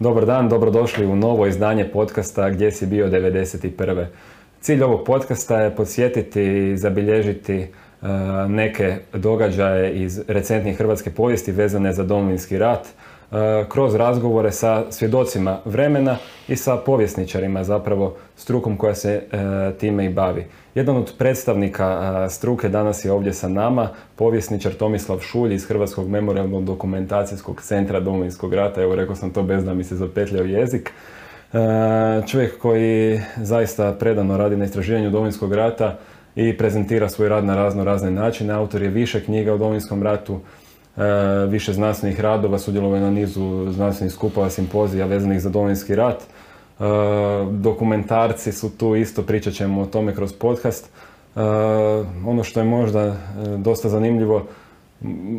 Dobar dan, dobrodošli u novo izdanje podcasta Gdje si bio 91. Cilj ovog podcasta je podsjetiti i zabilježiti e, neke događaje iz recentnih hrvatske povijesti vezane za Domovinski rat, kroz razgovore sa svjedocima vremena i sa povjesničarima, zapravo strukom koja se e, time i bavi. Jedan od predstavnika e, struke danas je ovdje sa nama, povjesničar Tomislav Šulj iz Hrvatskog memorialnog dokumentacijskog centra Domovinskog rata. Evo rekao sam to bez da mi se zapetljao jezik. Čovjek koji zaista predano radi na istraživanju Domovinskog rata i prezentira svoj rad na razno razne načine. Autor je više knjiga o Domovinskom ratu, E, više znanstvenih radova, sudjelovao na nizu znanstvenih skupova, simpozija vezanih za Domovinski rat. E, dokumentarci su tu isto, pričat ćemo o tome kroz podcast. E, ono što je možda dosta zanimljivo,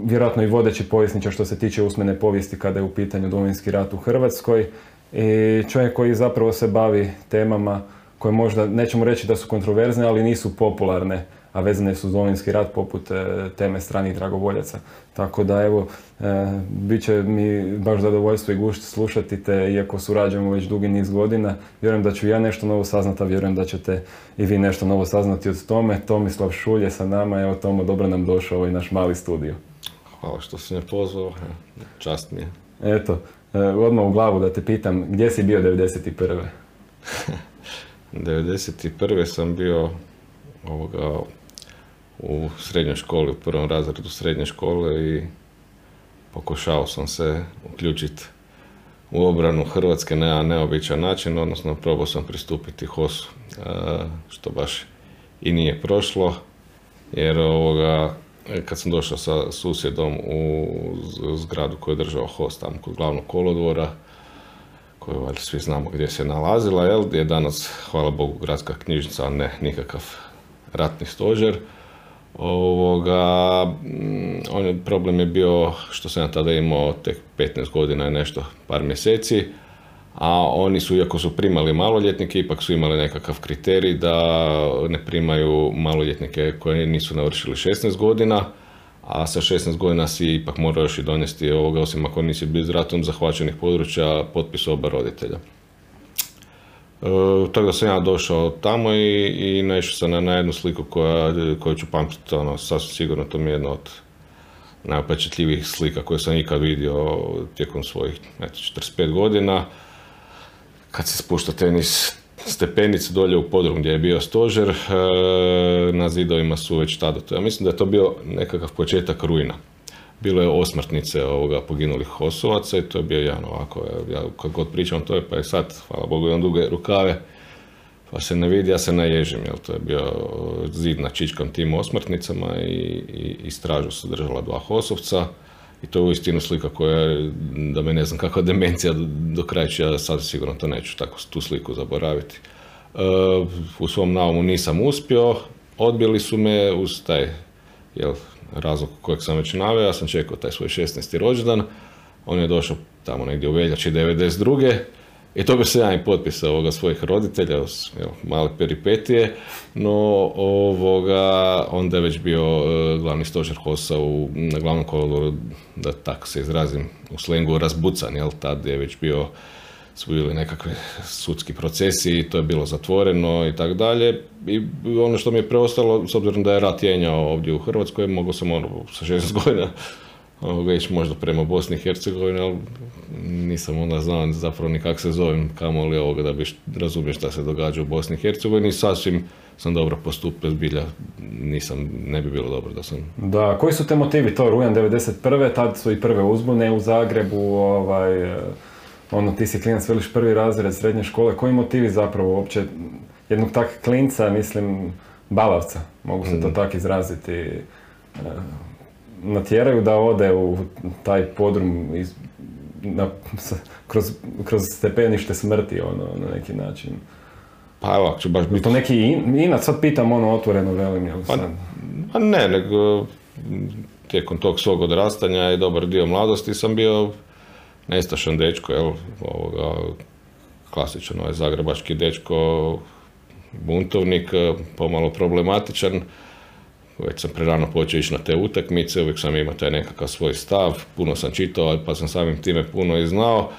vjerojatno i vodeći povjesničar što se tiče usmene povijesti kada je u pitanju Domovinski rat u Hrvatskoj i čovjek koji zapravo se bavi temama koje možda, nećemo reći da su kontroverzne, ali nisu popularne a vezane su uz Domovinski rat poput e, teme stranih dragovoljaca. Tako da evo, e, bit će mi baš zadovoljstvo i gušt slušati te, iako surađujemo već dugi niz godina. Vjerujem da ću ja nešto novo saznati, a vjerujem da ćete i vi nešto novo saznati od tome. Tomislav Šulj je sa nama, evo Tomo, dobro nam došao ovaj naš mali studio. Hvala što si me pozvao, čast mi je. Eto, e, odmah u glavu da te pitam, gdje si bio 91. 91. sam bio ovoga, u srednjoj školi, u prvom razredu srednje škole i pokušao sam se uključiti u obranu Hrvatske na neobičan način, odnosno probao sam pristupiti HOS-u, e, što baš i nije prošlo, jer ovoga, kad sam došao sa susjedom u zgradu koju je držao HOS tamo kod glavnog kolodvora, koju valjda svi znamo gdje se nalazila, jel, je danas, hvala Bogu, gradska knjižnica, a ne nikakav ratni stožer, Ovoga, mm, on problem je bio što sam ja tada imao tek 15 godina i nešto, par mjeseci, a oni su, iako su primali maloljetnike, ipak su imali nekakav kriterij da ne primaju maloljetnike koji nisu navršili 16 godina, a sa 16 godina si ipak morao još i donesti ovoga, osim ako nisi bio ratom zahvaćenih područja, potpis oba roditelja. E, tako da sam ja došao tamo i, i naišao sam na, jednu sliku koja, koju ću pamtiti, ono, sasvim sigurno to mi je jedna od najopečetljivijih slika koje sam ikad vidio tijekom svojih eto, 45 godina. Kad se spušta tenis stepenice dolje u podrum gdje je bio stožer, e, na zidovima su već tada. Ja mislim da je to bio nekakav početak rujna bilo je osmrtnice ovoga poginulih osovaca i to je bio jedan ovako, ja kad god pričam to je, pa je sad, hvala Bogu, imam duge rukave, pa se ne vidi, ja se naježim, jer to je bio zid na čičkom tim osmrtnicama i, i, i stražu su držala dva hosovca i to je uistinu slika koja, da me ne znam kakva demencija do kraja ću, ja sad sigurno to neću tako tu sliku zaboraviti. E, u svom naumu nisam uspio, odbili su me uz taj jel, razlog kojeg sam već naveo, ja sam čekao taj svoj 16. rođendan, on je došao tamo negdje u veljači 92. I to bi se ja i potpisa ovoga svojih roditelja, evo, male peripetije, no ovoga, onda je već bio e, glavni stožer Hosa u, na glavnom koloru, da tako se izrazim, u slengu razbucan, jel, tad je već bio su bili nekakve sudski procesi i to je bilo zatvoreno i tako dalje. I ono što mi je preostalo, s obzirom da je rat jenjao ovdje u Hrvatskoj, mogao sam ono sa 16 godina ići možda prema Bosni i Hercegovini, ali nisam onda znao zapravo ni kako se zovem, kamo li ovoga da bi razumio šta se događa u Bosni i Hercegovini. Sasvim sam dobro postupio, zbilja nisam, ne bi bilo dobro da sam... Da, koji su te motivi? To Rujan 91. Tad su i prve uzbune u Zagrebu, ovaj, ono, ti si klinac, veliš prvi razred srednje škole, koji motivi zapravo uopće jednog tak klinca, mislim, balavca, mogu se to mm. tako izraziti, e, natjeraju da ode u taj podrum iz, na, kroz, kroz stepenište smrti, ono, na neki način. Pa evo, ću baš biti... To neki inac, sad pitam ono otvoreno, velim, jel pa, pa ne, nego tijekom tog svog odrastanja i dobar dio mladosti sam bio nestašan dečko, jel, ovoga, klasičan ovaj zagrebački dečko, buntovnik, pomalo problematičan. Već sam prerano počeo ići na te utakmice, uvijek sam imao taj nekakav svoj stav, puno sam čitao, pa sam samim time puno i znao.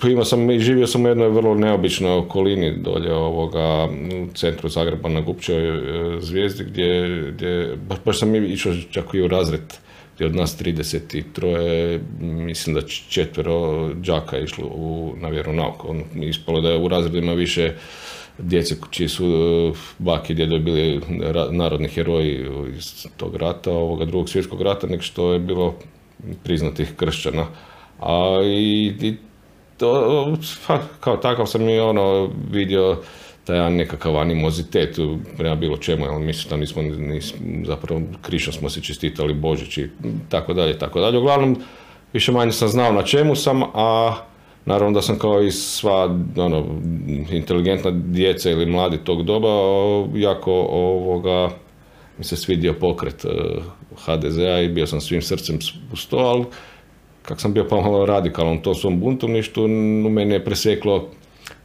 Pa imao sam i živio sam u jednoj vrlo neobičnoj okolini dolje ovoga u centru Zagreba na Gupčevoj e, zvijezdi gdje, gdje baš, baš sam išao čak i u razred gdje od nas 33 mislim da četvero đaka išlo u, na vjeronauk. On ispalo da je u razredima više djece čiji su e, baki i djedovi bili narodni heroji iz tog rata, ovoga drugog svjetskog rata, nek što je bilo priznatih kršćana. A i, i to, pa, kao takav sam i ono vidio taj nekakav animozitet prema bilo čemu, ali mislim da nismo, nismo zapravo krišno smo se čestitali Božić i tako dalje, tako dalje. Uglavnom, više manje sam znao na čemu sam, a naravno da sam kao i sva ono, inteligentna djeca ili mladi tog doba jako ovoga mi se svidio pokret eh, HDZ-a i bio sam svim srcem uz to, ali kak sam bio pomalo radikalan u tom svom buntovništvu, u mene je preseklo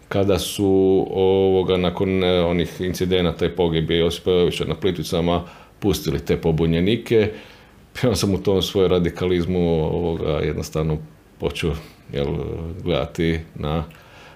kada su ovoga, nakon eh, onih incidenata i pogibije Josipa Jovića na Plitvicama pustili te pobunjenike. Ja sam u tom svoj radikalizmu ovoga, jednostavno počeo jel, gledati na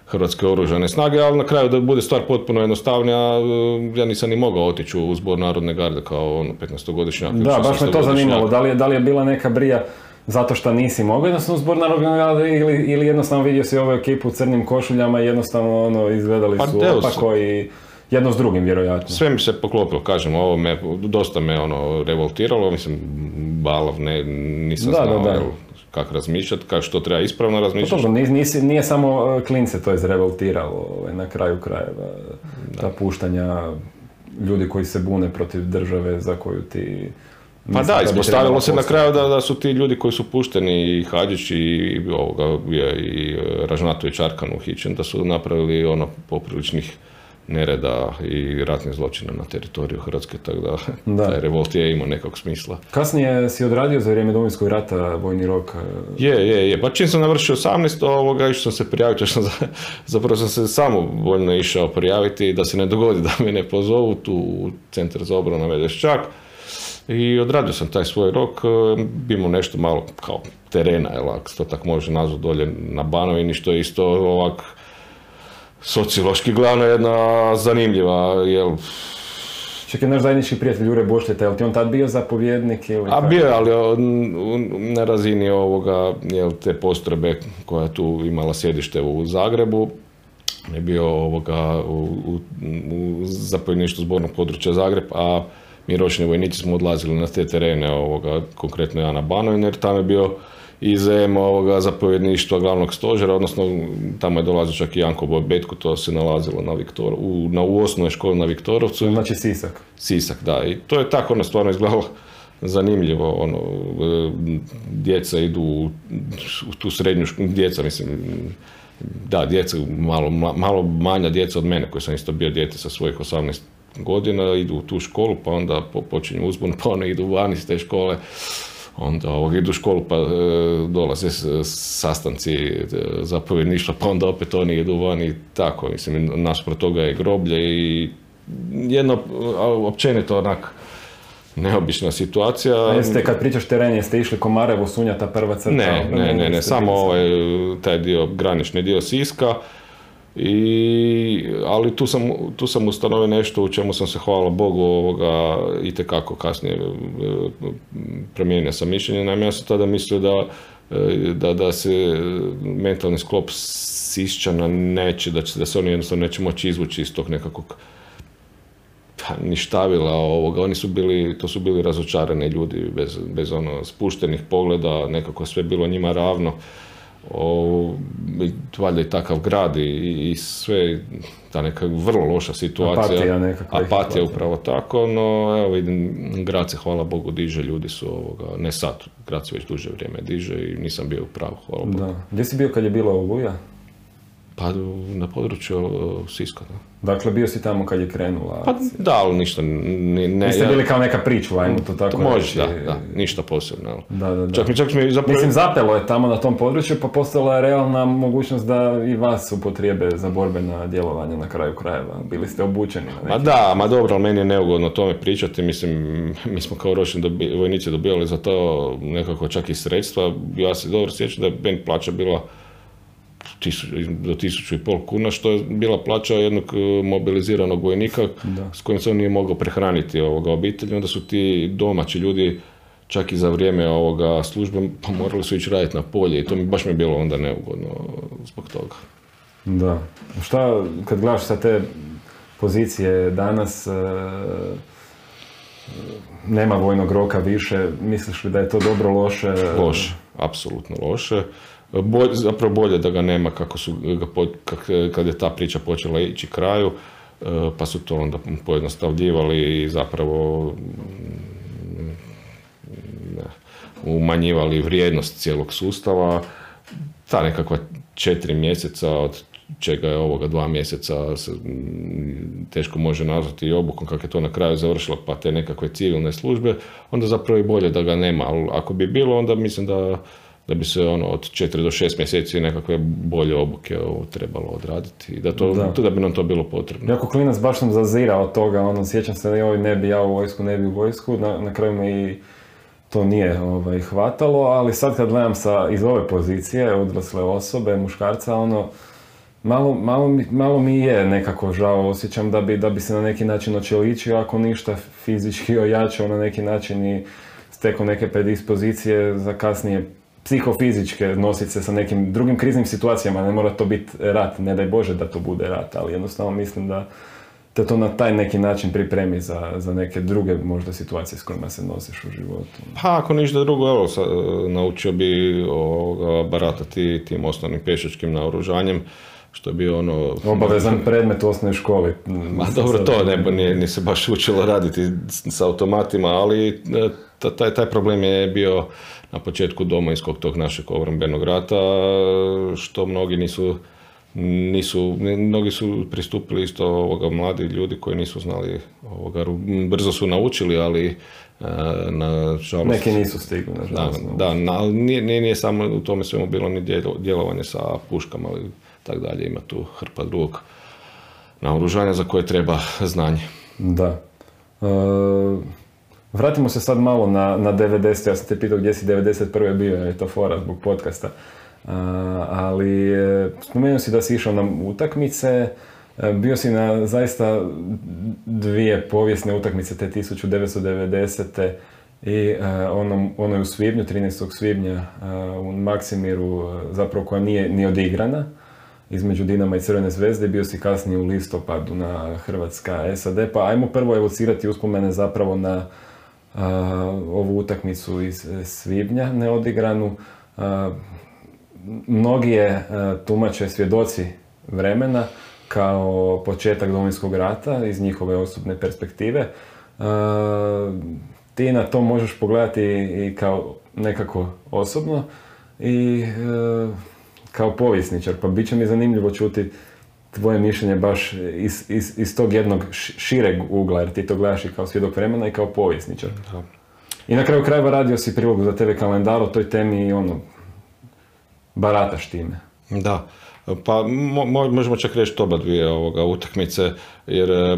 Hrvatske oružane snage, ali na kraju da bude stvar potpuno jednostavnija, eh, ja nisam ni mogao otići u zbor Narodne garde kao ono 15-godišnjak. Da, baš me to zanimalo, da li, je, da li je bila neka brija zato što nisi mogao jednostavno zbor Narodne garde ili, ili jednostavno vidio si ovu ekipu u crnim košuljama i jednostavno ono, izgledali pa, su opako i jedno s drugim vjerojatno. Sve mi se poklopilo, kažem, ovo me, dosta me ono revoltiralo, mislim, balov, ne, nisam da, znao, da, da kako razmišljati, kako što treba ispravno razmišljati. Pa nisi, nije samo e, klince to izrevoltiralo ovaj, na kraju krajeva, ta puštanja ljudi koji se bune protiv države za koju ti... Pa da, ispostavilo se na kraju da, da su ti ljudi koji su pušteni i Hadžić i, ovoga, i e, Ražnatović Arkan uhićen, da su napravili ono popriličnih nereda i ratnih zločina na teritoriju Hrvatske, tako da, da. taj revolt je imao nekog smisla. Kasnije si odradio za vrijeme Domovinskog rata vojni rok? Je, je, je. Pa čim sam navršio 18, ovoga, išao sam se prijaviti, sam za, zapravo sam se samo voljno išao prijaviti da se ne dogodi da me ne pozovu tu u Centar za obranu Vedešćak. I odradio sam taj svoj rok, bimo nešto malo kao terena, jel, ako se to tako može nazvati dolje na Banovini, što je isto ovak sociološki glavno jedna zanimljiva, jel... Čekaj, naš zajednički prijatelj Jure Bošljeta, je li ti on tad bio zapovjednik ili... A bio je, ali na razini ovoga, jel, te postrebe koja je tu imala sjedište u Zagrebu, je bio ovoga u, u, u zapovjedništvu zbornog područja Zagreb, a mi ročni vojnici smo odlazili na te terene, ovoga, konkretno ja na Banovine, jer tamo je bio iz ovoga zapovjedništva glavnog stožera, odnosno tamo je dolazio čak i Janko Bobetko, to se nalazilo na, Viktor, u, na u osnovnoj školi na Viktorovcu. Znači Sisak. Sisak, da. I to je tako ono stvarno izgledalo zanimljivo, ono, djeca idu u, tu srednju školu, djeca mislim, da, djeca, malo, malo manja djeca od mene, koji sam isto bio dijete sa svojih 18 godina, idu u tu školu, pa onda počinju uzbun, pa one idu van iz te škole onda ovog, idu u školu pa e, dolaze sastanci e, zapovjedništva, pa onda opet oni idu van i tako, mislim, naspro toga je groblje i jedno, općenito onak, neobična situacija. A jeste kad pričaš teren, jeste išli Komarevo, Sunjata, prva crta? Ne, ne, ne, ne, samo ovaj, taj dio, granični dio Siska. I, ali tu sam, tu sam ustanovio nešto u čemu sam se, hvala Bogu, ovoga, i tekako kasnije e, promijenio sam mišljenje. Naime, ja sam tada mislio da, e, da, da se mentalni sklop Sišćana neće, da, će, da se oni jednostavno neće moći izvući iz tog nekakvog pa, ništavila ovoga. Oni su bili, to su bili razočarani ljudi bez, bez ono spuštenih pogleda, nekako sve bilo njima ravno o, valjda i takav grad i, i sve, ta neka vrlo loša situacija. Apatija nekakva. Apatija upravo tako, no evo vidim, grad se hvala Bogu diže, ljudi su ovoga, ne sad, grad se već duže vrijeme diže i nisam bio u pravu, hvala Bogu. Da. Gdje si bio kad je bila oluja? Pa na području Siska, da. Dakle, bio si tamo kad je krenula Pa da, ali ništa... Ne, ne, Niste bili kao neka priča, ajmo to tako Može, da, da, ništa posebno. Da, da, da. Čak mi, čak mi zapravo... Mislim, zapelo je tamo na tom području, pa postala je realna mogućnost da i vas upotrijebe za borbena djelovanja na kraju krajeva. Bili ste obučeni na neki... Ma da, ma dobro, ali meni je neugodno o tome pričati. Mislim, mi smo kao ročni dobi, vojnici dobivali za to nekako čak i sredstva. Ja se dobro sjećam da je plaća bila do tisuću i pol kuna, što je bila plaća jednog e, mobiliziranog vojnika s kojim se on nije mogao prehraniti ovoga obitelji. Onda su ti domaći ljudi čak i za vrijeme ovoga službe pa morali su ići raditi na polje i to mi baš mi je bilo onda neugodno zbog toga. Da. Šta, kad gledaš sa te pozicije danas, e, nema vojnog roka više, misliš li da je to dobro, loše? Loše, apsolutno loše. Bolje, zapravo bolje da ga nema kako su ga, kad je ta priča počela ići kraju, e, pa su to onda pojednostavljivali i zapravo mm, umanjivali vrijednost cijelog sustava. Ta nekakva četiri mjeseca od čega je ovoga dva mjeseca se teško može nazvati i obukom kako je to na kraju završilo pa te nekakve civilne službe, onda zapravo i bolje da ga nema, ali ako bi bilo onda mislim da, da bi se ono od četiri do šest mjeseci nekakve bolje obuke trebalo odraditi i da, to, da. da bi nam to bilo potrebno. Jako klinac baš sam zazirao od toga, ono, sjećam se da ne bi ja u vojsku, ne bi u vojsku, na, na kraju me i to nije ovaj, hvatalo, ali sad kad gledam sa, iz ove pozicije, odrasle osobe, muškarca, ono, Malo, malo, mi, malo mi je nekako žao, osjećam da bi, da bi se na neki način očeličio, ako ništa fizički ojačao na neki način i stekao neke predispozicije za kasnije psihofizičke nositi se sa nekim drugim kriznim situacijama, ne mora to biti rat, ne daj Bože da to bude rat, ali jednostavno mislim da te to na taj neki način pripremi za, za neke druge možda situacije s kojima se nosiš u životu. Pa ako ništa drugo, evo, sa, naučio bi ovoga, baratati tim osnovnim pješačkim naoružanjem, što je bio ono... Obavezan predmet u osnovnoj školi. Ma dobro, to ne, nije, nije se baš učilo raditi s automatima, ali e, taj, taj problem je bio na početku domovinskog tog našeg obrambenog rata, što mnogi nisu nisu, mnogi su pristupili isto ovoga mladi ljudi koji nisu znali ovoga, brzo su naučili, ali e, na žalost... Neki nisu stigli, Da, da nije, nije, nije, samo u tome svemu bilo ni djelovanje sa puškama, ali tako dalje. Ima tu hrpa drugog naoružanja za koje treba znanje. Da. E, vratimo se sad malo na, na 90. Ja sam te pitao gdje si 91. bio, je to fora zbog podcasta. Uh, ali e, spomenuo si da si išao na utakmice, e, bio si na zaista dvije povijesne utakmice te 1990. I ono, ono je u svibnju, 13. svibnja u Maksimiru, zapravo koja nije ni odigrana između Dinama i Crvene zvezde, bio si kasnije u listopadu na Hrvatska SAD, pa ajmo prvo evocirati uspomene zapravo na ovu utakmicu iz e, svibnja neodigranu. mnogi je tumače svjedoci vremena kao početak Domovinskog rata iz njihove osobne perspektive. ti na to možeš pogledati i kao nekako osobno i e, kao povjesničar, pa bit će mi zanimljivo čuti tvoje mišljenje baš iz, iz, iz tog jednog šireg ugla, jer ti to gledaš i kao svjedok vremena i kao povjesničar. Da. I na kraju krajeva radio si prilog za TV kalendar o toj temi i ono, barataš time. Da, pa mo, možemo čak reći oba dvije ovoga utakmice, jer e,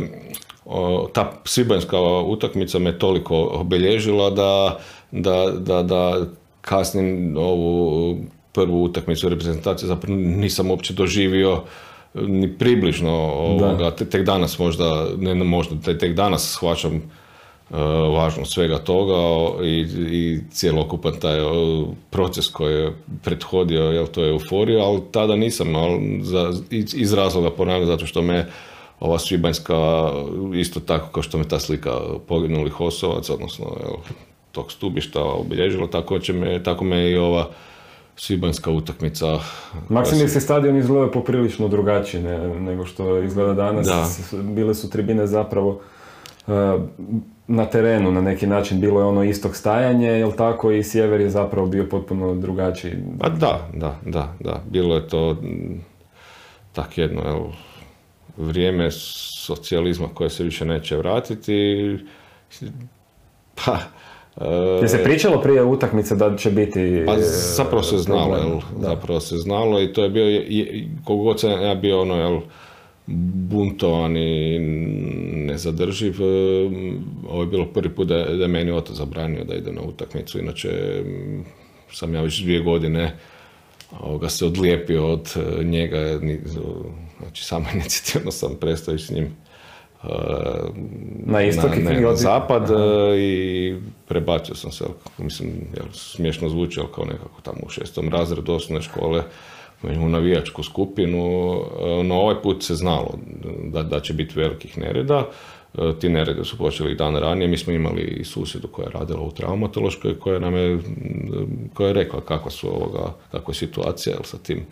o, ta svibanjska utakmica me toliko obilježila da, da, da, da kasnim ovu prvu utakmicu reprezentacije zapravo nisam uopće doživio ni približno ovoga, tek danas možda, ne možda, tek danas shvaćam uh, važnost svega toga i, i cjelokupan taj proces koji je prethodio, jel to je euforija, ali tada nisam, ali za, iz razloga ponavljam, zato što me ova svibanjska, isto tako kao što me ta slika poginulih osovaca, odnosno jel, tog stubišta obilježilo, tako, će me, tako me i ova svibanjska utakmica. Maksimirski stadion izgleda poprilično drugačije nego što izgleda danas. Da. Bile su tribine zapravo uh, na terenu na neki način. Bilo je ono istog stajanje, jel tako, i sjever je zapravo bio potpuno drugačiji. Pa da, da, da, da. Bilo je to tak jedno, jel, vrijeme socijalizma koje se više neće vratiti. Pa, je se pričalo prije utakmice da će biti... Pa zapravo se znalo, jel? Zapravo se znalo i to je bio, kogod sam ja bio ono, jel, buntovan i nezadrživ, e, ovo je bilo prvi put da je, da je meni otac zabranio da ide na utakmicu, inače sam ja već dvije godine ovoga, se odlijepio od e, njega, znači samo inicijativno sam prestao s njim. e, na istok na, na zapad i prebacio sam se, mislim, jel, smiješno zvuči, ali kao nekako tamo u šestom razredu osnovne škole u navijačku skupinu, no ovaj put se znalo da, da će biti velikih nereda. E, ti nerede su počeli dan ranije. Mi smo imali i susjedu koja je radila u traumatološkoj koja nam je, koja je rekla kakva su ovoga, kakva je situacija sa tim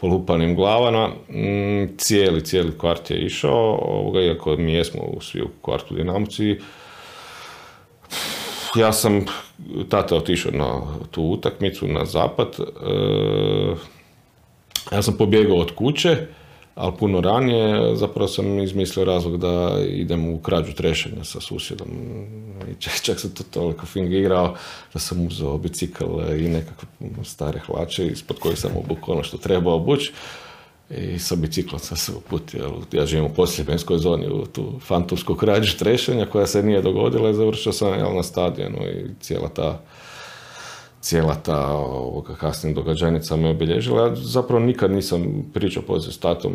polupanim glavama. Mm, cijeli, cijeli kvart je išao, ovoga, iako mi jesmo svi u kvartu Dinamovci, ja sam tata otišao na tu utakmicu na zapad. E, ja sam pobjegao od kuće ali puno ranije zapravo sam izmislio razlog da idem u krađu trešanja sa susjedom. I čak, sam to toliko fingirao da sam uzeo bicikl i nekakve stare hlače ispod kojih sam obukao ono što treba obući. I sa biciklom sam se uputio, ja živim u posljebenskoj zoni u tu fantomsku krađu trešanja koja se nije dogodila i završio sam jel, na stadionu i cijela ta cijela ta ovoga, kasnija događajnica me obilježila. Ja zapravo nikad nisam pričao poslije s tatom,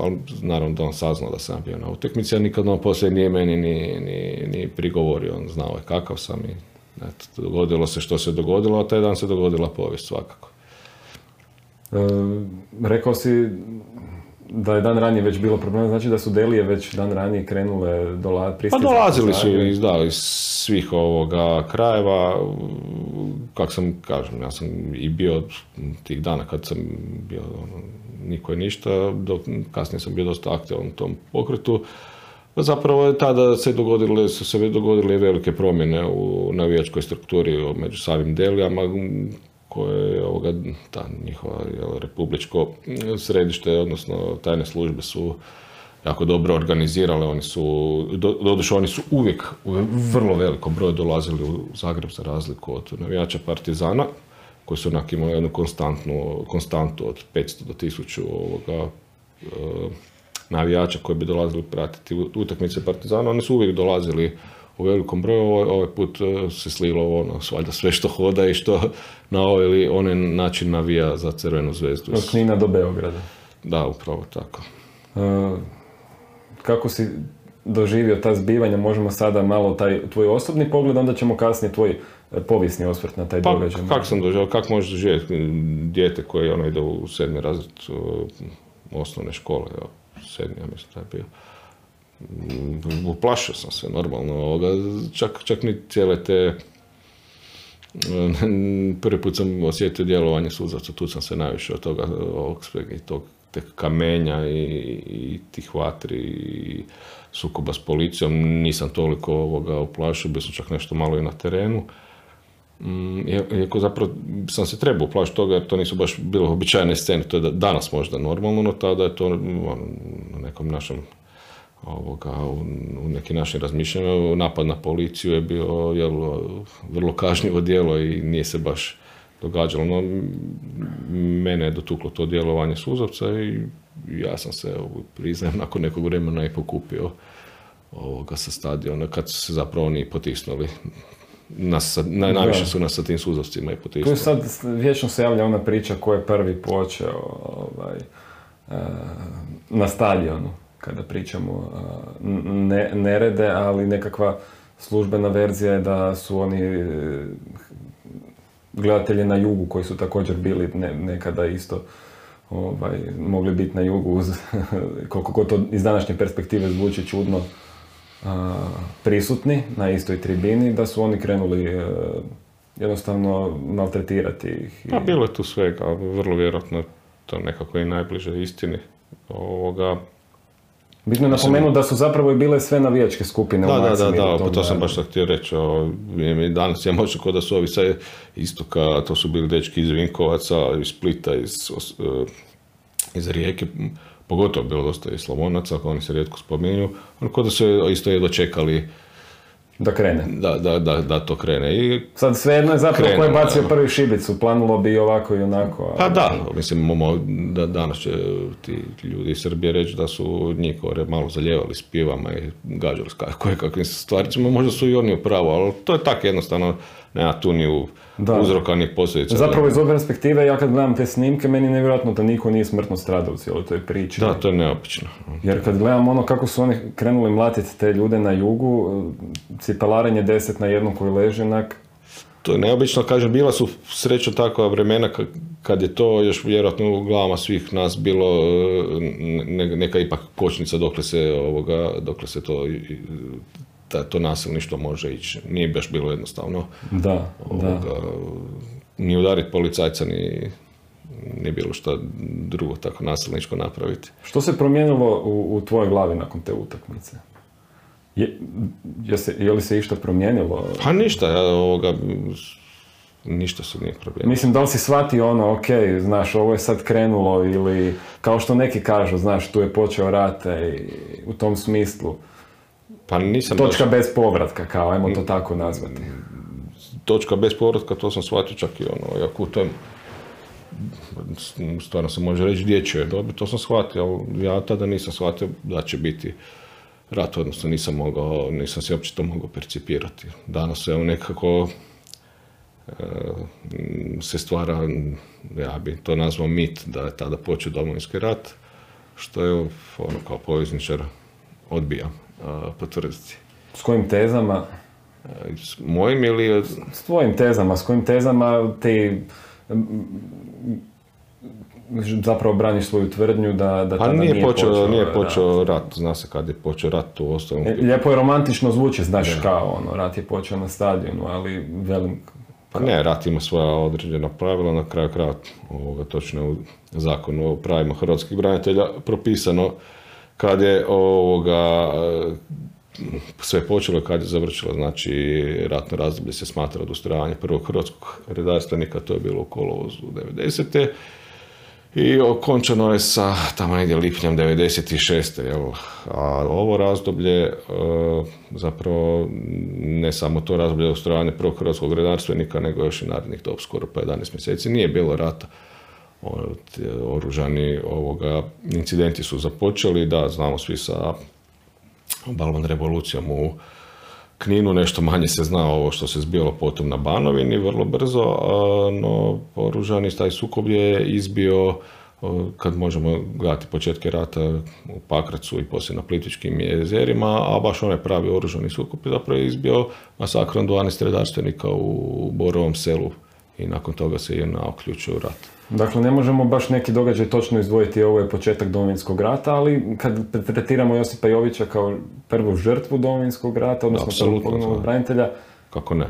ali naravno da on saznao da sam bio na utekmici, a nikad on poslije nije meni ni, ni, ni prigovorio, on znao je kakav sam i eto, dogodilo se što se dogodilo, a taj dan se dogodila povijest svakako. E, rekao si da je dan ranije već bilo problema, znači da su Delije već dan ranije krenule dola, Pa dolazili su iz, da, iz svih ovoga krajeva, kako sam, kažem, ja sam i bio tih dana kad sam bio, ono, niko je ništa, dok kasnije sam bio dosta aktivan u tom pokretu. Zapravo je tada se dogodile, su se dogodile velike promjene u navijačkoj strukturi među samim Delijama, koje je ovoga, ta njihova jel, republičko središte, odnosno tajne službe su jako dobro organizirale, oni su, doduše oni su uvijek u vrlo velikom broju dolazili u Zagreb za razliku od navijača Partizana, koji su onak imali jednu konstantnu, konstantu od 500 do 1000 ovoga, e, navijača koji bi dolazili pratiti utakmice Partizana, oni su uvijek dolazili u velikom broju, ovaj, ovaj put e, se slilo ono, svaljda sve što hoda i što na ovaj ili onaj način navija za Crvenu zvezdu. Od Knina do Beograda. Da, upravo tako. E, kako si doživio ta zbivanja, možemo sada malo taj tvoj osobni pogled, onda ćemo kasnije tvoj e, povijesni osvrt na taj pa, događaj. Kako sam doživio, kako možeš doživjeti dijete koje ono ide u sedmi razred osnovne škole, evo, sedmi, ja mislim da je bio uplašio sam se normalno ovoga, čak, čak ni cijele te prvi put sam osjetio djelovanje suzaca, tu sam se najviše od toga ovog i tog te kamenja i, i tih vatri i sukoba s policijom, nisam toliko ovoga uplašio, bio sam čak nešto malo i na terenu. Mm, iako zapravo sam se trebao uplašiti toga jer to nisu baš bilo običajne scene, to je danas možda normalno, no tada je to ono, na nekom našem ovoga, u, nekim našim razmišljanjima, napad na policiju je bio jel, vrlo kažnjivo djelo i nije se baš događalo. No, mene je dotuklo to djelovanje suzavca i ja sam se, priznajem, nakon nekog vremena i pokupio ovoga sa stadiona kad su se zapravo oni potisnuli. Nas, na, najviše su nas sa tim suzavcima i potisnuli. Tu sad vječno se javlja ona priča ko je prvi počeo ovaj, eh, na stadionu kada pričamo ne, nerede, ali nekakva službena verzija je da su oni e, gledatelji na jugu koji su također bili nekada isto ovaj, mogli biti na jugu uz, koliko god to iz današnje perspektive zvuči čudno, prisutni na istoj tribini, da su oni krenuli e, jednostavno maltretirati ih. Pa bilo je tu svega, vrlo vjerojatno to nekako i najbliže istini. Ovoga, Bitno je napomenuti da su zapravo i bile sve navijačke skupine da, u Da, da, da, pa to sam baš tako htio reći. danas ja možda kod da su ovi sa istoka, to su bili dečki iz Vinkovaca, iz Splita, iz, e, iz Rijeke, pogotovo bilo dosta i Slavonaca, oni se rijetko spominju, oni kod da su isto jedva čekali da krene. Da, da, da, da to krene. I Sad svejedno je zapravo ko je bacio prvi šibicu, planulo bi i ovako i onako. Pa da, mislim, da, danas će ti ljudi iz Srbije reći da su njih malo zaljevali s pivama i gađali s koje kakvim stvaricama, možda su i oni u pravu, ali to je tako jednostavno nema tu ni u Da. uzroka ni posljedica. Zapravo iz ove perspektive, ja kad gledam te snimke, meni je nevjerojatno da niko nije smrtno stradao u cijeloj toj priči. Da, to je neobično. Jer kad gledam ono kako su oni krenuli mlatiti te ljude na jugu, cipelarenje deset na jednom koji leži, onak, To je neobično, kažem, bila su srećo takva vremena ka- kad je to još vjerojatno u glavama svih nas bilo e, ne- neka ipak kočnica dokle se ovoga, dokle se to, ta- to nasilništvo može ići. Nije baš bilo jednostavno da, da. ovoga, ni udariti policajca, ni, ni bilo što drugo tako nasilničko napraviti. Što se promijenilo u, u tvojoj glavi nakon te utakmice? Je, je, se, je li se išta promijenilo? Pa ništa, ja, ovoga, ništa se nije promijenilo. Mislim, da li si shvatio ono, ok, znaš, ovo je sad krenulo ili, kao što neki kažu, znaš, tu je počeo rat i u tom smislu. Pa nisam baš- Točka bez povratka, kao, ajmo to tako nazvati. točka bez povratka, to sam shvatio čak i ono, jako u tom, stvarno se može reći dječje je dobro, to sam shvatio, ali ja tada nisam shvatio da će biti rat, odnosno nisam mogao, nisam se uopće to mogao percipirati. Danas evo nekako e, m, se stvara, ja bi to nazvao mit, da je tada počeo domovinski rat, što je ono kao povjesničar odbijam a, potvrditi. S kojim tezama, S mojim ili s tvojim tezama, s kojim tezama ti zapravo braniš svoju tvrdnju da, da Pa tada nije, počeo, nije rat. počeo rat. zna se kad je počeo rat u ostalom. E, Lijepo je romantično zvuči, znaš, kao ono, rat je počeo na stadionu, ali velim, Pa ne, rat ima svoja određena pravila, na kraju kraja ovoga, točno u zakonu o pravima hrvatskih branitelja propisano kad je ovoga sve počelo kad je završilo, znači ratno razdoblje se smatra od ustrojavanja prvog hrvatskog redarstvenika, to je bilo u kolovozu 90. I okončano je sa tamo negdje lipnjem 96. Jel? A ovo razdoblje, e, zapravo ne samo to razdoblje ustrojavanja prvog hrvatskog redarstvenika, nego još i narednih dob, skoro pa 11 mjeseci. Nije bilo rata. O, te Oružani ovoga, incidenti su započeli, da, znamo svi sa balvan revolucijom u Kninu, nešto manje se zna ovo što se zbilo potom na Banovini vrlo brzo, no oružani taj sukob je izbio a, kad možemo gledati početke rata u Pakracu i poslije na Plitvičkim jezerima, a baš onaj pravi oružani sukob je zapravo izbio masakrom 12 redarstvenika u Borovom selu i nakon toga se JNA uključio u rat. Dakle, ne možemo baš neki događaj točno izdvojiti, ovo je početak Domovinskog rata, ali kad tretiramo Josipa Jovića kao prvu žrtvu Domovinskog rata, odnosno prvog branitelja, Kako ne?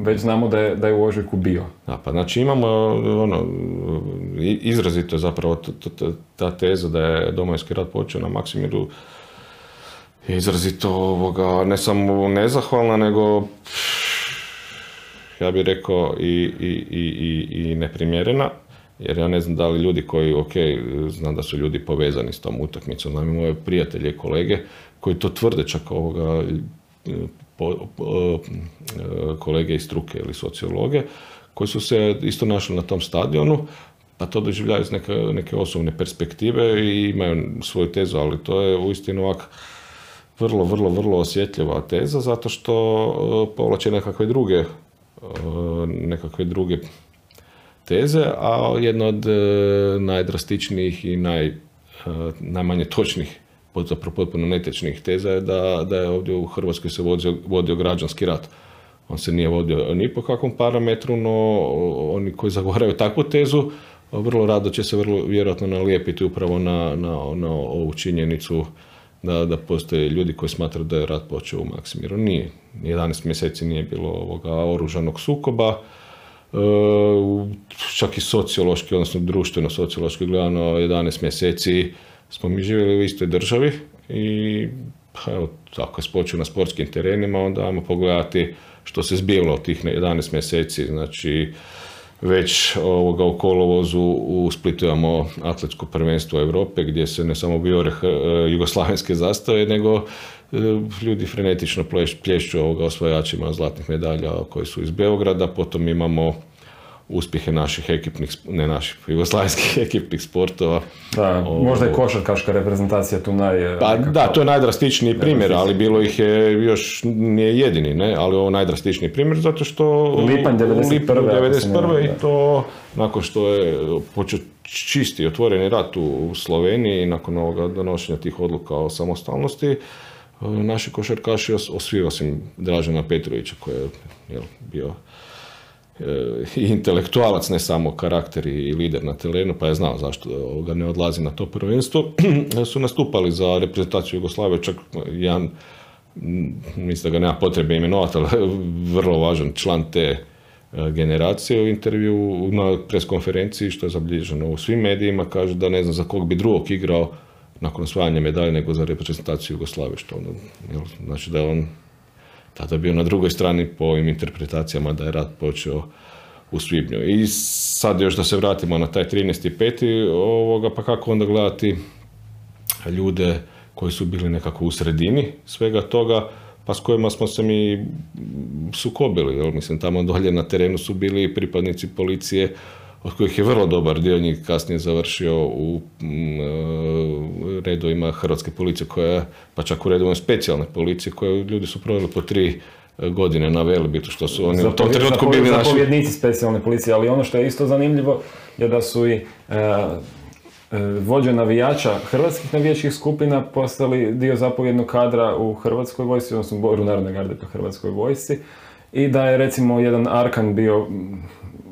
već znamo da je, da je u Ožujku bio. Da, pa znači imamo ono, izrazito zapravo ta teza da je Domovinski rat počeo na Maksimiru izrazito ovoga, ne samo nezahvalna, nego ja bih rekao i, i, i, i, neprimjerena. Jer ja ne znam da li ljudi koji, ok, znam da su ljudi povezani s tom utakmicom, znam i moje prijatelje i kolege koji to tvrde čak ovoga, po- po- e, kolege iz struke ili sociologe, koji su se isto našli na tom stadionu, pa to doživljaju iz neke, neke osobne perspektive i imaju svoju tezu, ali to je uistinu ovak vrlo, vrlo, vrlo osjetljiva teza zato što e, povlače nekakve druge nekakve druge teze, a jedna od e, najdrastičnijih i naj, e, najmanje točnih, zapravo potpuno netečnih teza je da, da je ovdje u Hrvatskoj se vodio, vodio građanski rat. On se nije vodio ni po kakvom parametru, no oni koji zagovaraju takvu tezu, vrlo rado će se vrlo vjerojatno nalijepiti upravo na, na, na ovu činjenicu da, da postoje ljudi koji smatraju da je rat počeo u Maksimiru. Nije. 11 mjeseci nije bilo ovoga oružanog sukoba. E, čak i sociološki, odnosno društveno sociološki gledano 11 mjeseci smo mi živjeli u istoj državi i pa evo, ako je spočeo na sportskim terenima, onda ajmo pogledati što se zbivalo tih 11 mjeseci. Znači, već ovoga u kolovozu u Splitu imamo atletsko prvenstvo Europe gdje se ne samo bio jugoslavenske zastave, nego e, ljudi frenetično plješću ovoga osvajačima zlatnih medalja koji su iz Beograda. Potom imamo uspjehe naših ekipnih, ne naših, jugoslavijskih ekipnih sportova. Da, možda je košarkaška reprezentacija tu naj... Pa da, to je najdrastičniji primjer, ali bilo ih je još nije jedini, ne, ali ovo najdrastičniji primjer zato što Lipanj 91. 91. i to nakon što je počeo čisti otvoreni rat u Sloveniji nakon ovoga donošenja tih odluka o samostalnosti, naši košarkaši, svi osim Dražena Petrovića koji je jel, bio i intelektualac, ne samo karakter i lider na terenu, pa je znao zašto ga ne odlazi na to prvenstvo, su nastupali za reprezentaciju Jugoslavije, čak jedan, mislim da ga nema potrebe imenovati, ali vrlo važan član te e, generacije u intervju na preskonferenciji, što je zabilježeno u svim medijima, kaže da ne znam za kog bi drugog igrao nakon osvajanja medalje nego za reprezentaciju Jugoslavije, što ono, znači da je on tada bio na drugoj strani po ovim interpretacijama da je rat počeo u svibnju. I sad još da se vratimo na taj 13.5. ovoga, pa kako onda gledati ljude koji su bili nekako u sredini svega toga, pa s kojima smo se mi sukobili. Jel? Mislim, tamo dolje na terenu su bili pripadnici policije, od kojih je vrlo dobar dio njih kasnije završio u mm, e, redovima Hrvatske policije, koja, pa čak u redovima specijalne policije, koje ljudi su proveli po tri godine na Velibitu, što su oni u tom trenutku bili naši... Zapovjednici specijalne policije, ali ono što je isto zanimljivo je da su i e, e, vođe navijača hrvatskih navijačkih skupina postali dio zapovjednog kadra u Hrvatskoj vojsci, odnosno Boru Narodne garde po Hrvatskoj vojsci i da je recimo jedan Arkan bio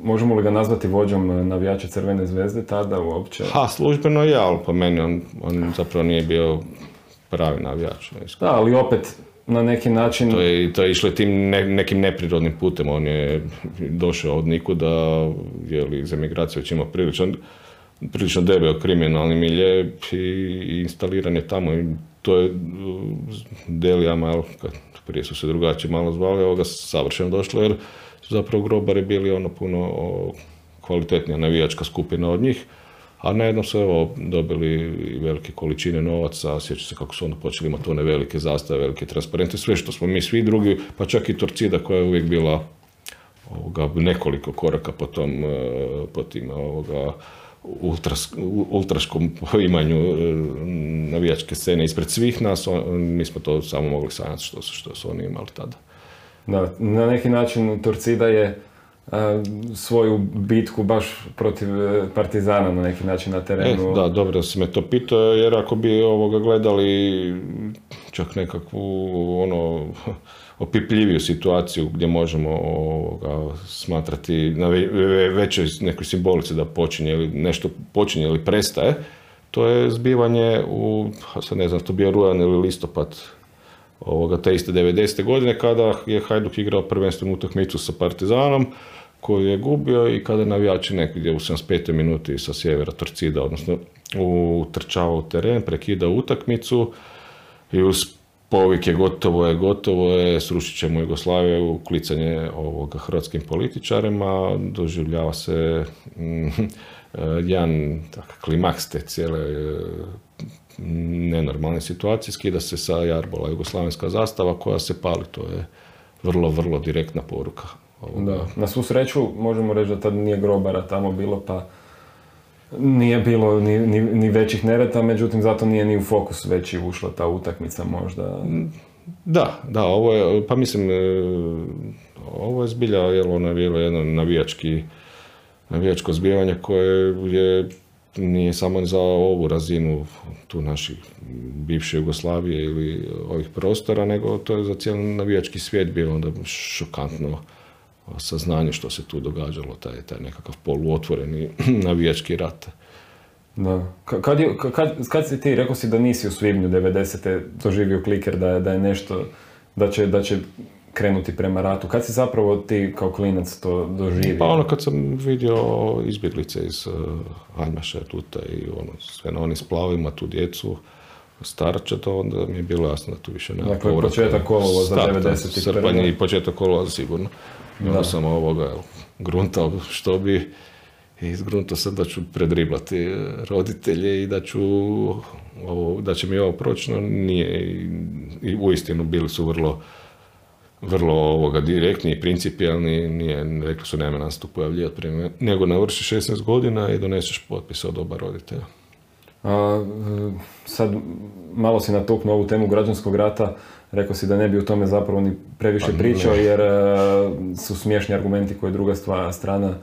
možemo li ga nazvati vođom e, navijača Crvene zvezde tada uopće? Ha, službeno je, ali po meni on, on zapravo nije bio pravi navijač. Da, ali opet na neki način... To je, to je išlo tim nekim neprirodnim putem, on je došao od nikuda, je li iz emigracije već imao priličan, prilično debel kriminalni milje i instaliran je tamo i to je Delijama, prije su se drugačije malo zvali, ovoga savršeno došlo jer zapravo grobari bili ono puno kvalitetnija navijačka skupina od njih, a najednom su evo dobili velike količine novaca, sjeća se kako su onda počeli imati one velike zastave, velike transparente, sve što smo mi svi drugi, pa čak i Torcida koja je uvijek bila ovoga, nekoliko koraka po tom, e, po tim ovoga, ultras, ultraškom imanju e, navijačke scene ispred svih nas, mi smo to samo mogli sanjati što, što su oni imali tada. Da, na neki način Turcida je svoju bitku baš protiv e, Partizana na neki način na terenu. E, da, dobro da si me to pitao, jer ako bi ovoga gledali čak nekakvu ono opipljiviju situaciju gdje možemo ovoga, smatrati na većoj nekoj simbolici da počinje ili nešto počinje ili prestaje, to je zbivanje u, sad ne znam, to bio rujan ili listopad ovoga, te iste 90. godine kada je Hajduk igrao prvenstvenu utakmicu sa Partizanom koju je gubio i kada je navijači negdje u 75. minuti sa sjevera Torcida, odnosno utrčava u teren, prekida utakmicu i uz povik je gotovo je, gotovo je, srušit ćemo Jugoslaviju, klicanje ovoga hrvatskim političarima, doživljava se mm, jedan klimaks te cijele nenormalne situacije, skida se sa jarbola jugoslavenska zastava koja se pali, to je vrlo, vrlo direktna poruka. Da. Na svu sreću možemo reći da tad nije grobara tamo bilo, pa nije bilo ni, ni, ni većih nereta, međutim zato nije ni u fokus veći ušla ta utakmica možda. Da, da, ovo je, pa mislim, e, ovo je zbilja, jel ono je bilo jedno navijački, navijačko zbivanje koje je nije samo za ovu razinu tu naših bivše Jugoslavije ili ovih prostora, nego to je za cijeli navijački svijet bilo onda šokantno saznanje što se tu događalo, taj, taj nekakav poluotvoreni navijački rat. Da. Kad, kad, kad si ti, rekao si da nisi u svibnju 90. doživio kliker da da je nešto, da će, da će krenuti prema ratu. Kad si zapravo ti kao klinac to doživio? Pa ono kad sam vidio izbjeglice iz uh, Aljmaša, Tuta i ono, sve na onim splavima, tu djecu, starče, to onda mi je bilo jasno da tu više nema Dakle, početak kolova za 91. Srpanj i početak kolova sigurno. I onda sam ovoga gruntao što bi i izgruntao sam da ću predriblati roditelje i da ću ovo, da će mi ovo proći, no nije i uistinu bili su vrlo vrlo ovoga direktni i principijalni, nije, rekli su nema nas tu pojavljivati prije nego navrši 16 godina i doneseš potpis od oba roditelja. A, sad malo si natuknuo ovu temu građanskog rata, rekao si da ne bi o tome zapravo ni previše Pa, pričao jer e, su smiješni argumenti koje druga stva, strana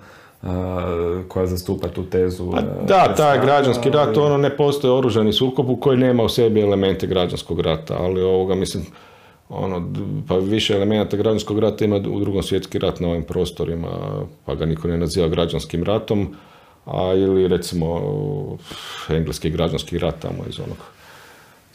a, koja zastupa tu tezu. Pa e, da, taj građanski rat, ali- ono ne postoji oružani sukob u koji nema u sebi elemente građanskog rata, ali ovoga mislim, ono, pa više elemenata građanskog rata ima u drugom svjetski rat na ovim prostorima, pa ga niko ne naziva građanskim ratom, a ili recimo engleski građanski rat tamo iz onog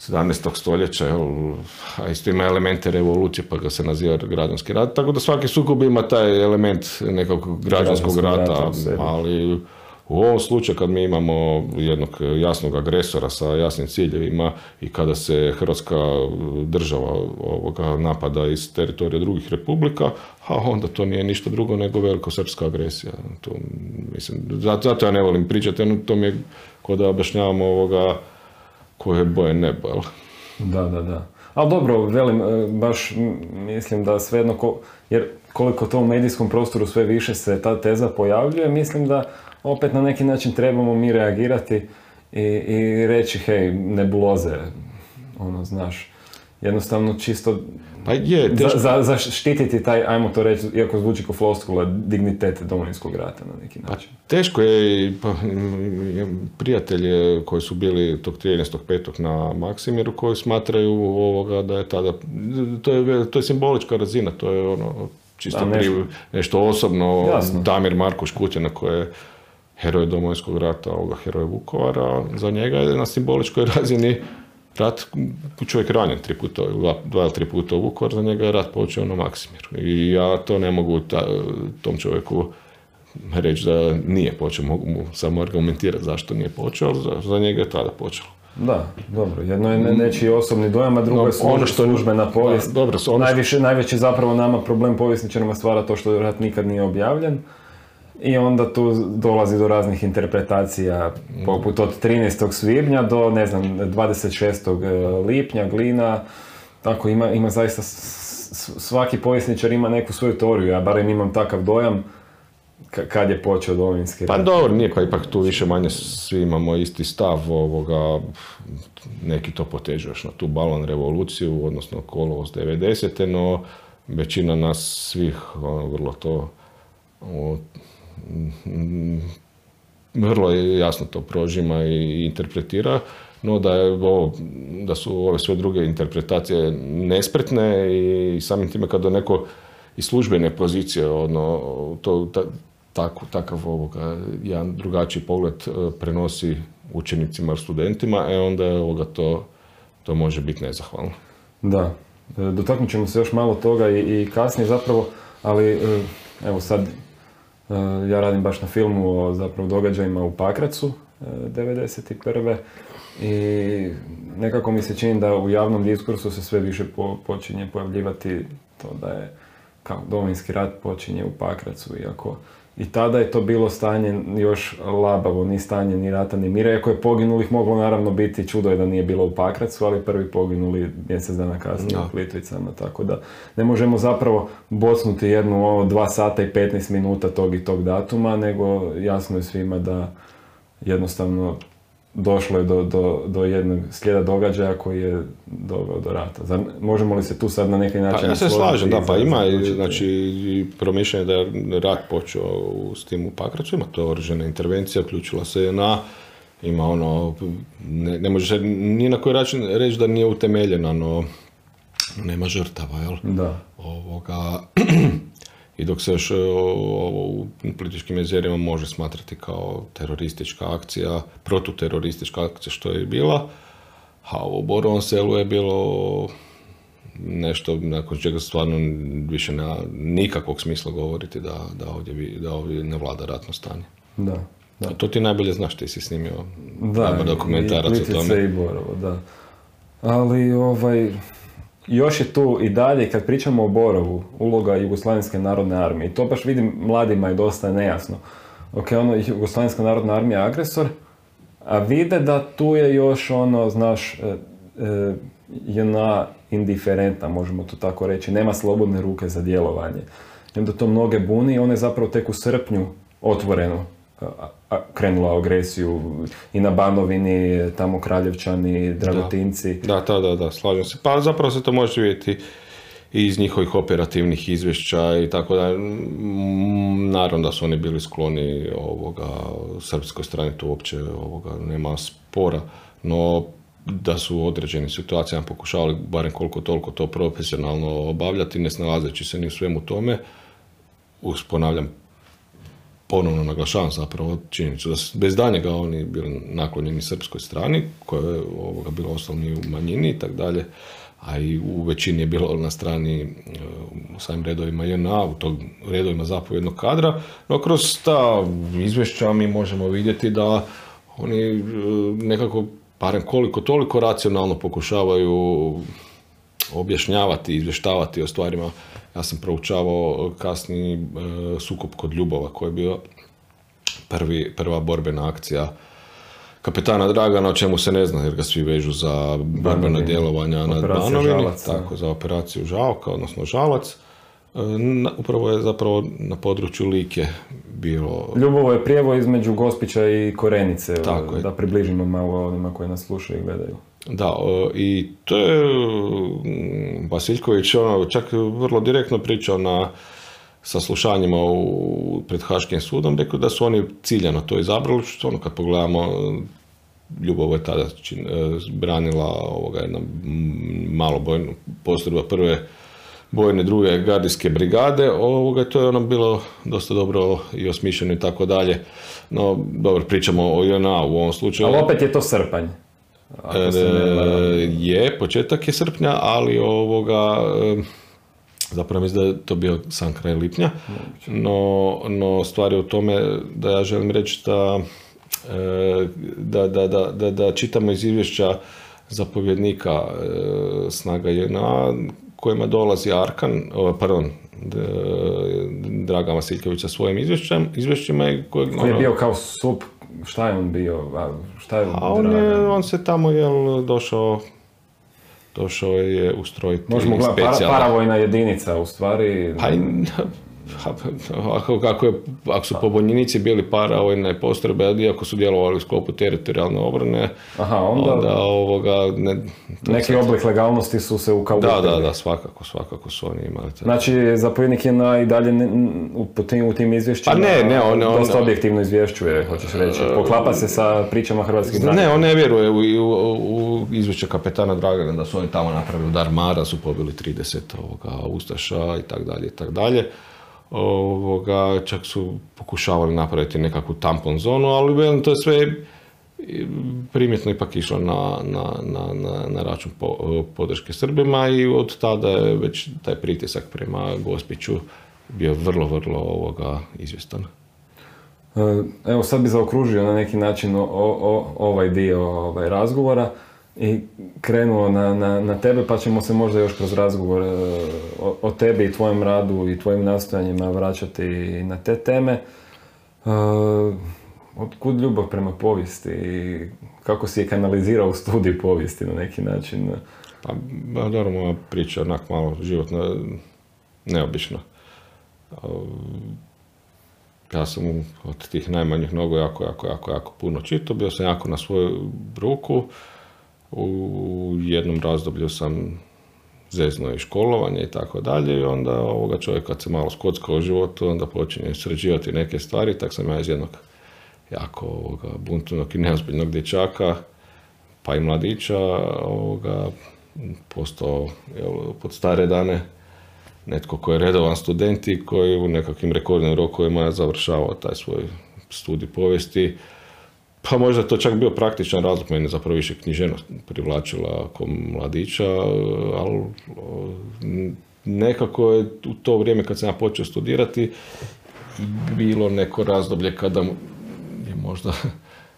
17. stoljeća, jel, a isto ima elemente revolucije pa ga se naziva građanski rat, tako da svaki sukob ima taj element nekakvog građanskog Građanskog rata rata, ali u ovom slučaju kad mi imamo jednog jasnog agresora sa jasnim ciljevima i kada se Hrvatska država ovoga napada iz teritorija drugih republika, a onda to nije ništa drugo nego velikosrpska agresija. To, mislim, zato, ja ne volim pričati, to mi je kod da objašnjavamo ovoga koje je boje jel? Da, da, da. Ali dobro, velim, e, baš mislim da svejedno, ko, jer koliko to u medijskom prostoru sve više se ta teza pojavljuje, mislim da opet na neki način trebamo mi reagirati i, i reći, hej, nebuloze, ono, znaš, jednostavno čisto Pa je, za, teško, za, zaštititi taj, ajmo to reći, iako zvuči kao floskula, dignitet Domovinskog rata na neki način. Teško je, pa, prijatelje koji su bili tog 13.5. na Maksimiru koji smatraju ovoga da je tada, to je, to je simbolička razina, to je ono čisto Da, nešto. pri- nešto osobno, Jasno. Damir Markoš Kutjana koji je heroj Domovinskog rata, ovoga heroj Vukovara, za njega je na simboličkoj razini rat, čovjek ranjen tri puta, dva, ili tri puta u Vukovar, za njega je rat počeo na Maksimiru. I ja to ne mogu ta- tom čovjeku reći da nije počeo, mogu mu samo argumentirati zašto nije počeo, ali za, za njega je tada počelo. Da, dobro, jedno je ne- nečiji osobni dojam, a drugo No, je služ- ono što- službena povijest. Da, dobro, ono što- Najviše, najveći zapravo nama problem povjesničarima stvara to što rat nikad nije objavljen. I onda tu dolazi do raznih interpretacija, poput od 13. svibnja do, ne znam, 26. lipnja, glina. Tako, ima, ima zaista, svaki povjesničar ima neku svoju teoriju, ja barem imam takav dojam ka- kad je počeo Domovinski Pa rat. dobro, nije, pa ipak tu više manje svi imamo isti stav ovoga, neki to potežu još na tu balon revoluciju, odnosno kolovoz 90. no većina nas svih ono, vrlo to vrlo jasno to prožima i interpretira, no da, je ovo, da su ove sve druge interpretacije nespretne i samim time kada neko iz službene pozicije ono, to, ta, tako, takav ovoga, jedan drugačiji pogled e, prenosi učenicima i studentima, e onda je ovoga to, to može biti nezahvalno. Da, E, dotaknut ćemo se još malo toga i, i kasnije zapravo, ali e, evo sad ja radim baš na filmu o zapravo događajima u Pakracu e, 91. I nekako mi se čini da u javnom diskursu se sve više po- počinje pojavljivati to da je kao Domovinski rat počinje u Pakracu, iako i tada je to bilo stanje još labavo, ni stanje ni rata ni mira, iako je poginulih moglo naravno biti, čudo je da nije bilo u Pakracu, ali prvi poginuli mjesec dana kasnije u Plitvicama, tako da ne možemo zapravo bocnuti jednu ovo dva sata i 15 minuta tog i tog datuma, nego jasno je svima da jednostavno došlo je do, do, do jednog slijeda događaja koji je doveo do rata. Zar, možemo li se tu sad na neki način Pa ja se slažem, da, pa ima znači, i promišljanje da je rat počeo u- s tim u Pakracu, ima to oružana intervencija, uključila se na ima ono, ne, ne može se ni na koji način reći da nije utemeljena, no nema žrtava, jel? Da. Ovoga, I dok se još e, ovo u političkim jezerima može smatrati kao teroristička akcija, protuteroristička akcija što je bila, a u Borovom selu je bilo nešto nakon čega stvarno više nema nikakvog smisla govoriti da, da, ovdje, da ovdje ne vlada ratno stanje. Da. Da. To ti najbolje znaš, ti si snimio Da, dokumentarac i o tome. i Borovo, da. Ali, ovaj, još je tu i dalje, kad pričamo o Borovu, uloga Jugoslavenske narodne armije. I to baš vidim, mladima je dosta nejasno. Ok, ono, Jugoslavenska narodna armija je agresor, a vide da tu je još ono, znaš, e, e, JNA indiferentna, možemo to tako reći, nema slobodne ruke za djelovanje. I onda to mnoge buni i ona je zapravo tek u srpnju otvoreno krenula agresiju i na Banovini, tamo Kraljevčani, Dragotinci. Da, da, da, da, slažem se. Pa zapravo se to može vidjeti iz njihovih operativnih izvješća i tako da. Naravno da su oni bili skloni ovoga, srpskoj strani, tu uopće ovoga, nema spora, no da su u određenim situacijama pokušavali barem koliko toliko to profesionalno obavljati, ne snalazeći se ni u svemu tome, uz ponavljam ponovno naglašavam zapravo činjenicu da bez danjega oni bili naklonjeni srpskoj strani, koja je ovoga bilo osnovni u manjini i tako dalje, a i u većini je bilo na strani e, u samim redovima JNA, u tog redovima zapovjednog kadra, no kroz ta izvješća mi možemo vidjeti da oni e, nekako, barem koliko toliko racionalno pokušavaju objašnjavati, izvještavati o stvarima ja sam proučavao kasni e, sukob kod Ljubova koji je bio prvi, prva borbena akcija kapetana Dragana, o čemu se ne zna jer ga svi vežu za borbena djelovanja na Banovini, tako za operaciju Žalka, odnosno Žalac. E, upravo je zapravo na području Like bilo... Ljubovo je prijevo između Gospića i Korenice, tako da približimo malo onima koji nas slušaju i gledaju. Da, i to je mm, Vasiljković ono, čak vrlo direktno pričao na saslušanjima u, pred Haškim sudom, rekao da su oni ciljano to izabrali, što ono kad pogledamo Ljubovo je tada čin, e, branila ovoga jedna malo bojnu prve bojne druge gardijske brigade, ovoga, to je ono bilo dosta dobro i osmišljeno i tako dalje. No, dobro, pričamo o JNA u ovom slučaju. Ali opet je to srpanj. E, je, početak je srpnja, ali ovoga, e, zapravo mislim da je to bio sam kraj lipnja, no, no stvar je u tome da ja želim reći da, e, da, da, da, da čitamo iz izvješća zapovjednika snaga JNA kojima dolazi Arkan, pardon, Draga Vasiljković sa svojim izvješćima. I koji je ono- bio kao sup šta je on bio, šta je A on, je, on se tamo jel došao došao je ustrojiti Možemo gledati para, paravojna jedinica u stvari. Pa, ako, kako je, ako su pobunjenici bili paravojne postrojbe, iako su djelovali u sklopu teritorijalne obrane, Aha, onda, onda ovoga... Ne, neki oblik legalnosti su se ukalupili. Da, da, da, svakako, svakako su oni imali. Znači, zapovjednik je na, i dalje u, tim, u tim izvješćima pa ne, ne, on, on, dosta objektivno izvješćuje, hoćeš reći. Poklapa se sa pričama hrvatskih branitelja. Ne, on ne vjeruje u, u, u izvješće kapetana Dragana da su oni tamo napravili udar Mara, su pobili 30 ovoga, Ustaša i tako dalje i tako dalje ovoga, čak su pokušavali napraviti nekakvu tampon zonu, ali to je sve primjetno ipak išlo na, na, na, na račun podrške Srbima i od tada je već taj pritisak prema Gospiću bio vrlo, vrlo ovoga izvjestan. E, evo sad bi zaokružio na neki način o, o, ovaj dio ovaj, razgovora i krenuo na, na, na tebe, pa ćemo se možda još kroz razgovor e, o, o tebi i tvojem radu i tvojim nastojanjima vraćati na te teme. Uh, otkud ljubav prema povijesti i kako si je kanalizirao u studiju povijesti na neki način? Pa, dobro, moja priča onak malo životno neobično. Ja sam od tih najmanjih nogu jako, jako, jako, jako puno čitao, bio sam jako na svoju ruku, u jednom razdoblju sam zezno i školovanje i tako dalje i onda ovoga čovjeka kad se malo skocka u životu onda počinje sređivati neke stvari, tak sam ja iz jednog jako ovoga, buntovnog i neozbiljnog dječaka pa i mladića ovoga, postao jel, pod stare dane netko koji je redovan student i koji u nekakvim rekordnim rokovima je završavao taj svoj studij povijesti pa možda to čak bio praktičan razlog, mene zapravo više književnost privlačila kao mladića, ali nekako je u to vrijeme kad sam ja počeo studirati bilo neko razdoblje kada je možda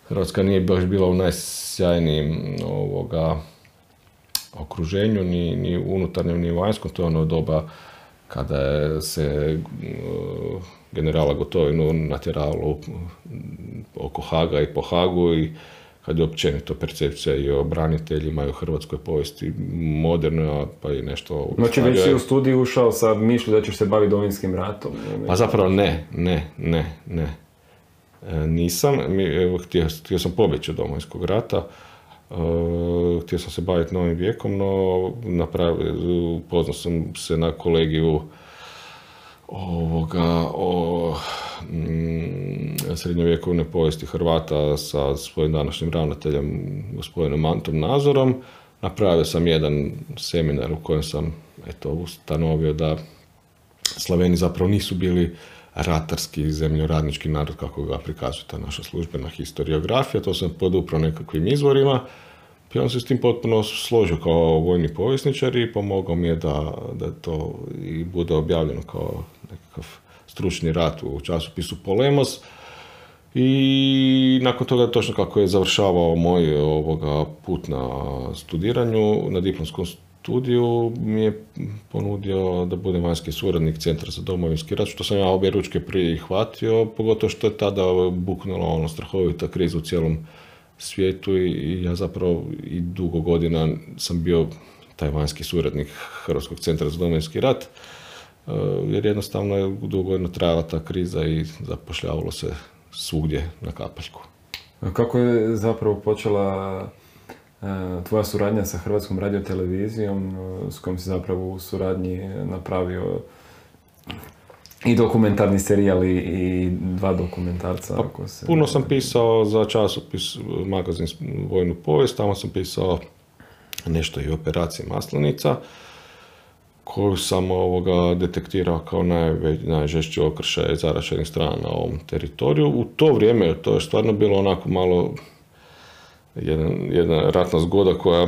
Hrvatska nije baš bila u najsjajnijem ovoga okruženju, ni, ni unutarnjem, ni vanjskom, to je ono doba kada se generala Gotovinu natjeralo oko Haga i po Hagu i kad je općenito percepcija i o braniteljima i o hrvatskoj povijesti modernoj, pa i nešto... Znači već si u studiju ušao sa mišlju da ćeš se baviti domovinskim ratom? Pa zapravo ne, ne, ne, ne. E, nisam, mi, evo, htio, htio sam pobjeći od domovinskog rata, e, htio sam se baviti novim vijekom, no napravio, upoznao sam se na kolegiju ovoga, o mm, srednjovjekovne povijesti Hrvata sa svojim današnjim ravnateljem, gospodinom Antom Nazorom. Napravio sam jedan seminar u kojem sam eto, ustanovio da Slaveni zapravo nisu bili ratarski zemljoradnički narod kako ga prikazuje ta naša službena historiografija, to sam podupro nekakvim izvorima i on se s tim potpuno složio kao vojni povjesničar i pomogao mi je da, da to i bude objavljeno kao nekakav stručni rad u časopisu Polemos. I nakon toga, točno kako je završavao moj ovoga put na studiranju, na diplomskom studiju, mi je ponudio da budem vanjski suradnik Centra za domovinski rat, što sam ja obje ručke prihvatio, pogotovo što je tada buknula ono strahovita kriza u cijelom svijetu i ja zapravo i dugo godina sam bio taj vanjski suradnik Hrvatskog centra za domovinski rat, e, jer jednostavno je dugo godina trajala ta kriza i zapošljavalo se svugdje na kapaljku. Kako je zapravo počela e, tvoja suradnja sa Hrvatskom radiotelevizijom, e, s kojom si zapravo u suradnji napravio i dokumentarni serijal i dva dokumentarca. Pa, ako se... Puno sam pisao za časopis magazin Vojnu povijest, tamo sam pisao nešto i o operaciji Maslenica, koju sam ovoga detektirao kao najveć, najžešći okršaj zaračenih strana na ovom teritoriju. U to vrijeme to je stvarno bilo onako malo jedan, jedna ratna zgoda koja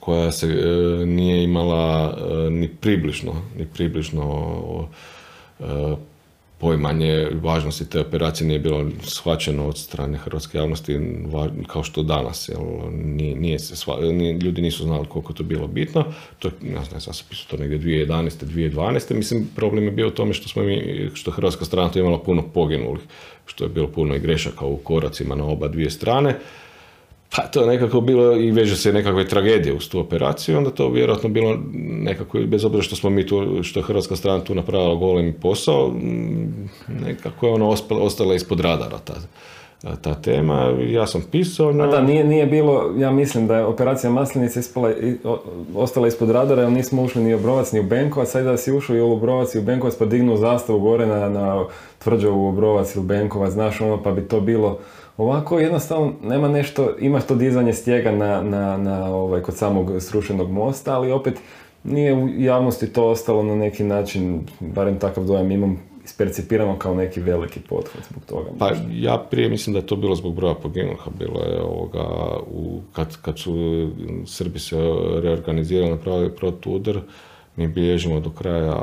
koja se e, nije imala e, ni približno, ni približno pojmanje važnosti te operacije nije bilo shvaćeno od strane hrvatske javnosti kao što danas. Jel, nije, nije se ljudi nisu znali koliko to bilo bitno. To je, ne znam, pisao to negdje 2011. 2012. Mislim, problem je bio u tome što smo mi, što hrvatska strana to imala puno poginulih, što je bilo puno i grešaka u koracima na oba dvije strane. Pa to je nekako bilo i veže se nekakve tragedije uz tu operaciju, onda to vjerojatno bilo nekako, bez obzira što smo mi tu, što je hrvatska strana tu napravila golemi posao, mm, nekako je ono ostala ispod radara ta, ta tema. Ja sam pisao... No... A da, nije, nije bilo, ja mislim da je operacija Maslinica ispala, ostala ispod radara, jer nismo ušli ni u Obrovac ni u Benkovac, sad da si ušao i u Obrovac i u Benkovac pa dignuo zastavu gore na, na tvrđavu u Obrovac ili Benkovac, znaš ono, pa bi to bilo Ovako jednostavno nema nešto, imaš to dizanje stijega na, na, na ovaj, kod samog srušenog mosta, ali opet nije u javnosti to ostalo na neki način, barem takav dojam imam, ispercipirano kao neki veliki pothvat zbog toga. Pa ja prije mislim da je to bilo zbog broja poginulih, bilo je ovoga, u, kad, kad su Srbi se reorganizirali, napravili protudar, mi bilježimo do kraja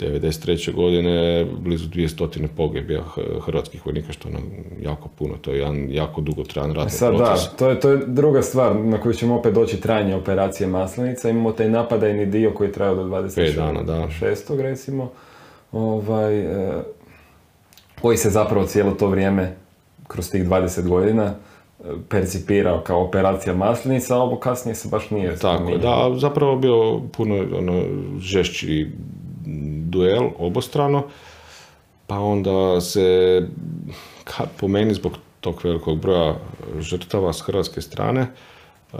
1993. godine blizu 200 pogibija hrvatskih vojnika, što nam jako puno, to je jedan jako dugotrajan ratni Sad, proces. Da, to je, to je druga stvar na koju ćemo opet doći trajanje operacije Maslenica. Imamo taj napadajni dio koji je trajao do 26. dana, da. recimo, ovaj, e, koji se zapravo cijelo to vrijeme, kroz tih 20 godina, e, percipirao kao operacija Maslenica, a ovo kasnije se baš nije Tako, da, zapravo bio puno ono, žešći duel obostrano, pa onda se, po meni zbog tog velikog broja žrtava s hrvatske strane, e,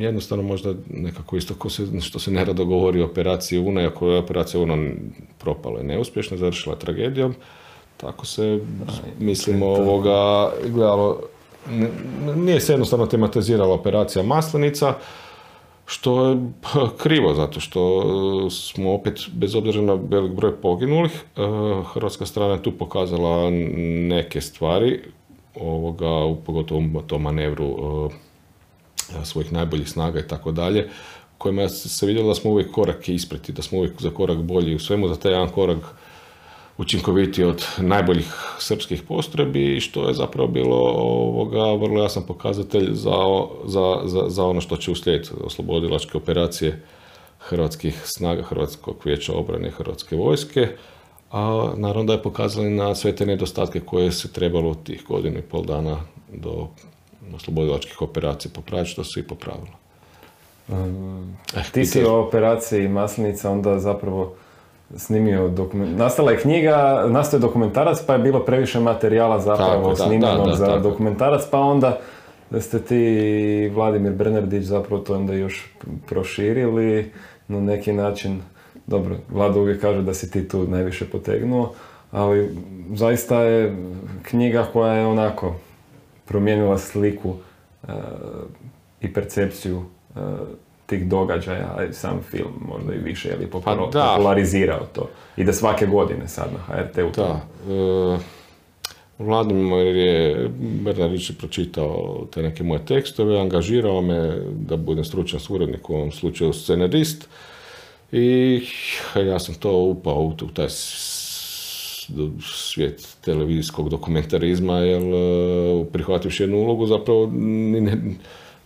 jednostavno možda nekako isto ko se, što se nerado govori o operaciji UNA, iako je operacija UNA propala i neuspješno, završila tragedijom, tako se, mislimo, ovoga, gledalo, nije se jednostavno tematizirala operacija Maslenica, što je pa, krivo, zato što e, smo opet, bez obzira na velik broj poginulih, e, hrvatska strana je tu pokazala neke stvari, ovoga, pogotovo u tom manevru e, svojih najboljih snaga i tako dalje, kojima se vidjelo da smo uvijek korak ispreti, da smo uvijek za korak bolji u svemu, za taj jedan korak učinkovitiji od najboljih srpskih postrojbi, što je zapravo bilo ovoga, vrlo jasan pokazatelj za, za, za, za ono što će uslijediti oslobodilačke operacije hrvatskih snaga, Hrvatskog vijeća obrane Hrvatske vojske, a naravno da je pokazali na sve te nedostatke koje se trebalo tih godinu i pol dana do oslobodilačkih operacija popraviti, što su i popravilo. Eh, ti si o operaciji Maslinica onda zapravo snimio dokument... Nastala je knjiga, nastao je dokumentarac, pa je bilo previše materijala zapravo snimanog za dokumentarac, pa onda ste ti Vladimir Bernardić zapravo to onda još proširili na neki način. Dobro, Vlada uvijek kaže da si ti tu najviše potegnuo, ali zaista je knjiga koja je onako promijenila sliku eh, i percepciju eh, tih događaja, sam film možda i više, je li pa popularizirao to. I da svake godine sad na HRT-u. Da. E, Vladimir je Bernardić pročitao te neke moje tekstove, angažirao me da budem stručan suradnik, u ovom slučaju scenarist. I ja sam to upao u taj svijet televizijskog dokumentarizma, jer e, prihvativši jednu ulogu zapravo ne,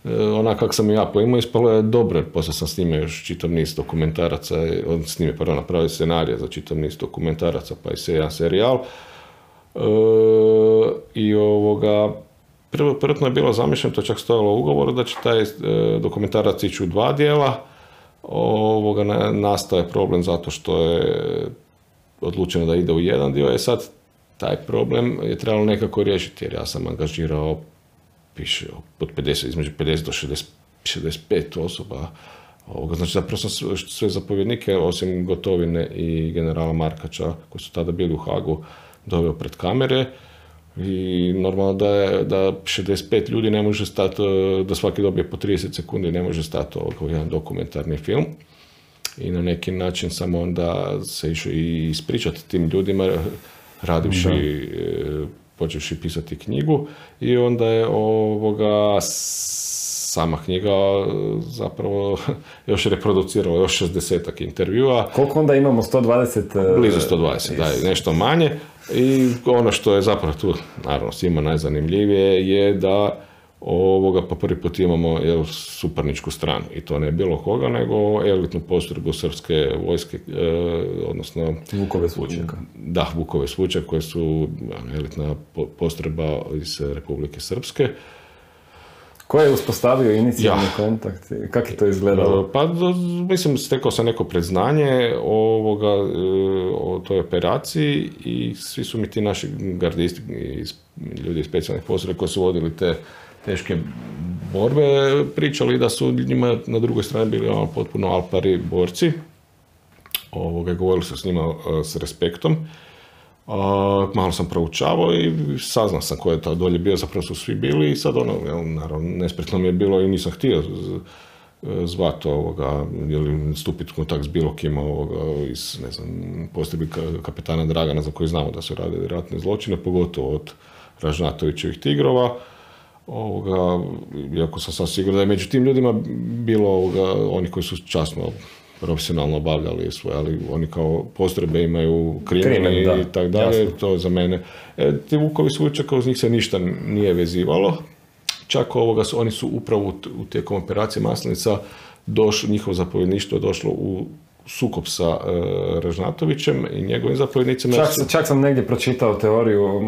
E, onak kak sam ja poimao, ispalo je dobro, poslije sam snimio još čitav niz dokumentaraca, on snime prvo napravio scenarije za čitav niz dokumentaraca, pa i se jedan serijal. E, I ovoga, prvo, prvotno je bilo zamišljeno, to čak stojalo u ugovoru, da će taj e, dokumentarac ići u dva dijela. Ovoga, nastaje problem zato što je odlučeno da ide u jedan dio, je sad taj problem je trebalo nekako riješiti, jer ja sam angažirao piše od 50, između 50 do 60, 65 osoba. Ovoga. Znači zapravo sam sve zapovjednike, osim Gotovine i generala Markača, koji su tada bili u Hagu, doveo pred kamere. I normalno da, je, da 65 ljudi ne može stati, da svaki dobije po 30 sekundi, ne može stati ovako jedan dokumentarni film. I na neki način samo onda se išao i ispričati tim ljudima, radivši počevši pisati knjigu i onda je ovoga sama knjiga zapravo još reproducirala još 60 intervjua. Koliko onda imamo? 120? Blizu 120, da, nešto manje. I ono što je zapravo tu, naravno, svima najzanimljivije je da ovoga po prvi put imamo jel, suparničku stranu i to ne bilo koga nego elitnu postrojbu srpske vojske e, odnosno Vukove svučaka da Vukove svučaka koje su elitna postrojba iz Republike Srpske Ko je uspostavio inicijalni ja. kontakt? Kako je to izgledalo? E, pa, mislim, stekao sam neko predznanje ovoga, e, o toj operaciji i svi su mi ti naši gardisti, ljudi iz specijalnih postrojba koji su vodili te teške borbe pričali da su njima na drugoj strani bili ono potpuno alpari borci. Ovoga, govorili su s njima e, s respektom. malo sam proučavao i saznao sam ko je to dolje bio, zapravo su svi bili i sad ono, naravno, nespretno mi je bilo i nisam htio zvati ovoga, ili stupiti u kontakt s bilo kim ovoga, iz, ne znam, postoji kapetana Dragana za koji znamo da su radili ratne zločine, pogotovo od Ražnatovićevih tigrova ovoga, iako sam sam siguran da je među tim ljudima bilo ovoga, oni koji su časno profesionalno obavljali svoje, ali oni kao postrebe imaju krimen i tako dalje, to je za mene. E, ti Vukovi svučaka, uz njih se ništa nije vezivalo, čak ovoga, oni su upravo u tijekom operacije Maslinica došlo, njihovo zapovjedništvo je došlo u sukob sa uh, Ražnatovićem i njegovim zapovjednicima. Čak, čak sam negdje pročitao teoriju,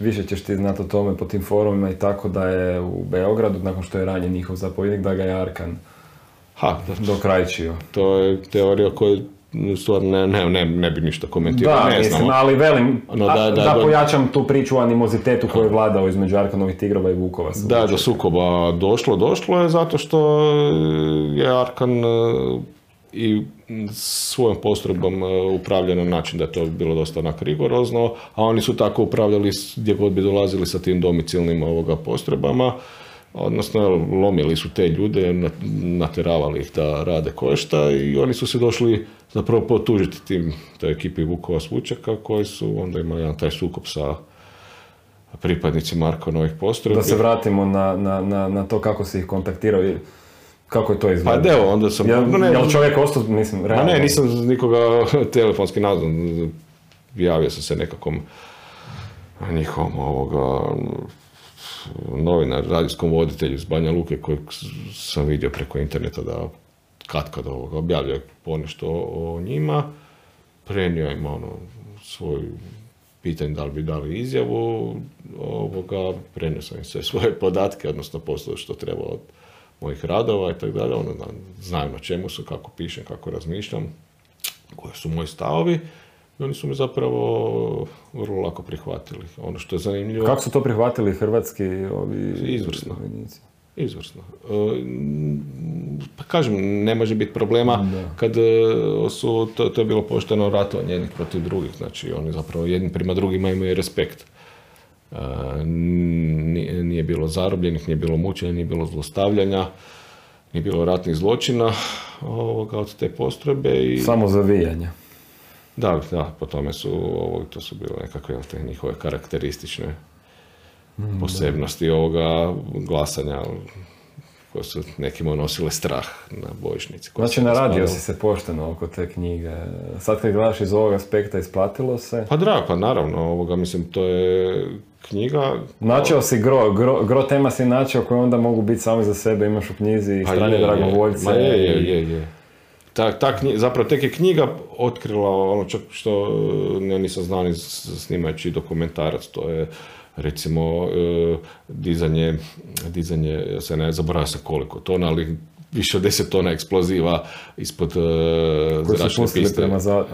više ćeš ti znati o tome po tim forumima i tako da je u Beogradu, nakon što je ranjen njihov zapovjednik, da ga je Arkan ha, dokrajčio. To je teorija koju stvarno ne, ne, ne, ne bi ništa komentirao. Da, ne mislim, ali velim, no, da, da, da, pojačam tu priču o animozitetu koji je vladao između Arkanovih tigrova i Vukova. Da, do sukoba došlo, došlo je zato što je Arkan i svojom postrojbom e, upravlja na način da je to bilo dosta onak rigorozno, a oni su tako upravljali gdje god bi dolazili sa tim domicilnim ovoga postrojbama, odnosno lomili su te ljude, nateravali ih da rade koješta i oni su se došli zapravo potužiti tim, toj ekipi Vukova Svučaka koji su onda imali jedan taj sukob sa pripadnicima Markonovih postrojbi. Da se vratimo na, na, na to kako se ih kontaktirao kako je to izgledalo? Pa deo, onda sam... Jel, ne, jel čovjek ostao, mislim, realno? ne, nisam nikoga telefonski nazvan. Javio sam se nekakvom njihovom ovoga novinar, radijskom voditelju iz Banja Luke kojeg sam vidio preko interneta da kad kad ovoga objavljuje ponešto o njima. Prenio im ono svoju pitanje da li bi dali izjavu, ovoga, prenio sam im sve svoje podatke, odnosno poslove što treba od mojih radova i tako dalje, ono, znaju na čemu su, kako pišem, kako razmišljam, koji su moji stavovi. I oni su me zapravo vrlo lako prihvatili. Ono što je zanimljivo... Kako su to prihvatili hrvatski ovi... Izvrsno. Izvrsno. E, pa kažem, ne može biti problema kad e, su, to, to je bilo pošteno ratovanje jednih protiv drugih, znači oni zapravo jedni prema drugima imaju respekt. Nije bilo zarobljenih, nije bilo mučenja, nije bilo zlostavljanja, nije bilo ratnih zločina ovoga, od te postrojbe. I... Samo zavijanja. Da, da, po tome su, ovo, to su bile nekakve te njihove karakteristične mm, posebnosti ovoga glasanja koje su nekima nosile strah na bojišnici. Znači naradio si se pošteno oko te knjige. Sad kad gledaš iz ovog aspekta isplatilo se? Pa da, pa naravno, ovoga, mislim, to je knjiga... Načeo si gro, gro, gro tema si načeo koje onda mogu biti sami za sebe, imaš u knjizi i pa strane dragovoljce. Ma je, je, je, je. Ta, ta knjiga, zapravo tek je knjiga otkrila ono čak što ne nisam znao ni snimajući dokumentarac, to je recimo e, dizanje, dizanje, ja se ne zaboravio sam koliko tona, ali više od 10 tona eksploziva ispod uh, zračne piste.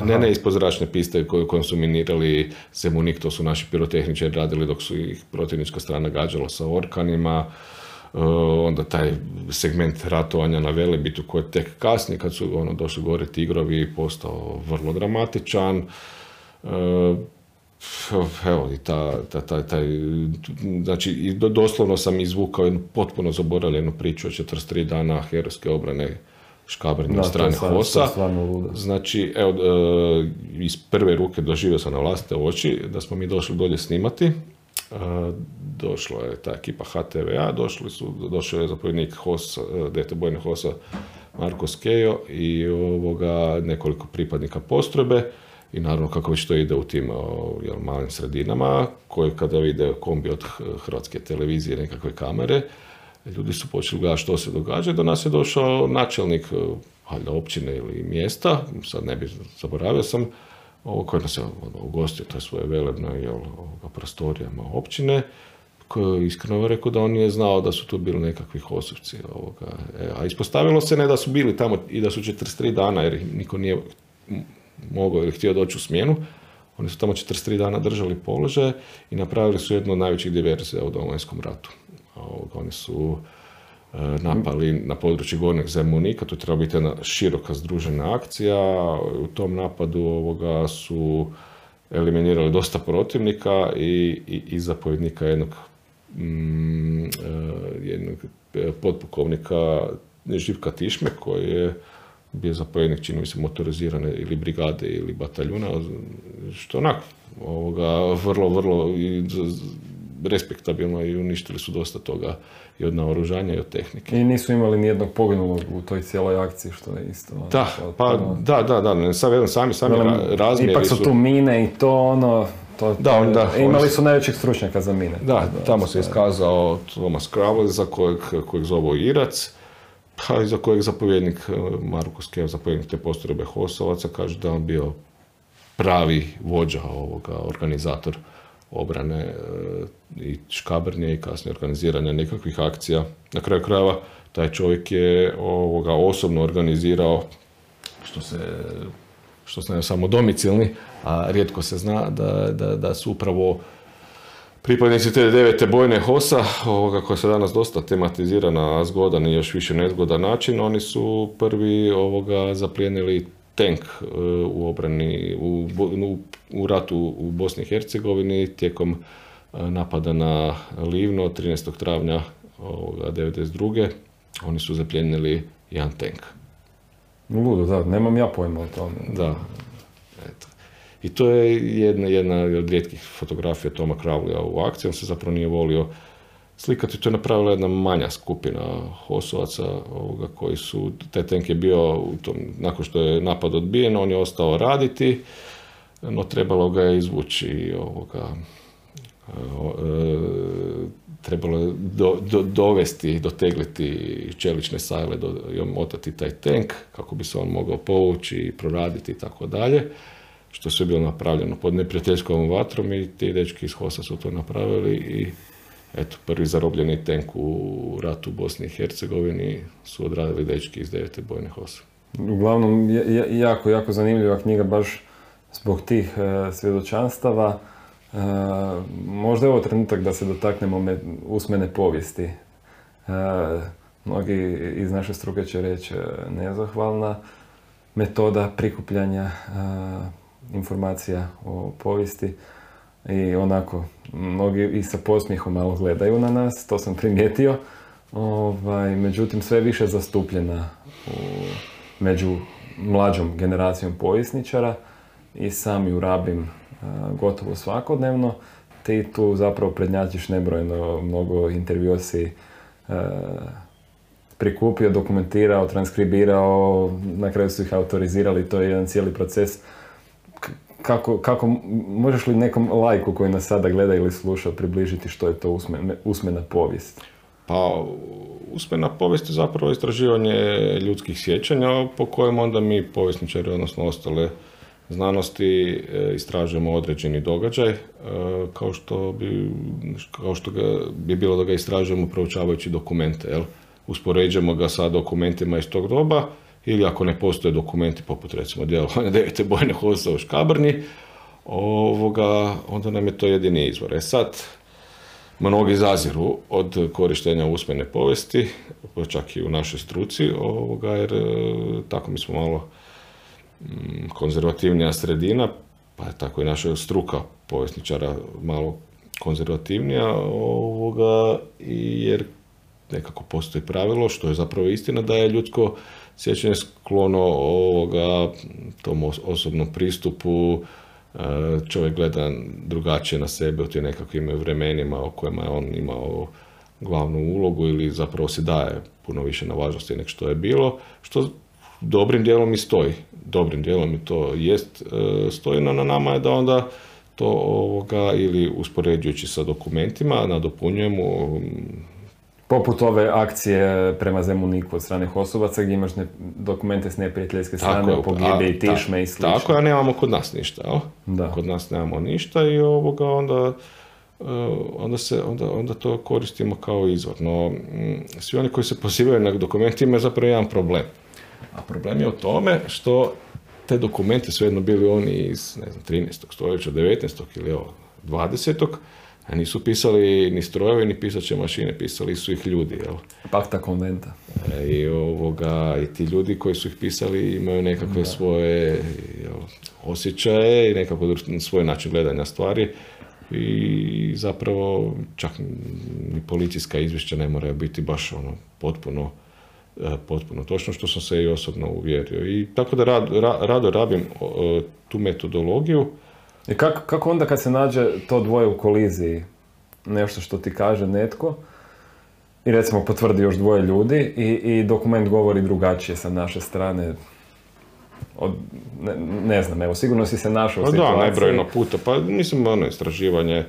Ne, ne, ispod zračne piste koju, kojom su minirali Zemunik, to su naši pirotehničari radili dok su ih protivnička strana gađala sa orkanima. Uh, onda taj segment ratovanja na Velebitu koji je tek kasnije kad su ono, došli gore tigrovi postao vrlo dramatičan. Uh, evo i ta, ta, ta, taj, znači doslovno sam izvukao jednu potpuno zaboravljenu priču o 43 dana herojske obrane škabrnje od strane Hosa. Znači, evo, e, iz prve ruke doživio sam na vlastite oči da smo mi došli dolje snimati. E, došla je ta ekipa HTVA, došli su, došao je zapovjednik HOS, e, dete bojne HOS-a Marko Skejo i ovoga nekoliko pripadnika postrojbe i naravno kako već to ide u tim jel, malim sredinama, koji kada vide kombi od hrvatske televizije, nekakve kamere, ljudi su počeli gledati što se događa. Do nas je došao načelnik valjda općine ili mjesta, sad ne bih zaboravio sam, ovo koji nas je ono, ugostio, to je svoje velebno jel, prostorijama općine, koji iskreno rekao da on nije znao da su tu bili nekakvi hosovci. Ovoga. E, a ispostavilo se ne da su bili tamo i da su 43 dana, jer niko nije mogao ili htio doći u smjenu. Oni su tamo 43 dana držali položaje i napravili su jednu od najvećih diverzija u Domovinskom ratu. Oni su e, napali na području Gornjeg Zemunika, to treba biti jedna široka združena akcija. U tom napadu ovoga su eliminirali dosta protivnika i, i, i zapovjednika jednog, mm, e, jednog e, Živka Tišme koji je bio zapovjednik, čini mi se, motorizirane ili brigade ili bataljuna, što onak, ovoga, vrlo, vrlo i respektabilno i uništili su dosta toga i od naoružanja i od tehnike. I nisu imali ni jednog poginulog u toj cijeloj akciji, što je isto. Ono, da, pa, da, da, da, sam, sami, sami razmjeri Ipak su tu mine i to ono, to, da, da, imali su najvećeg stručnjaka za mine. Da, tamo se iskazao Thomas Kravle, za kojeg, kojeg zovu Irac, pa za kojeg zapovjednik e, Marko Skev, zapovjednik te postrojbe Hosovaca, kaže da on bio pravi vođa ovoga, organizator obrane e, i škabrnje i kasnije organiziranja nekakvih akcija. Na kraju krajeva taj čovjek je ovoga osobno organizirao što se što se ne samo domicilni, a rijetko se zna da, da, da su upravo Pripadnici te devete bojne HOSA, ovoga koja se danas dosta tematizira na zgodan i još više nezgodan način, oni su prvi ovoga zaplijenili tank e, u obrani, u, u, ratu u Bosni i Hercegovini tijekom e, napada na Livno 13. travnja ovoga 92. Oni su zapljenili jedan tank. Ludo, da, nemam ja pojma o tome. Da, eto. I to je jedna, jedna od rijetkih fotografija Toma Kravlija u akciji, on se zapravo nije volio slikati. To je napravila jedna manja skupina hosovaca ovoga, koji su, taj tank je bio, u tom, nakon što je napad odbijen, on je ostao raditi, no trebalo ga je izvući ovoga, e, trebalo je do, do, dovesti, dotegliti čelične sajle i omotati taj tank kako bi se on mogao povući i proraditi i tako dalje. Što sve bilo napravljeno pod neprijateljskom vatrom i ti dečki iz HOS-a su to napravili i eto, prvi zarobljeni tank u ratu u Bosni i Hercegovini su odradili dečki iz devete bojne HOS-a. Uglavnom, jako, jako zanimljiva knjiga baš zbog tih e, svjedočanstava. E, možda je ovo trenutak da se dotaknemo usmene povijesti. E, mnogi iz naše struke će reći nezahvalna metoda prikupljanja informacija o povijesti i onako, mnogi i sa posmijehom malo gledaju na nas, to sam primijetio. Ovaj, međutim, sve više zastupljena u, među mlađom generacijom povjesničara i sam ju rabim gotovo svakodnevno. Ti tu zapravo prednjačiš nebrojno mnogo intervjua si prikupio, dokumentirao, transkribirao, na kraju su ih autorizirali, to je jedan cijeli proces kako, kako, možeš li nekom lajku koji nas sada gleda ili sluša približiti što je to usmena, usmena povijest? Pa, usmena povijest je zapravo istraživanje ljudskih sjećanja po kojem onda mi povjesničari, odnosno ostale znanosti, e, istražujemo određeni događaj, e, kao što bi, kao što ga, bi bilo da ga istražujemo proučavajući dokumente. Jel? Uspoređujemo ga sa dokumentima iz tog doba ili ako ne postoje dokumenti poput recimo djelovanja devete bojne hosa u Škabrni, ovoga, onda nam je to jedini izvor. E sad, mnogi zaziru od korištenja usmene povijesti, čak i u našoj struci, ovoga, jer e, tako mi smo malo mm, konzervativnija sredina, pa je tako i naša struka povjesničara malo konzervativnija, ovoga, jer nekako postoji pravilo, što je zapravo istina, da je ljudsko sjećanje sklono ovoga, tom osobnom pristupu, e, čovjek gleda drugačije na sebe u tim nekakvim vremenima o kojima je on imao glavnu ulogu ili zapravo se daje puno više na važnosti nego što je bilo, što dobrim dijelom i stoji. Dobrim dijelom i to jest e, stoji, no na nama je da onda to ovoga ili uspoređujući sa dokumentima nadopunjujemo Poput ove akcije prema Zemuniku od strane Hosovaca gdje imaš ne, dokumente s neprijateljske strane o pogibije i tišme i sl. Tako, a nemamo kod nas ništa, jel? Da. Kod nas nemamo ništa i ovoga onda, eh, onda, se, onda, onda to koristimo kao izvor. No, mm, svi oni koji se pozivaju na dokumente imaju zapravo jedan problem. A problem je u tome što te dokumente, svejedno bili oni iz ne znam, 13. stoljeća, 19. ili evo, 20 a nisu pisali ni strojevi, ni pisaće mašine, pisali su ih ljudi, jel? Pakta konventa. E, I, ovoga, I ti ljudi koji su ih pisali imaju nekakve svoje jel, osjećaje i nekako svoj način gledanja stvari i zapravo čak ni policijska izvješća ne moraju biti baš ono potpuno e, potpuno točno, što sam se i osobno uvjerio. I tako da rad, rado rabim tu metodologiju, i kako, kako onda kad se nađe to dvoje u koliziji, nešto što ti kaže netko, i recimo potvrdi još dvoje ljudi i, i dokument govori drugačije sa naše strane, od, ne, ne, znam, evo, sigurno si se našao u pa situaciji. Da, nebrojno puta, pa mislim, ono, istraživanje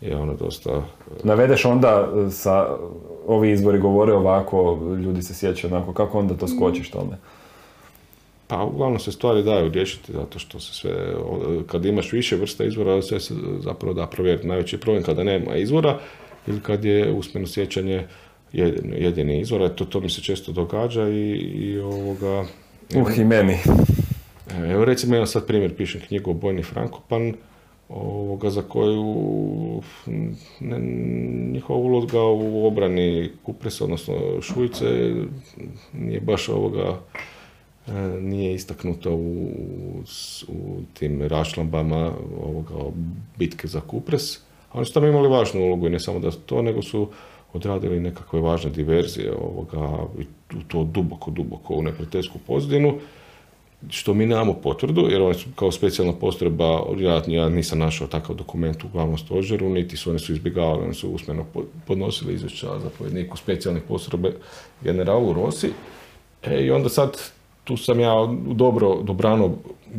je ono dosta... Navedeš onda sa, ovi izbori govore ovako, ljudi se sjećaju onako, kako onda to skočiš tome? Pa uglavnom se stvari daju riješiti zato što se sve, kad imaš više vrsta izvora, sve se zapravo da provjeriti. Najveći problem kada nema izvora ili kad je usmeno sjećanje jedini izvor, to, to mi se često događa i, i ovoga... Uh, i meni. Evo recimo, ja sad primjer, pišem knjigu o Bojni Frankopan, ovoga za koju ne, njihova uloga u obrani Kupresa, odnosno Šujce, nije baš ovoga nije istaknuto u, u tim rašlambama ovoga, bitke za Kupres. Oni su tamo imali važnu ulogu i ne samo da to, nego su odradili nekakve važne diverzije ovoga, i to duboko, duboko u neprijateljsku pozdinu, što mi nemamo potvrdu, jer oni su kao specijalna postrojba, ja, ja nisam našao takav dokument u glavnom stožeru, niti su oni su izbjegavali, oni su usmeno podnosili izvješća zapovjedniku specijalnih postrojbe generalu Rosi. E, I onda sad tu sam ja dobro, dobrano,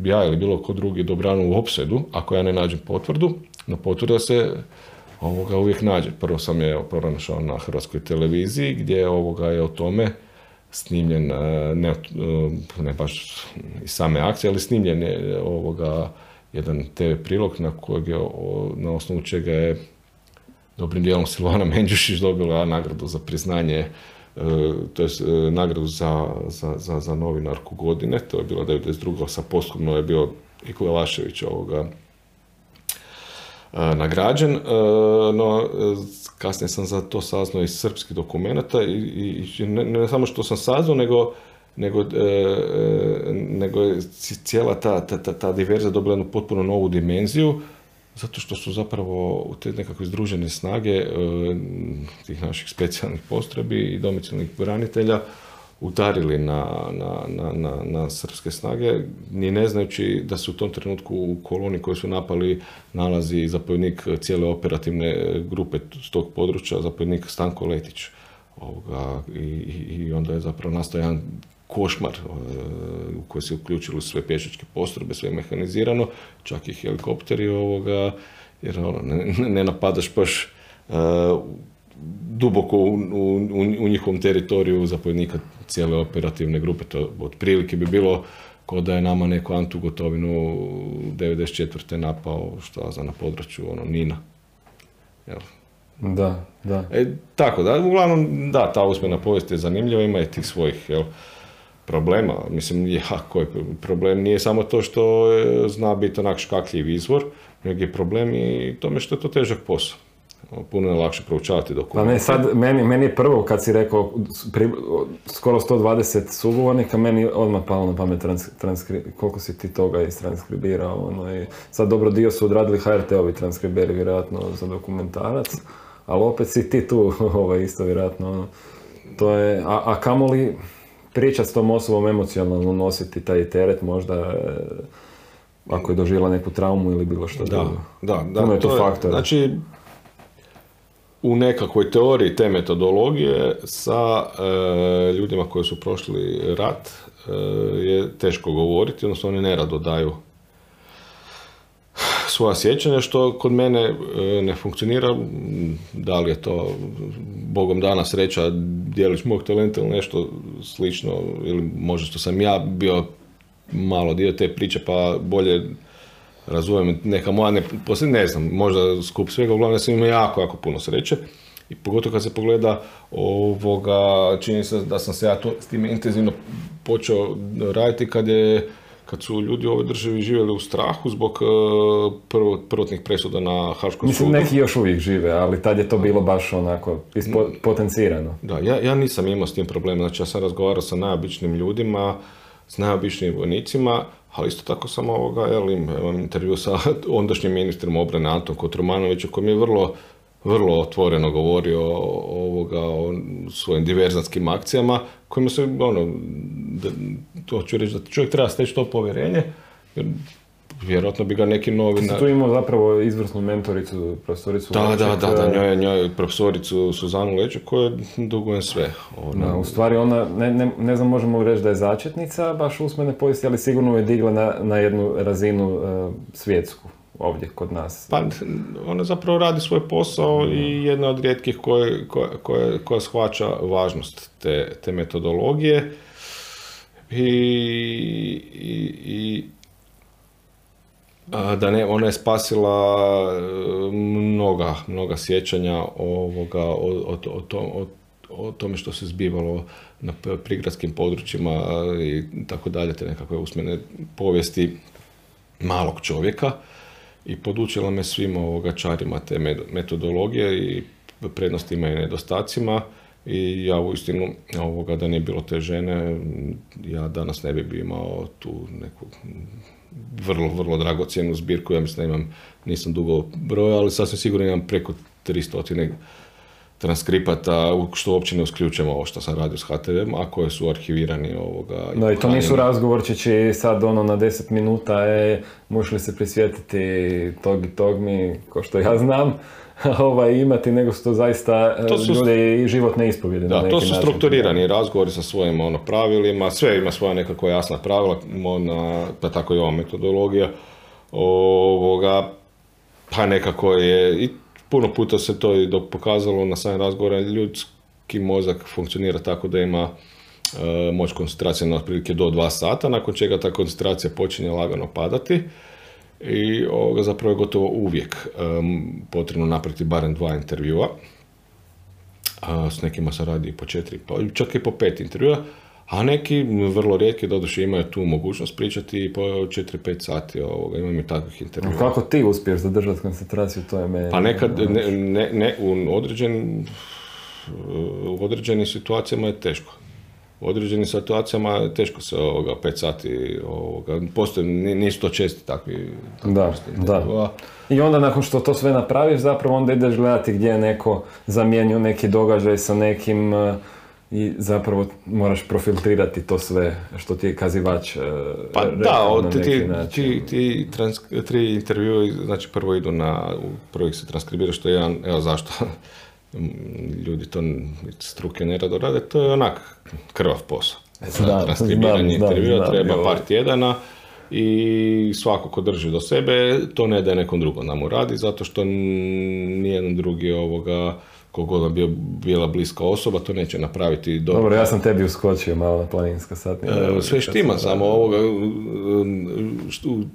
ja ili bilo ko drugi dobrano u opsedu, ako ja ne nađem potvrdu, no potvrda se ovoga uvijek nađe. Prvo sam je pronašao na hrvatskoj televiziji gdje ovoga je o tome snimljen, e, ne, e, ne baš iz same akcije, ali snimljen je ovoga jedan TV prilog na kojeg je, na osnovu čega je dobrim dijelom Silvana Menđušić dobila nagradu za priznanje to je e, nagradu za, za, za, za, novinarku godine, to je bilo 92. sa posthumno je bio Iko Lašević ovoga e, nagrađen, no kasnije sam za to saznao iz srpskih dokumenata i, i ne, ne, samo što sam saznao, nego nego, nego je cijela ta, ta, ta, ta diverzija dobila jednu potpuno novu dimenziju zato što su zapravo te nekakve združene snage e, tih naših specijalnih postrebi i domicilnih branitelja udarili na, na, na, na, srpske snage, ni ne znajući da se u tom trenutku u koloni koji su napali nalazi zapovjednik cijele operativne grupe s tog područja, zapovjednik Stanko Letić. Ovoga, i, I onda je zapravo nastao jedan košmar e, u koji se uključilo sve pješačke postrojbe, sve mehanizirano, čak i helikopteri ovoga, jer ono, ne, ne napadaš baš uh, duboko u, u, u, njihovom teritoriju zapovjednika cijele operativne grupe. To otprilike bi bilo kao da je nama neku Antu Gotovinu 94. napao što za na području ono, Nina. Jel? Da, da. E, tako da, uglavnom, da, ta uspjena povijest je zanimljiva, ima je tih svojih, jel, problema. Mislim, jako je problem. Nije samo to što zna biti onak škakljiv izvor, nego je problem i tome što je to težak posao. Puno je lakše proučavati dokumente. Pa ne, sad, meni, meni je prvo kad si rekao pri, skoro 120 sugovornika, meni odmah palo na pamet transkri, koliko si ti toga istranskribirao. Ono, i sad dobro dio su odradili HRT-ovi transkriberi, vjerojatno za dokumentarac, ali opet si ti tu ovaj, isto vjerojatno. Ono, to je, a, a kamoli, priča s tom osobom emocionalno nositi taj teret možda e, ako je doživjela neku traumu ili bilo što da, drugo. Da, da. je to, faktor. Znači, u nekakvoj teoriji te metodologije sa e, ljudima koji su prošli rat e, je teško govoriti, odnosno oni nerado daju svoja sjećanja, što kod mene e, ne funkcionira, da li je to bogom dana sreća, dijelić mog talenta ili nešto slično, ili možda što sam ja bio malo dio te priče, pa bolje razumijem neka moja, ne, poslije ne znam, možda skup svega, uglavnom sam imao jako, jako puno sreće. I pogotovo kad se pogleda ovoga, čini se da sam se ja to, s time intenzivno počeo raditi kad je kad su ljudi u ovoj državi živjeli u strahu zbog e, prvo, prvotnih presuda na Haškom Mislim, sudu. neki još uvijek žive, ali tad je to bilo baš onako ispo, mm. potencirano. Da, ja, ja nisam imao s tim problema. Znači, ja sam razgovarao sa najobičnim ljudima, s najobičnim vojnicima, ali isto tako sam ovoga, jel, imam intervju sa ondašnjim ministrom obrane Anton Kotromanovićem, koji mi je vrlo vrlo otvoreno govorio o, ovoga, o svojim diverzanskim akcijama, kojima se, ono, to ću reći da čovjek treba steći to povjerenje, jer vjerojatno bi ga neki novi... Tu imao zapravo izvrsnu mentoricu, profesoricu Da, da, da, da, njoj, njoj profesoricu Suzanu Leću koje dugujem sve. Ona... Da, u stvari ona, ne, ne, ne znam možemo reći da je začetnica baš usmene povijesti, ali sigurno je digla na, na jednu razinu uh, svjetsku ovdje kod nas? Pa ona zapravo radi svoj posao i jedna od rijetkih koje, koje, koja shvaća važnost te, te metodologije i, i, i da ne, ona je spasila e, mnoga, mnoga sjećanja ovoga, o, o, o, o tome što se zbivalo na prigradskim područjima i tako dalje, te nekakve usmene povijesti malog čovjeka. I podučila me svim ovoga čarima te metodologije i prednostima i nedostacima i ja uistinu ovoga da nije bilo te žene ja danas ne bi imao tu neku vrlo, vrlo dragocjenu zbirku, ja mislim da imam, nisam dugo broja, ali sasvim sigurno imam preko 300 transkripata, što uopće ne usključujemo ovo što sam radio s HTV, a koje su arhivirani ovoga. No i to nisu razgovorčići sad ono na 10 minuta, e, možeš li se prisjetiti tog i tog mi, ko što ja znam, ovaj, imati, nego su to zaista e, to su, ljudi i životne ispovjede. Da, to su strukturirani razgovori sa svojim ono, pravilima, sve ima svoja nekako jasna pravila, ona, pa tako i ova metodologija. Ovoga, pa nekako je, i puno puta se to i pokazalo na samim razgovorima, ljudski mozak funkcionira tako da ima e, moć koncentracije na otprilike do dva sata, nakon čega ta koncentracija počinje lagano padati i ovoga zapravo je gotovo uvijek em, potrebno napraviti barem dva intervjua. A, s nekima se radi i po četiri, pa čak i po pet intervjua, a neki, vrlo rijetki, doduše imaju tu mogućnost pričati i po 4-5 sati, ovoga, imam i takvih intervjua. Kako ti uspiješ zadržati koncentraciju, to je meni... Pa nekad, ne, ne, ne, u određenim, u određenim situacijama je teško. U određenim situacijama teško se ovoga, pet sati, ovoga, postoje, ni- nisu to česti takvi, takvi Da, vrste da. intervjua. I onda nakon što to sve napraviš, zapravo onda ideš gledati gdje je neko zamijenio neki događaj sa nekim eh, i zapravo moraš profiltrirati to sve što ti je kazivač eh, Pa da, neki ti, način. ti, ti trans- tri intervjua, znači prvo idu na, prvo ih se transkribira što je jedan, evo zašto ljudi to struke nerado rade, to je onak krvav posao. Za Znam, transkribiranje intervjua treba par tjedana i svako ko drži do sebe, to ne daje nekom drugom da mu radi, zato što nijedan drugi ovoga, kogod vam bio, bila bliska osoba, to neće napraviti dobro. Dobro, ja sam tebi uskočio malo na planinska satnija. E, Sve štima, samo ovoga,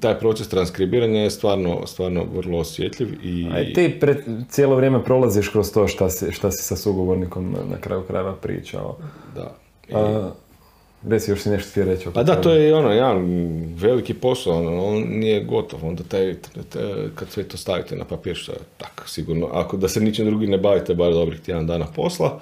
taj proces transkribiranja je stvarno, stvarno vrlo osjetljiv i A ti pred, cijelo vrijeme prolaziš kroz to šta si, šta si sa sugovornikom na, na kraju krajeva pričao. da. I- A, reci, još si nešto htio reći. pa da, to je ono, jedan veliki posao, ono, on nije gotov, onda taj, taj- kad sve to stavite na papir, što je tak, sigurno, ako da se ničim drugim ne bavite, bar dobrih tjedan dana posla,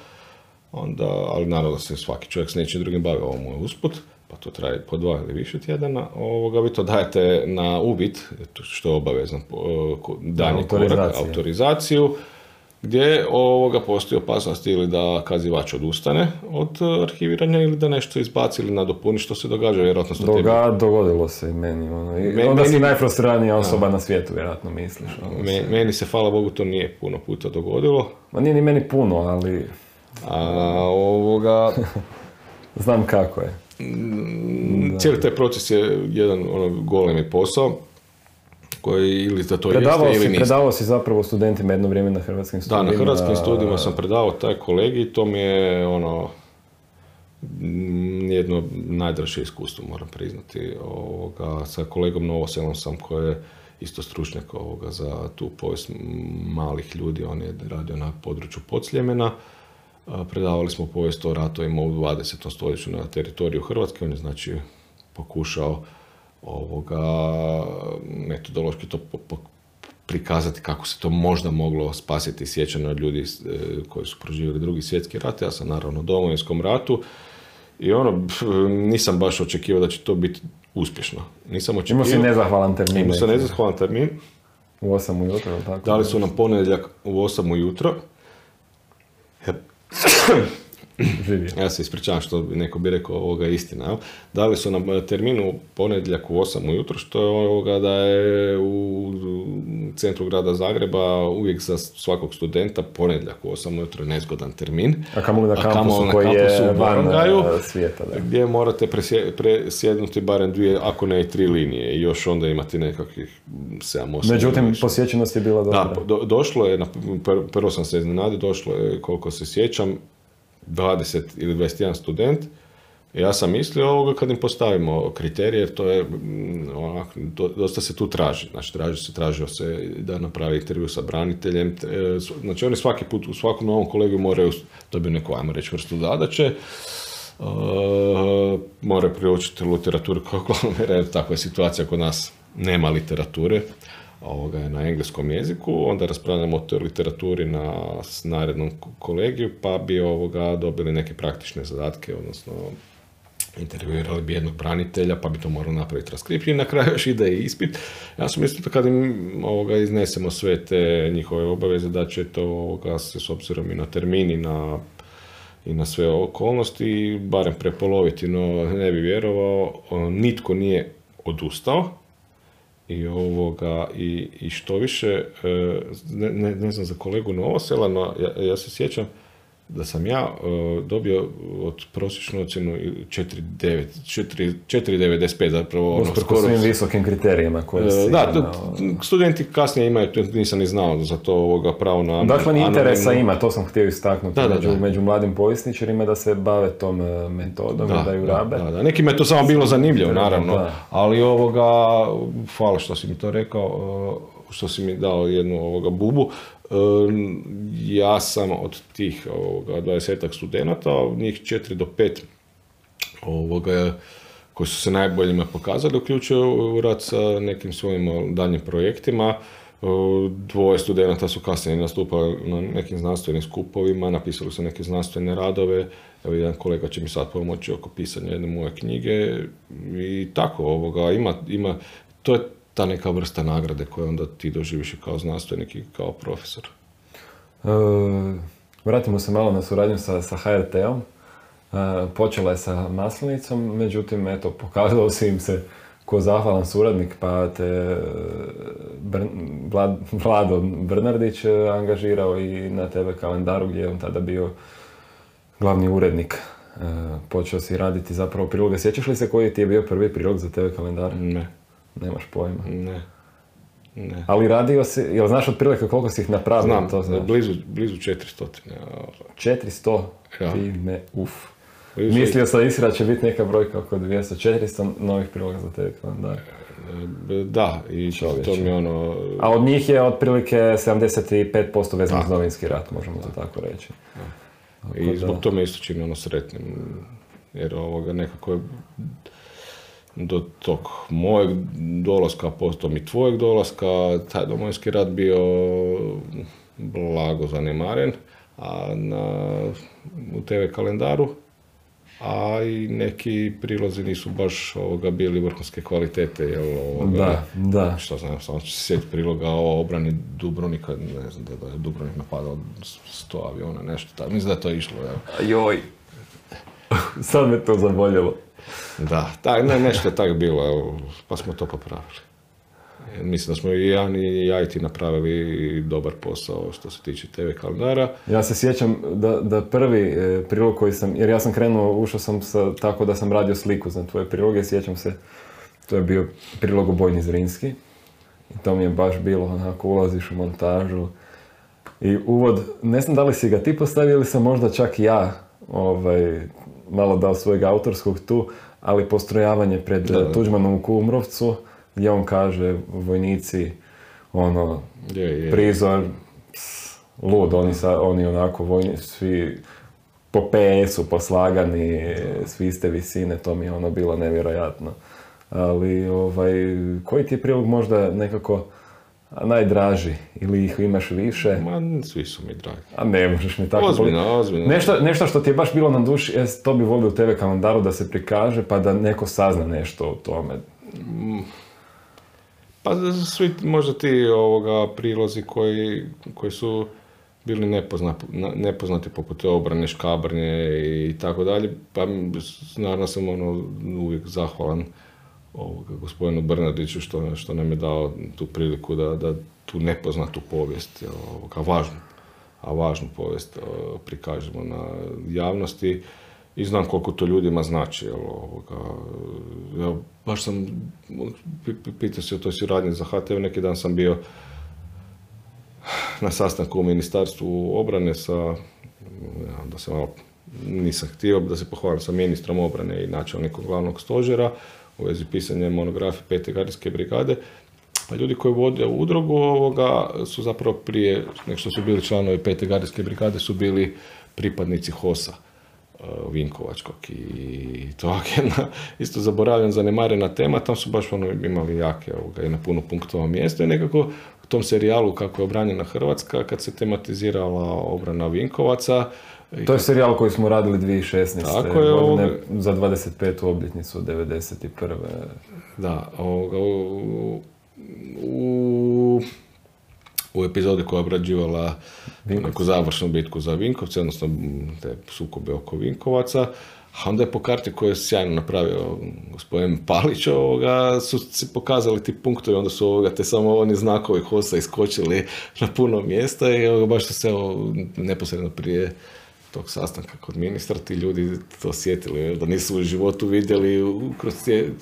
onda, ali naravno da se svaki čovjek s nečim drugim bavi, ovo mu je usput, pa to traje po dva ili više tjedana, ovoga, vi to dajete na uvid, to što je obavezan daljnji korak, autorizaciju, gdje ovoga postoji opasnost ili da kazivač odustane od e, arhiviranja ili da nešto izbaci ili nadopuni što se događa vjerojatno tebi. Doga, dogodilo se i meni. Ono. I Me- onda si najfrustriranija osoba na svijetu, vjerojatno misliš. Ono. Me- meni se, hvala Bogu, to nije puno puta dogodilo. Ma nije ni meni puno, ali A ovoga, znam kako je. cijeli taj proces je jedan ono, golemi posao koji ili da to Predavao jeste si, ili niste. predavao si zapravo studentima jedno vrijeme na hrvatskim Da, studijima. na hrvatskim studijima sam predavao taj kolegi, to mi je ono mm, jedno najdraže iskustvo, moram priznati. Ovoga, sa kolegom Novoselom sam koji je isto stručnjak ovoga za tu povijest malih ljudi, on je radio na području Podsljemena. Predavali smo povijest o ratovima u 20. stoljeću na teritoriju Hrvatske, on je znači pokušao ovoga metodološki to po- po- prikazati kako se to možda moglo spasiti sjećanje od ljudi e, koji su proživjeli drugi svjetski rat. Ja sam naravno u Domovinskom ratu i ono, pf, nisam baš očekivao da će to biti uspješno. Nisam očekivao. Imao si nezahvalan termin. Imao sam nezahvalan termin. U 8 ujutro, tako? Dali su nam ponedjeljak u 8 ujutro. Živio. Ja se ispričavam što bi neko bi rekao ovoga istina. Jel? Dali su nam e, termin u ponedjeljak u 8 ujutro, što je ovoga da je u centru grada Zagreba uvijek za svakog studenta ponedjeljak u 8 ujutro je nezgodan termin. A kamoli na kampusu na koji kampusu je u van Barangaju. svijeta. Da. Gdje morate presje- presjednuti barem dvije, ako ne i tri linije i još onda imati nekakvih 7-8 Međutim, posjećenost je bila dobra. da, do- došlo je, prvo sam se iznenadio, došlo je, koliko se sjećam, 20 ili 21 student. Ja sam mislio ovoga kad im postavimo kriterije, jer to je, mm, onak, do- dosta se tu traži. Znači, traži se, tražio se da napravi intervju sa braniteljem. e, Znači, oni svaki put, u svakom novom kolegiju moraju dobiti neku, ajmo reći, vrstu zadaće. Uh, moraju priučiti literaturu kako jer takva je situacija kod nas nema literature ovoga na engleskom jeziku, onda raspravljamo o toj literaturi na narednom ko- kolegiju, pa bi ovoga dobili neke praktične zadatke, odnosno intervjuirali bi jednog branitelja, pa bi to morali napraviti transkripciju i na kraju još ide i ispit. Ja sam mislio da kad im ovoga, iznesemo sve te njihove obaveze, da će to ovoga, se s obzirom i na termin i na, i na sve okolnosti, barem prepoloviti, no ne bi vjerovao, nitko nije odustao, i ovoga i, i što više e, ne, ne, znam za kolegu Novosela, no ja, ja se sjećam da sam ja e, dobio od prosječnu ocjenu 4,9, 4 4,95 zapravo. Ono, Usprko svim visokim kriterijima koje E, si Da, to- studenti kasnije imaju, nisam ni znao za to ovoga pravo na... Dakle, ni interesa anonimno- ima, to sam htio istaknuti Da, da, među, da. među mladim povjesničarima da se bave tom e, metodom i da ju rabe. Da, da. Nekima je to samo bilo zanimljivo, Da, naravno, da. ali ovoga, hvala što si mi to rekao, što si mi dao jednu ovoga bubu. Ja sam od tih ovoga, 20 studenata, njih 4 do 5 ovoga, koji su se najboljima pokazali, uključuju u rad sa nekim svojim daljnjim projektima. Dvoje studenata su kasnije nastupali na nekim znanstvenim skupovima, napisali su neke znanstvene radove. Evo, jedan kolega će mi sad pomoći oko pisanja jedne moje knjige. I tako, ovoga, ima, ima, to je ta neka vrsta nagrade koju onda ti doživiš i kao znanstvenik i kao profesor. E, vratimo se malo na suradnju sa, sa HRT-om. E, počela je sa Maslenicom, međutim, eto, pokazalo si im se ko zahvalan suradnik, pa te e, Brn- Vlad- Vlado Brnardić e, angažirao i na TV kalendaru gdje je on tada bio glavni urednik. E, počeo si raditi zapravo priloge. Sjećaš li se koji ti je bio prvi prilog za TV kalendar? Ne, Nemaš pojma. ne, ne. Ali radio si, jel znaš otprilike koliko si ih napravio? Znam, to znaš? blizu, blizu 400. a, 400, Ja. ti me, uf. blizu Mislio sam istina će biti neka brojka oko 200, 400 novih priloga za TV kalendar. E, Da, i Čovječe. to mi ono... A od njih je otprilike 75% vezano uz novinski rat, možemo to tako reći. I da. zbog toga me isto čini ono sretnim. Jer ovoga nekako je do tog mojeg dolaska, potom i tvojeg dolaska, taj domovinski rat bio blago zanemaren, a na, u TV kalendaru, a i neki prilozi nisu baš ovoga bili vrhunske kvalitete, jel, ovoga, Da, da. što znam, samo ću se sjetiti priloga o obrani Dubrovnika, ne znam da, da je Dubrovnik napadao sto aviona, nešto tako, mislim da je to išlo, evo. Joj. Sad me to zaboljelo. Da, tak, ne, nešto je tako bilo, pa smo to popravili. Mislim da smo i ja i ja i ti napravili dobar posao što se tiče TV kalendara. Ja se sjećam da, da prvi e, prilog koji sam, jer ja sam krenuo, ušao sam sa, tako da sam radio sliku za tvoje priloge, sjećam se, to je bio prilog o Bojni Zrinski. I to mi je baš bilo onako, ulaziš u montažu. I uvod, ne znam da li si ga ti postavio ili sam možda čak ja ovaj, malo dao svojeg autorskog tu, ali postrojavanje pred Da, da. e, Tuđmanom u Kumrovcu, gdje on kaže vojnici, ono, Je, je. prizor, ps, lud, oni, sa, oni onako vojni, svi po PS-u poslagani, svi iste visine, to mi je ono bilo nevjerojatno. Ali, ovaj, koji ti je prilog možda nekako najdraži ili ih imaš više? Ma, svi su mi dragi. A ne možeš mi tako... Ozbiljno, ozbiljno. Nešto, nešto što ti je baš bilo na duši, jes, to bi volio u TV kalendaru da se prikaže pa da neko sazna nešto o tome. Pa svi možda ti ovoga prilozi koji, koji su bili nepozna- na- nepoznati poput te obrane škabrnje i tako dalje, pa naravno sam ono uvijek zahvalan ovoga, gospodinu Bernardiću što, što nam je dao tu priliku da, da tu nepoznatu povijest, ovoga, važnu, a važnu povijest e, prikažemo na javnosti i znam koliko to ljudima znači. Jel, ovoga, ja baš sam, pi- pi- pitao se o toj suradnji za HTV, neki dan sam bio na sastanku u Ministarstvu obrane sa, ja, da se malo, nisam htio da se pohvalim sa ministrom obrane i načelnikom glavnog stožera u vezi pisanja monografije pete gardijske brigade. Pa ljudi koji vode udrugu ovoga su zapravo prije nego što su bili članovi pete gardijske brigade su bili pripadnici HOS-a e, Vinkovačkog i to je jedna isto zaboravljena, zanemarena tema, tam su baš ono imali jake ovoga, i na puno punktova mjesto i nekako u tom serijalu kako je obranjena Hrvatska, kad se tematizirala obrana Vinkovaca, To je serijal koji smo radili 2016. Tako je, godine ovoga- za 25. obljetnicu 91. Da, ovoga, u, u, u epizodi koja je obrađivala neku završnu bitku za Vinkovce, odnosno te sukobe oko Vinkovaca, a onda je po karti koju je sjajno napravio gospodin Palić, ovoga, su se pokazali ti punktovi, onda su ovoga, te samo oni znakovi hosa iskočili na puno mjesta i ovoga, baš su se evo, neposredno prije tog sastanka kod ministra, ti ljudi to osjetili, da nisu u životu vidjeli kroz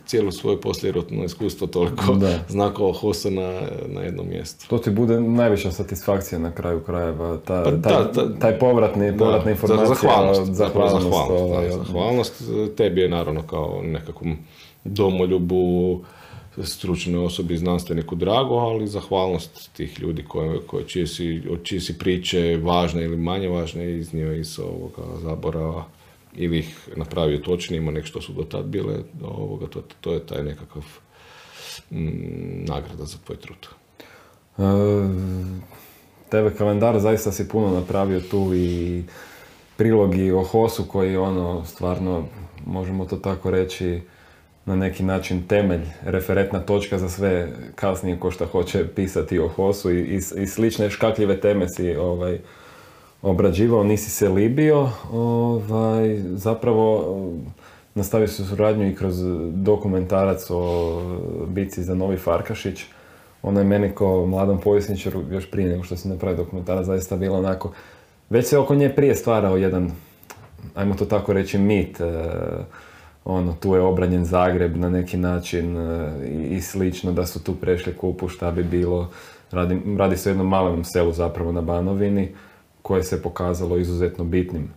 cijelu svoje posljerotno iskustvo toliko da. znakova hosa na, na jednom mjestu. To ti bude najviša satisfakcija na kraju krajeva, ta, pa, taj, taj povratni, povratna informacija. Zahvalnost, zahvalnost, zahvalnost, ovaj, zahvalnost tebi je naravno kao nekakvom domoljubu, stručnoj osobi, znanstveniku drago, ali zahvalnost tih ljudi koje, koje čije, si, čije si priče važne ili manje važne iznio iz ovoga zabora ili ih napravio točnijima nek što su do tad bile, ovoga, to, to je taj nekakav mm, nagrada za tvoj trud. E, TV kalendar zaista si puno napravio tu i prilogi o Hosu koji ono stvarno, možemo to tako reći, na neki način temelj, referentna točka za sve kasnije ko što hoće pisati o Hosu i, i, i slične škakljive teme si ovaj, obrađivao, nisi se libio. Ovaj, zapravo nastavio se suradnju i kroz dokumentarac o bici za Novi Farkašić. Ona je meni kao mladom povjesničaru, još prije nego što se napravio dokumentarac, zaista bilo onako... Već se oko nje prije stvarao jedan, ajmo to tako reći, mit. E, ono, tu je obranjen Zagreb na neki način e, i, slično, da su tu prešli kupu, šta bi bilo. Radi, radi se o jednom malom selu zapravo na Banovini, koje se pokazalo izuzetno bitnim.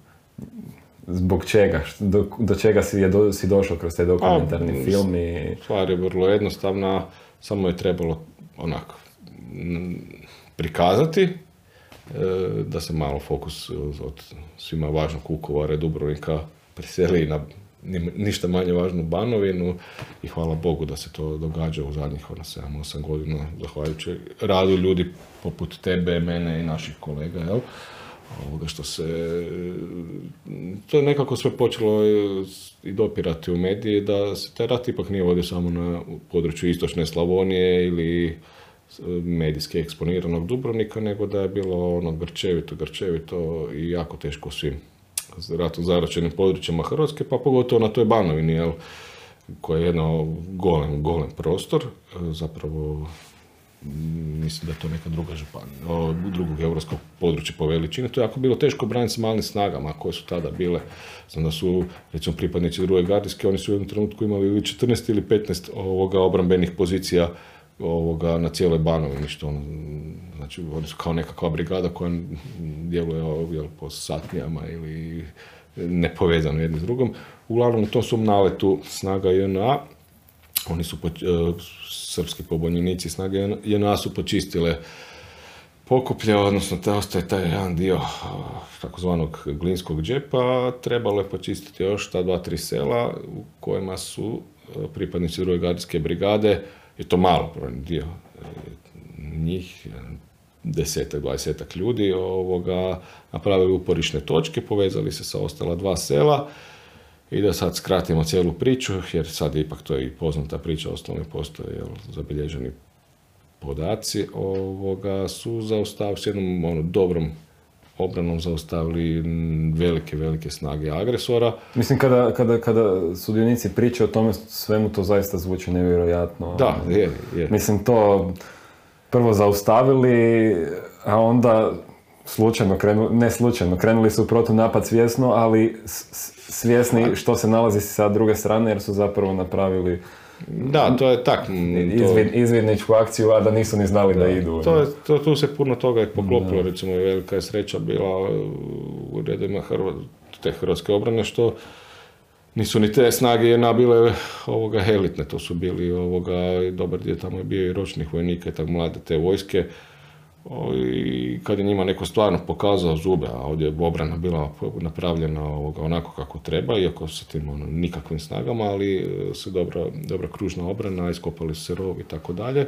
Zbog čega? Do, do čega si, je do, si došao kroz taj dokumentarni A, film? I... Stvar je vrlo jednostavna, samo je trebalo onako prikazati e, da se malo fokus od svima važnog Kukovara Dubrovnika preseli na ništa manje važnu Banovinu i hvala Bogu da se to događa u zadnjih 7-8 godina, zahvaljujući radu ljudi poput tebe, mene i naših kolega, jel? Ovoga što se, to je nekako sve počelo i dopirati u mediji da se taj rat ipak nije vodio samo na području istočne Slavonije ili medijski eksponiranog Dubrovnika, nego da je bilo ono grčevito, grčevito i jako teško svim ratom zaračenim područjima Hrvatske, pa pogotovo na toj Banovini, jel, koja je jedan golem, golem prostor, zapravo mislim da je to neka druga županija, drugog europskog područja po veličini. To je jako bilo teško braniti s malim snagama koje su tada bile. Znam da su, recimo, pripadnici druge gardijske, oni su u jednom trenutku imali ili 14 ili 15 ovoga obrambenih pozicija ovoga, na cijeloj Banovini, što on, znači oni su kao nekakva brigada koja djeluje jel, po satnijama ili nepovezano jedni s drugom. Uglavnom u tom svom naletu snaga JNA, oni su, po, e, srpski pobunjenici snage JNA su počistile pokuplje, odnosno te ostaje taj jedan dio takozvanog glinskog džepa, trebalo je počistiti još ta dva, tri sela u kojima su e, pripadnici druge gardijske brigade je to malo brojni dio e, njih, desetak, dvadesetak ljudi ovoga, napravili uporišne točke, povezali se sa ostala dva sela i da sad skratimo cijelu priču, jer sad ipak to je i poznata priča, mi postoje jel, zabilježeni podaci, ovoga, su zaustavili s jednom ono, dobrom obranom zaustavili velike, velike snage agresora. Mislim, kada, kada, kada sudionici pričaju o tome, svemu to zaista zvuči nevjerojatno. Da, je, je. Mislim, to prvo zaustavili, a onda slučajno krenuli, ne slučajno, krenuli su u napad svjesno, ali svjesni što se nalazi sa druge strane, jer su zapravo napravili da, to je tak. Izvid, izvidničku akciju, a da nisu ni znali da, idu. To je, to, tu se puno toga je poklopilo, recimo velika je sreća bila u redima te hrvatske obrane, što nisu ni te snage jedna bile ovoga elitne, to su bili ovoga, dobar dio tamo je bio i ročnih vojnika i tako mlade te vojske i kad je njima neko stvarno pokazao zube, a ovdje je obrana bila napravljena ovoga, onako kako treba, iako sa tim ono, nikakvim snagama, ali e, se dobra, dobra kružna obrana, iskopali su se rov i tako dalje.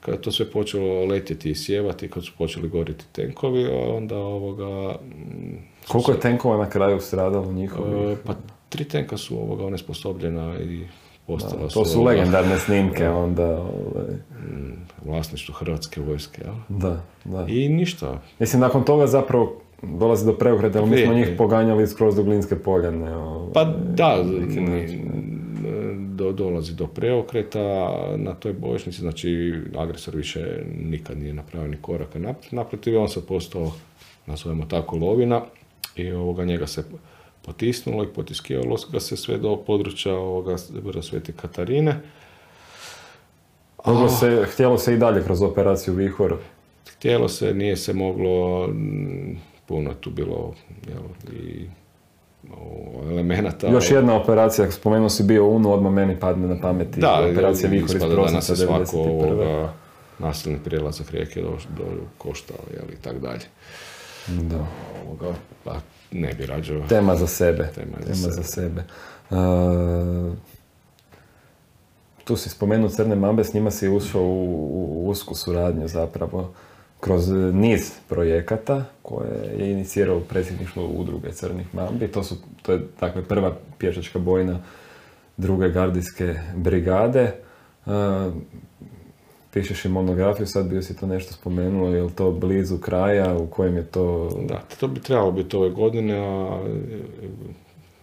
Kada to sve počelo letjeti i sjevati, kad su počeli goriti tenkovi, onda ovoga... Mm, Koliko je tenkova na kraju stradalo njihovi? E, pa tri tenka su ovoga onesposobljena i da, to su, legendarne snimke onda. Ovaj. Mm, vlasništvo Hrvatske vojske, jel? Da, da. I ništa. Mislim, nakon toga zapravo dolazi do preokreta, ali mi smo njih poganjali skroz do Glinske poljane. Ovaj, pa da, do, dolazi do preokreta na toj bojišnici, znači agresor više nikad nije napravio ni koraka naprotiv, on se postao, nazovemo tako, lovina i ovoga njega se potisnulo i potiskivalo ga se sve do područja ovoga Svete Katarine. Moglo se, htjelo se i dalje kroz operaciju Vihor. Htjelo se, nije se moglo, puno tu bilo jel, i o, elemenata. Još jedna operacija, spomenuo si bio UNO, odmah meni padne na pameti. Da, operacija Vihor iz prosinca je svako 91. ovoga, nasilni prijelazak rijeke do, do koštao, jel, i tak dalje. Da. Ovoga, pa ne bi rađao. Tema za sebe. Tema za Tema za sebe. sebe. Uh, tu si spomenuo Crne Mambe, s njima si ušao u, u usku suradnju zapravo kroz niz projekata koje je inicirao predsjedništvo udruge Crnih Mambi. To, su, to je dakle prva pješačka bojna druge gardijske brigade. Uh, pišeš i monografiju, sad bio si to nešto spomenuo, je to blizu kraja, u kojem je to... Da, to bi trebalo biti ove godine, a e,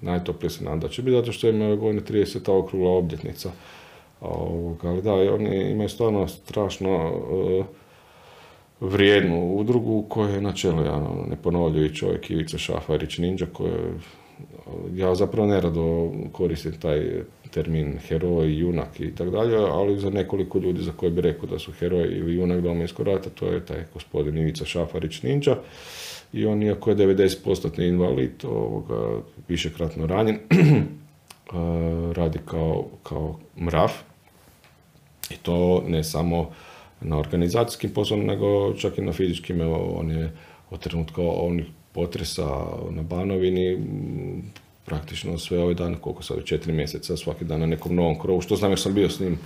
najtoplije se nadam da će biti, zato što ima ove godine 30. okrugla obljetnica. Ali da, i oni imaju stvarno strašno e, vrijednu udrugu koja je na čelu jedan ono, neponovljivi čovjek Ivica Šafarić Ninja koji ja zapravo nerado koristim taj termin heroj, junak i tako dalje, ali za nekoliko ljudi za koje bi rekao da su heroj ili junak Domovinskog rata, to je taj gospodin Ivica Šafarić Ninja. I on, iako je 90% invalid, ovoga, višekratno ranjen, eh, radi kao, kao mrav. I to ne samo na organizacijskim poslom, nego čak i na fizičkim. On je od trenutka onih potresa na Banovini praktično sve ove dane, koliko sad, četiri mjeseca, svaki dan na nekom novom krovu, što znam jer sam bio s njim,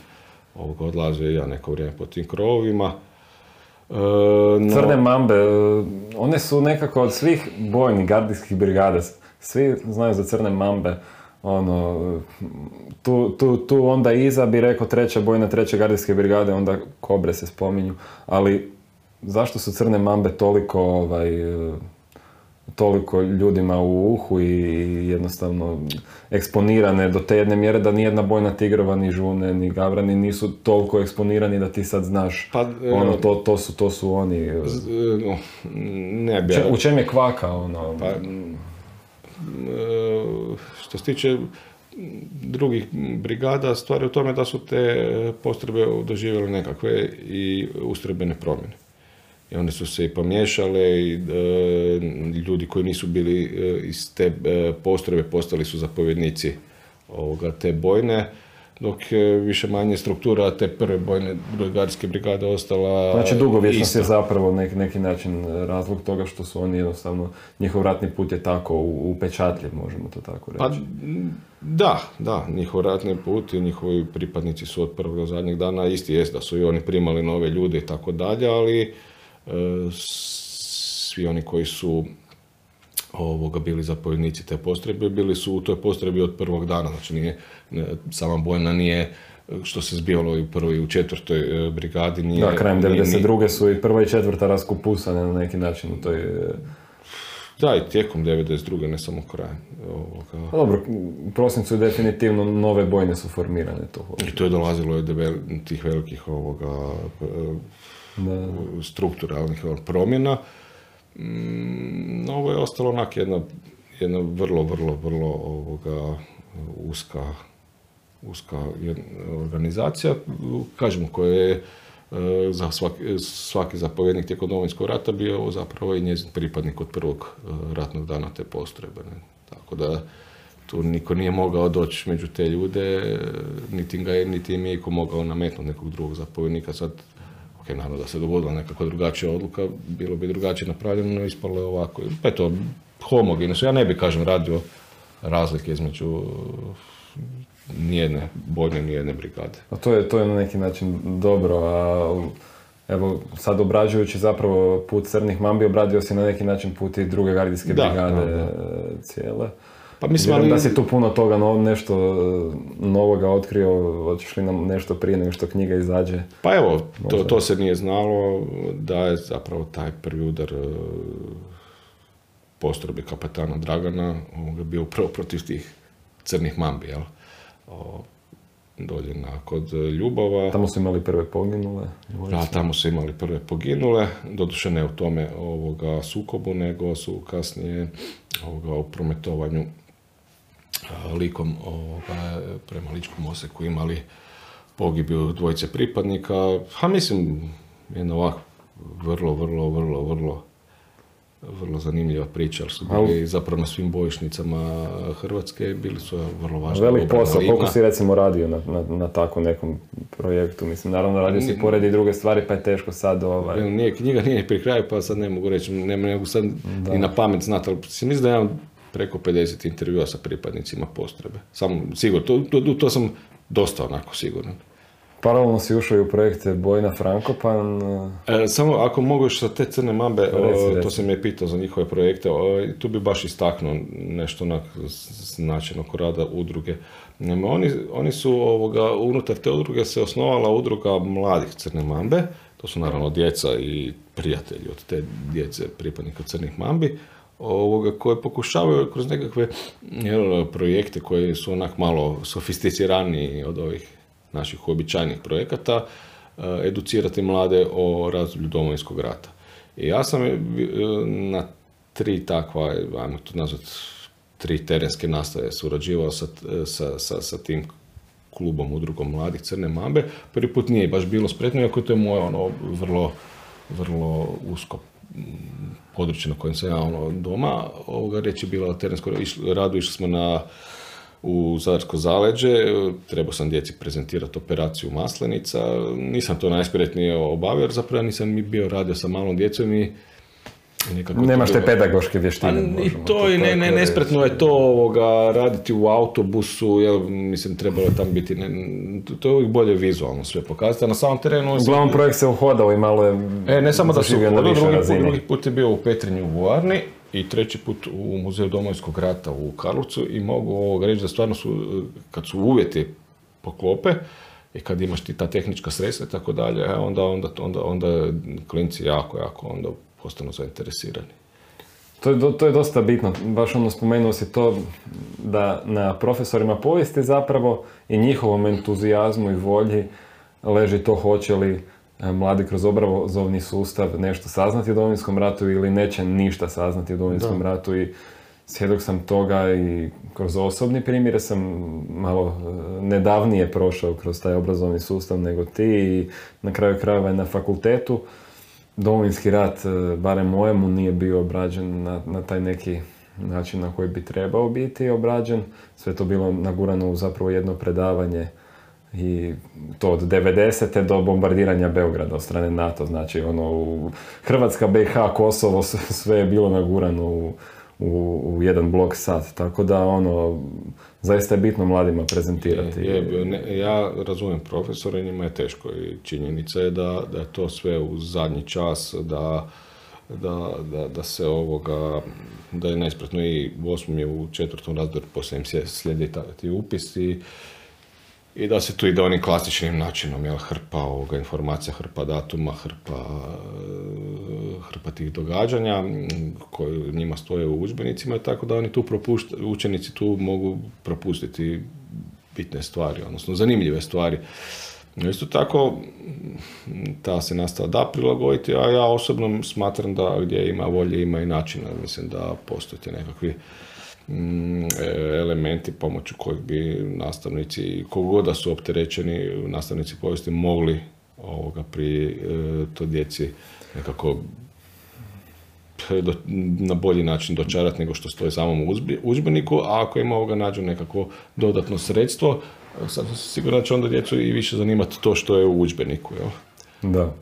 ovoga, odlazio ja neko vrijeme po tim krovovima. E, Crne mambe, e, one su nekako od svih bojnih gardijskih brigada, svi znaju za crne mambe, ono, tu, tu, tu onda iza bi rekao treća bojna, treće gardijske brigade, onda kobre se spominju, ali zašto su crne mambe toliko, ovaj, e, toliko ljudima u uhu i jednostavno eksponirane do te jedne mjere da ni jedna bojna tigrova, ni žune, ni gavrani nisu toliko eksponirani da ti sad znaš Pa, e, ono, to, to, su, to su oni. z- e, no, ne bi... Če- u čem je kvaka ono? Pa, E, što se tiče drugih brigada, stvar je u tome da su te postrojbe doživjele nekakve i ustrojbene promjene. I one su se i pomiješale i e, ljudi koji nisu bili e, iz te e, postrojbe postali su zapovjednici ovoga, te bojne, dok je više manje struktura te prve bojne gardijske brigade ostala Znači dugovječnost je zapravo neki, neki način razlog toga što su oni jednostavno, njihov ratni put je tako upečatljiv, možemo to tako reći. Pa da, da, njihov ratni put i njihovi pripadnici su od prvog do zadnjeg dana isti jest da su i oni primali nove ljude i tako dalje, ali svi oni koji su ovoga bili zapovjednici te postrojbe, bili su u toj postrojbi od prvog dana, znači nije, sama bojna nije što se zbivalo i u prvoj i u četvrtoj e, brigadi, nije... da, krajem nije- 92. su i prva i četvrta raskupusane na neki način u toj... e, Da, i tijekom 92. ne samo krajem. Ovoga, Pa dobro, u prosincu definitivno nove bojne su formirane tu. I to je dolazilo od tih velikih ovoga, e. strukturalnih promjena. Mm, Ovo je ostalo onak jedna, jedna vrlo, vrlo, vrlo ovoga, uska, uska organizacija, kažemo, koja je e, za svaki, svaki zapovjednik tijekom Domovinskog rata bio zapravo i njezin pripadnik od prvog e, ratnog dana te postrojbe. Tako da tu niko nije mogao doći među te ljude, niti, ga niti im je mogao nametnuti nekog drugog zapovjednika. Sad, ok, naravno da se dogodila nekakva drugačija odluka, bilo bi drugačije napravljeno, no ispalo je ovako. Pa je to homogeno. su. Ja ne bi, kažem, radio razlike između nijedne bojne, nijedne brigade. A to je, to je na neki način dobro, a evo sad obrađujući zapravo put crnih mambi, obradio si na neki način put i druge gardijske Da, brigade da, da. e, cijele. Pa mislim, ali- da si tu puno toga no, nešto e, novoga otkrio, otišli nam nešto prije nego što knjiga izađe. Pa evo, to, Možda. to se nije znalo da je zapravo taj prvi udar e, postrojbe kapetana Dragana ovoga, bio upravo protiv tih crnih mambi, jel? O, dolje na, kod Ljubova. Tamo su imali prve poginule. Da, tamo su imali prve poginule, doduše ne u tome ovoga sukobu, nego su kasnije ovoga, u prometovanju likom ovoga, prema Ličkom oseku imali pogibiju dvojice pripadnika, a mislim, jedna ovak vrlo, vrlo, vrlo, vrlo vrlo zanimljiva priča, ali su bili zapravo na svim bojišnicama Hrvatske, bili su vrlo važni. Velik posao, koliko si recimo radio na, na, na takvom nekom projektu, mislim, naravno radio si pored i druge stvari, pa je teško sad ovaj... Nije, knjiga nije pri kraju, pa sad ne mogu reći, ne, mogu sad da. i na pamet znati, ali mislim da imam preko 50 intervjua sa pripadnicima postrebe. Samo, sigurno, to, to, to sam dosta onako siguran. Paralelno si ušao i u projekte Bojna Frankopan. E, samo ako mogu još sa te crne mambe, to sam je pitao za njihove projekte, tu bi baš istaknuo nešto onak značajnog rada udruge. Oni, oni su ovoga, unutar te udruge se osnovala udruga mladih crne mambe, to su naravno djeca i prijatelji od te djece pripadnika crnih mambi, ovoga, koje pokušavaju kroz nekakve projekte koji su onak malo sofisticiraniji od ovih naših uobičajenih projekata, e, educirati mlade o razdoblju domovinskog rata. I ja sam e, na tri takva, ajmo to nazvati, tri terenske nastave surađivao sa, sa, sa, sa tim klubom, udrugom mladih Crne Mambe. Prvi put nije baš bilo spretno, iako to je moje ono vrlo, vrlo usko područje na kojem sam ja ono doma. Ovoga reći bila terensko radu, išli smo na u Zadarsko zaleđe, trebao sam djeci prezentirati operaciju maslenica, nisam to najspretnije obavio, zapravo nisam bio radio sa malom djecom i Nekako Nemaš te pedagoške vještine. I to i ne, ne, nespretno je to ovoga, raditi u autobusu, jel, mislim, trebalo je tam biti, ne, to je uvijek bolje vizualno sve pokazati, a na samom terenu... Uglavnom projekt se uhodao i malo je... E, ne samo da se uhodao, drugi, drugi put je bio u Petrinju u Voarni, i treći put u Muzeju Domovinskog rata u Karlovcu i mogu reći da stvarno su, kad su uvjeti poklope i kad imaš ti ta tehnička sredstva i tako dalje, e, onda, onda, onda, onda klinci jako, jako onda postanu zainteresirani. To je, to je dosta bitno, baš ono spomenuo si to da na profesorima povijesti zapravo i njihovom entuzijazmu i volji leži to hoće li E, mladi kroz obrazovni sustav nešto saznati o Domovinskom ratu ili neće ništa saznati o Domovinskom ratu. I svjedok sam toga i kroz osobni primjere sam malo e, nedavnije prošao kroz taj obrazovni sustav nego ti i na kraju krajeva na fakultetu Domovinski rat, e, barem mojemu, nije bio obrađen na, na taj neki način na koji bi trebao biti obrađen. Sve to bilo nagurano u zapravo jedno predavanje i to od 90. do bombardiranja Beograda od strane NATO, znači ono Hrvatska, BiH, Kosovo, sve je bilo nagurano u, u, u jedan blok sat, tako da ono, zaista je bitno mladima prezentirati. Je, ja razumijem profesore, njima je teško i činjenica je da, da je to sve u zadnji čas, da, da, da, da se ovoga, da je nespretno i u osmom je u četvrtom razdoru poslije im slijedi ti upisi i da se tu ide onim klasičnim načinom, jel, hrpa ovoga informacija, hrpa datuma, hrpa, hrpa tih događanja koji njima stoje u udžbenicima, tako da oni tu propuštaju, učenici tu mogu propustiti bitne stvari, odnosno zanimljive stvari. Isto tako, ta se nastava da prilagoditi, a ja osobno smatram da gdje ima volje ima i načina. Mislim da postoje nekakvi elementi pomoću kojih bi nastavnici, kogod da su opterećeni nastavnici povijesti mogli ovoga pri e, to djeci nekako na bolji način dočarati nego što stoji samom udžbeniku, a ako im ovoga nađu nekako dodatno sredstvo, sad sigurno će onda djecu i više zanimati to što je u udžbeniku. Da.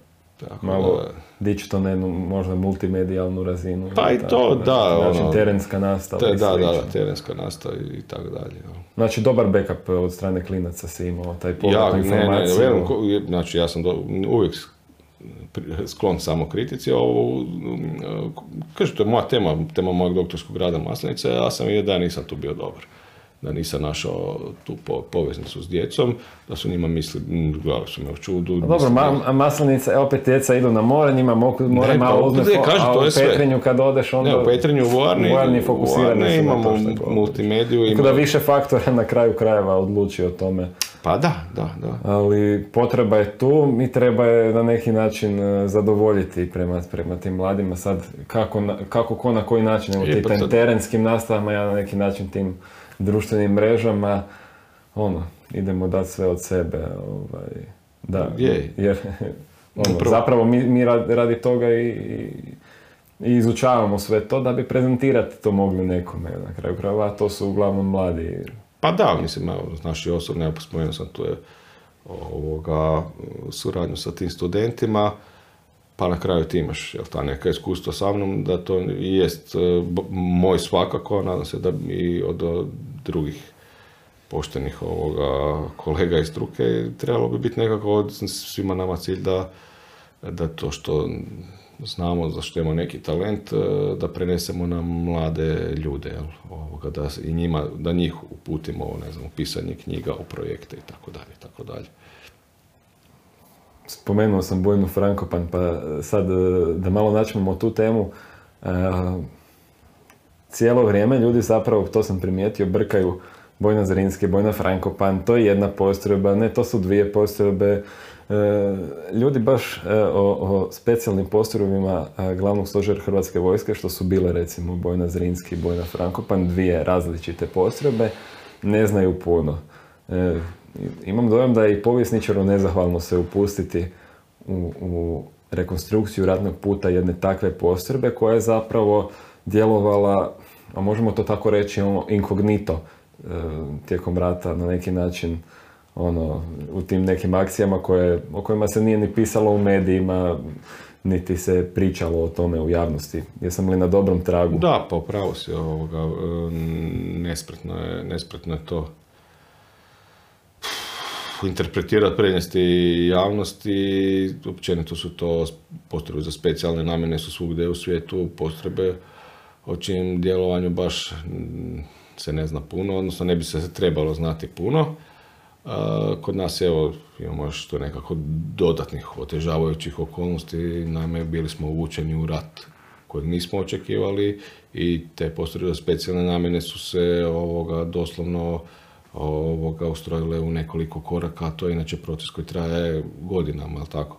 Tako, Malo dići to na jednu možda multimedijalnu razinu. Pa i to, da. Znači ono, terenska nastava. Te, da, da, da, terenska nastava i tako dalje. Znači dobar backup od strane klinaca si imao, taj povratnu ja, informaciju. Ne, ne, znači ja sam do, uvijek sklon samo kritici. Ovo, kažu, to je moja tema, tema mojeg doktorskog rada Maslenice, ja sam i da nisam tu bio dobar da nisam našao tu poveznicu s djecom, da su njima misli, gledali su me u čudu. dobro, ma, maslinica, opet djeca idu na more, njima more malo pa, uzme, a u Petrinju kad odeš onda... Ne, u Petrinju, u Voarni, Voarni fokusirani imamo multimediju. Tako da više faktora na kraju krajeva odluči o tome. Pa da, da, da. Ali potreba je tu, mi treba je na neki način e, zadovoljiti prema, prema tim mladima. Sad, kako, na- kako ko na koji način, evo ti pa sad- terenskim nastavama, ja na neki način tim društvenim mrežama, ono, idemo dati sve od sebe, ovaj, da, Je. jer ono, Upravo. zapravo mi, mi radi, toga i, i, i izučavamo sve to da bi prezentirati to mogli nekome na kraju krajeva, a to su uglavnom mladi. Pa da, mislim, znaš i osobno, evo, spomenuo sam tu je ovoga, suradnju sa tim studentima, pa na kraju ti imaš jel, ta neka iskustva sa mnom, da to i jest e, b- moj svakako, nadam se da i od drugih poštenih ovoga kolega iz struke trebalo bi biti nekako od svima nama cilj da, da to što znamo za što imamo neki talent, e, da prenesemo na mlade ljude, jel? Ovoga, da i njima, da njih uputimo, ne znam, u pisanje knjiga, u projekte i tako dalje, tako dalje. Spomenuo sam Bojnu Frankopan, pa sad e, da malo načnemo tu temu. Cijelo vrijeme ljudi zapravo, to sam primijetio, brkaju Bojna Zrinski, Bojna Frankopan, to je jedna postrojba, ne, to su dvije postrojbe. E, Ljudi baš e, o, o specijalnim postrojbima e, glavnog stožera Hrvatske vojske, što su bile recimo Bojna Zrinski i Bojna Frankopan, dvije različite postrojbe, ne znaju puno. Imam dojam da je i povjesničaru nezahvalno se upustiti u, u rekonstrukciju ratnog puta jedne takve postrojbe koja je zapravo djelovala, a možemo to tako reći, ono, inkognito e, tijekom rata na neki način ono, u tim nekim akcijama koje, o kojima se nije ni pisalo u medijima, niti se pričalo o tome u javnosti. Jesam li na dobrom tragu? Da, pa upravo si ovoga, e, nespretno je, nespretno je to interpretirati prednosti javnosti, općenito su to postrojbe za specijalne namjene su svugdje u svijetu, postrojbe o čijem djelovanju baš mm, se ne zna puno, odnosno ne bi se trebalo znati puno. A, Kod nas evo imamo još to nekako dodatnih otežavajućih okolnosti, naime bili smo uvučeni u rat kojeg nismo očekivali i te postrojbe specijalne namjene su se ovoga doslovno ovoga ustrojile u nekoliko koraka, a to je inače proces koji traje godinama, jel tako?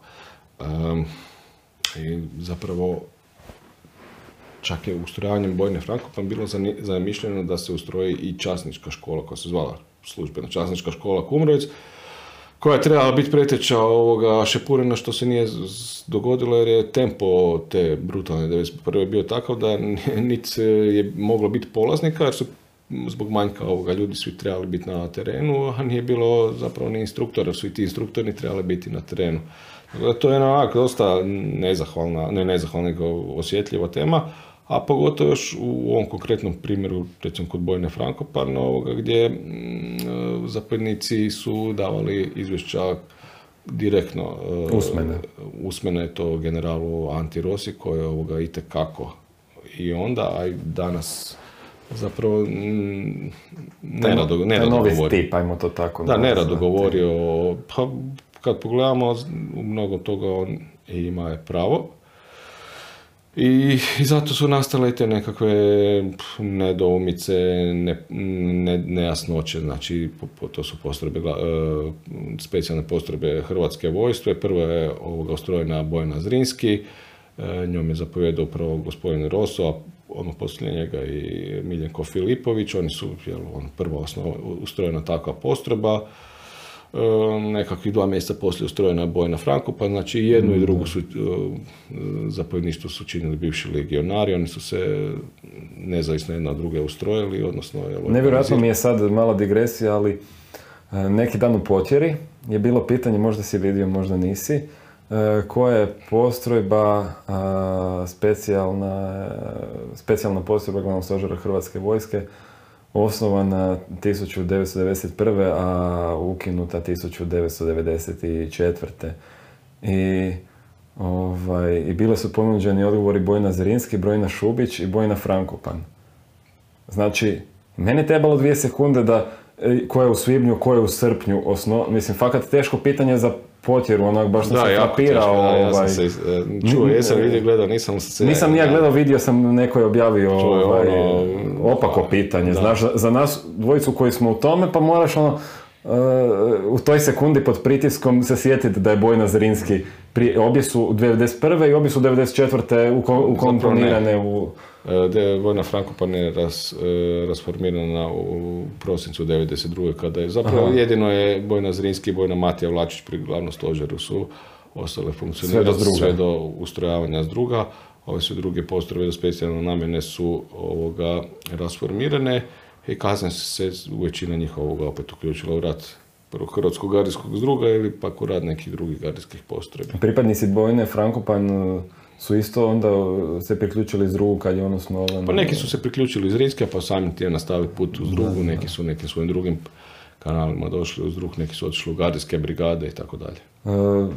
Em, I zapravo čak je ustrojavanjem Bojne Frankopan bilo zamišljeno da se ustroji i časnička škola koja se zvala službena časnička škola Kumrovec, koja je trebala biti preteča ovoga Šepurina što se nije dogodilo jer je tempo te brutalne 91. bio takav da niti je moglo biti polaznika jer su zbog manjka ovoga ljudi svi trebali biti na terenu, a nije bilo zapravo ni instruktora, svi ti instruktori trebali biti na terenu. To je jedna dosta nezahvalna, ne nezahvalna, nego osjetljiva tema, a pogotovo još u ovom konkretnom primjeru, recimo kod Bojne Frankopan, ovoga, gdje mm, zapovjednici su davali izvješća direktno e, Usmene. usmene je to generalu Anti Rosi koji je ovoga itekako i onda, a i danas zapravo mm, nerado, Taj nerado novi govori. tip, ajmo to tako Da, nerado govori o, pa kad pogledamo u mnogo toga on ima je pravo. I, I zato su nastale te nekakve nedoumice, ne, ne, nejasnoće, znači po- po- to su postrojbe, gla- e, specijalne postrojbe Hrvatske vojske. Prva je ovoga ustrojena Bojana Zrinski, e, njom je zapovjedao prvo gospodin Roso, a ono poslije njega i Miljenko Filipović, oni su jel, on, prva ustrojena takva postrojba. Nekakvih dva mjeseca poslije ustrojena je Bojna Frankopan, znači jednu i drugu su, e, zapovjedništvo su činili bivši legionari, oni su se nezavisno jedna od druge ustrojili, odnosno... Nevjerojatno mi je sad mala digresija, ali e, neki dan u potjeri je bilo pitanje, možda si vidio, možda nisi, e, koja je postrojba specijalna, specijalna postrojba glavnog stožera Hrvatske vojske osnovana 1991. a ukinuta 1994. I, ovaj, i bile su ponuđeni odgovori Bojna Zrinski, Bojna Šubić i Bojna Frankopan. Znači, meni je trebalo dvije sekunde da e, ko je u svibnju, ko je u srpnju osno... Mislim, fakat teško pitanje za potjeru, onak baš sam Da, se frapirao. da, ja sam ovaj. se, e, čuo, jesam vidio, gledao, nisam se... Nisam ni ja da. gledao, vidio sam, neko je objavio je ovaj, ono, opako pitanje. da. Znaš, za nas dvojicu koji smo u tome, pa moraš ono u toj sekundi pod pritiskom se sjetiti da je Bojna Zrinski pri, obje su u 1991. i obje su 1994. ukomponirane u... De, Vojna Frankopan je ras, rasformirana u prosincu 1992. kada je zapravo Aha. jedino je Bojna Zrinski i Bojna Matija Vlačić pri glavnom stožeru su ostale funkcionirati sve do, sve do ustrojavanja s druga. Ove su druge postrojbe za specijalne namjene su ovoga rasformirane i kasnije se većina njih ovoga opet uključila u rat prvo Hrvatskog gardijskog zdruga ili pak u rad nekih drugih gardijskih postrojbi. Pripadnici bojne Frankopan e, su isto onda se priključili iz drugu kad je ono osnovan? Pa neki su se priključili iz Rijske, pa sami ti nastavili put uz drugu, neki su nekim svojim drugim kanalima došli uz drug, neki su otišli u gardijske brigade i tako dalje. E,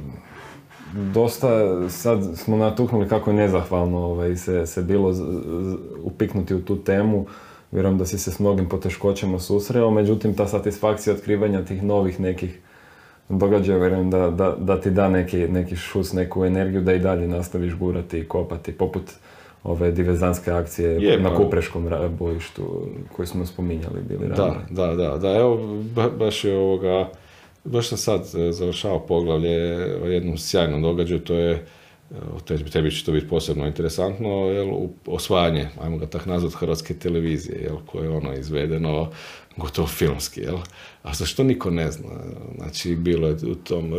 dosta, sad smo natuknuli kako je nezahvalno ovaj, se, se bilo upiknuti u tu temu. Vjerujem da si se s mnogim poteškoćama susreo, međutim ta satisfakcija otkrivanja tih novih nekih događaja, vjerujem da, da, da ti da neki, neki šus, neku energiju da i dalje nastaviš gurati i kopati, poput ove divezanske akcije Je, na pa- Kupreškom bojištu koji smo spominjali bili Da, da, da, da, evo baš je ovoga, baš sam sad e, završao poglavlje o jednom sjajnom događaju, to je tebi će to biti posebno interesantno, jel, osvajanje, ajmo ga tak nazvat, hrvatske televizije, jel, koje je ono izvedeno gotovo filmski, jel. A zašto niko ne zna? Znači, bilo je u tom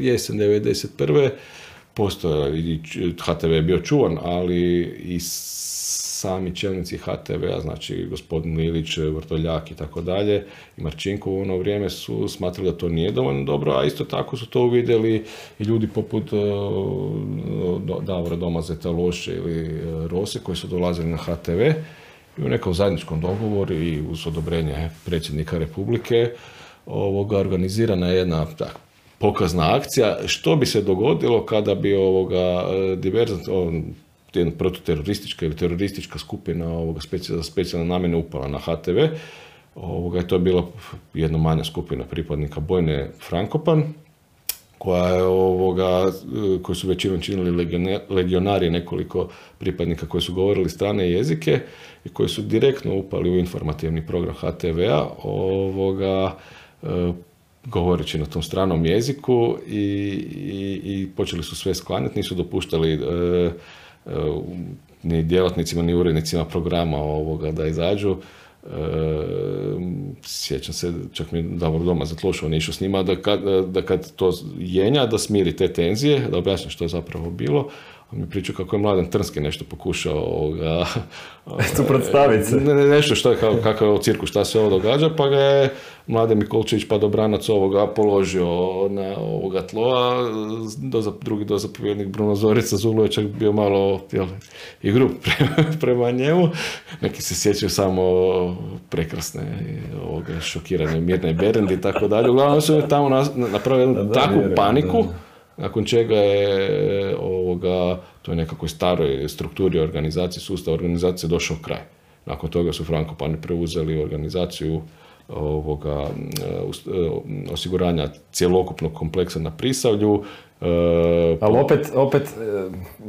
jesen 91. Postoje, HTV je bio čuvan, ali i sami čelnici HTV-a, znači gospodin Lilić, Vrtoljak i tako dalje, i Marčinko u ono vrijeme su smatrali da to nije dovoljno dobro, a isto tako su to uvidjeli i ljudi poput uh, Davora Domazeta Loše ili uh, Rose koji su dolazili na HTV i u nekom zajedničkom dogovoru i uz odobrenje predsjednika Republike ovoga, organizirana je jedna tak, pokazna akcija. Što bi se dogodilo kada bi ovoga diverzant, jedna prototeroristička ili teroristička skupina ovoga za specijalne namjene upala na HTV. Ovoga, to je bila jedna manja skupina pripadnika bojne Frankopan, koja je ovoga, koji su većinom činili legionari, nekoliko pripadnika koji su govorili strane jezike i koji su direktno upali u informativni program HTV-a, ovoga, e, govoreći na tom stranom jeziku i, i, i počeli su sve sklanjati, nisu dopuštali e, ni djelatnicima ni urednicima programa ovoga da izađu. E, sjećam se, čak mi Davor Doma nije išao s njima, da kad, da kad to jenja, da smiri te tenzije, da objasni što je zapravo bilo, on mi pričao kako je Mladen Trnski nešto pokušao ovoga, suprotstaviti se. Ne, nešto što je, kao, kakav je u cirku, šta se ovo događa, pa ga je Mladen Mikolčić pa dobranac ovoga položio na ovoga tlo, a do, drugi dozapovjednik Bruno Zorica Zulo je čak bio malo jel, i grup prema, njemu. Neki se sjećaju samo prekrasne ovoga, šokirane Mirne Berendi i tako dalje. Uglavnom su tamo napravili jednu takvu paniku nakon čega je ovoga, to je nekakvoj staroj strukturi organizacije, sustav organizacije došao kraj. Nakon toga su Frankopani preuzeli organizaciju ovoga, e, e, osiguranja cjelokupnog kompleksa na Prisavlju. E, Ali opet, opet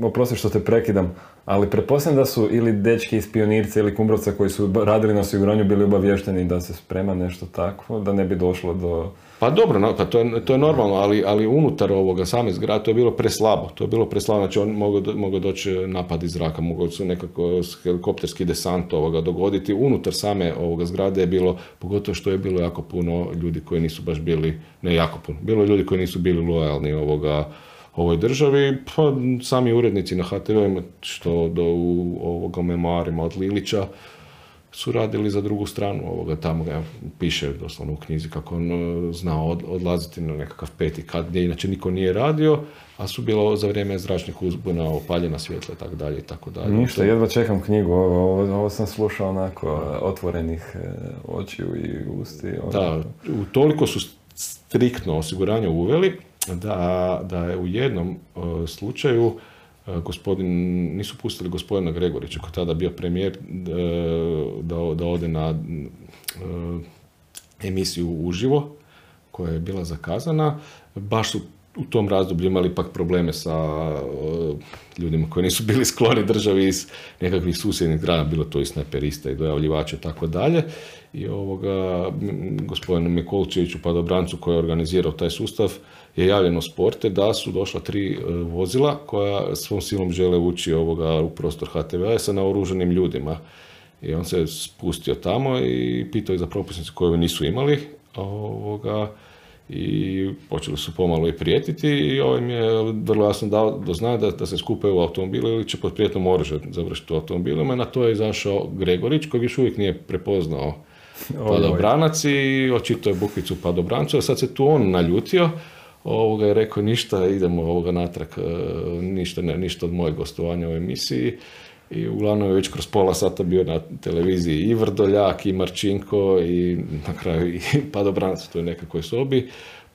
oprosti što te prekidam, ali pretpostavljam da su ili dečki iz Pionirca ili Kumbrovca koji su radili na osiguranju bili obavješteni da se sprema nešto takvo, da ne bi došlo do pa dobro, pa to je, to je normalno, ali, ali unutar ovoga same zgrade to je bilo preslabo. To je bilo preslabo, znači on mogao doći napad iz zraka, mogao su nekako helikopterski desant ovoga dogoditi. Unutar same ovoga zgrade je bilo, pogotovo što je bilo jako puno ljudi koji nisu baš bili, ne jako puno, bilo ljudi koji nisu bili lojalni ovoga, ovoj državi, pa sami urednici na HTV-ima, što do u ovoga memoarima od Lilića, su radili za drugu stranu ovoga, tamo ga piše doslovno u knjizi kako on e, znao odlaziti na nekakav peti kat gdje inače niko nije radio, a su bilo za vrijeme zračnih uzbuna opaljena svjetla i tako dalje i tako dalje. Ništa, jedva čekam knjigu, ovo, ovo, sam slušao onako otvorenih e, očiju i usti. Ono. Da, toliko su striktno osiguranje uveli da, da je u jednom e, slučaju E, gospodin, nisu pustili gospodina Gregorića koji tada bio premijer e, da, da ode na e, emisiju uživo koja je bila zakazana. Baš su u tom razdoblju imali pak probleme sa ljudima koji nisu bili skloni državi iz nekakvih susjednih grana, bilo to i sneperista i dojavljivača i tako dalje. I ovoga, gospodinu Mikolčeviću Padobrancu koji je organizirao taj sustav je javljeno sporte da su došla tri e, vozila koja svom silom žele ući ovoga u prostor HTV-a sa naoruženim ljudima. I on se spustio tamo i pitao ih za propusnice koje nisu imali. Ovoga, i počeli su pomalo i prijetiti i ovaj mi je vrlo jasno dao do zna da, da se skupe u automobilu ili će pod prijetnom oružje završiti u automobilima. Na to je izašao Gregorić koji još uvijek nije prepoznao padobranac i očito je bukvicu padobrancu, a sad se tu on naljutio ovoga je rekao ništa, idemo ovoga natrag, e, ništa, ne, ništa od mojeg gostovanja u emisiji. I uglavnom je već kroz pola sata bio na televiziji i Vrdoljak, i Marčinko, i na kraju i Padobranac u toj nekakvoj sobi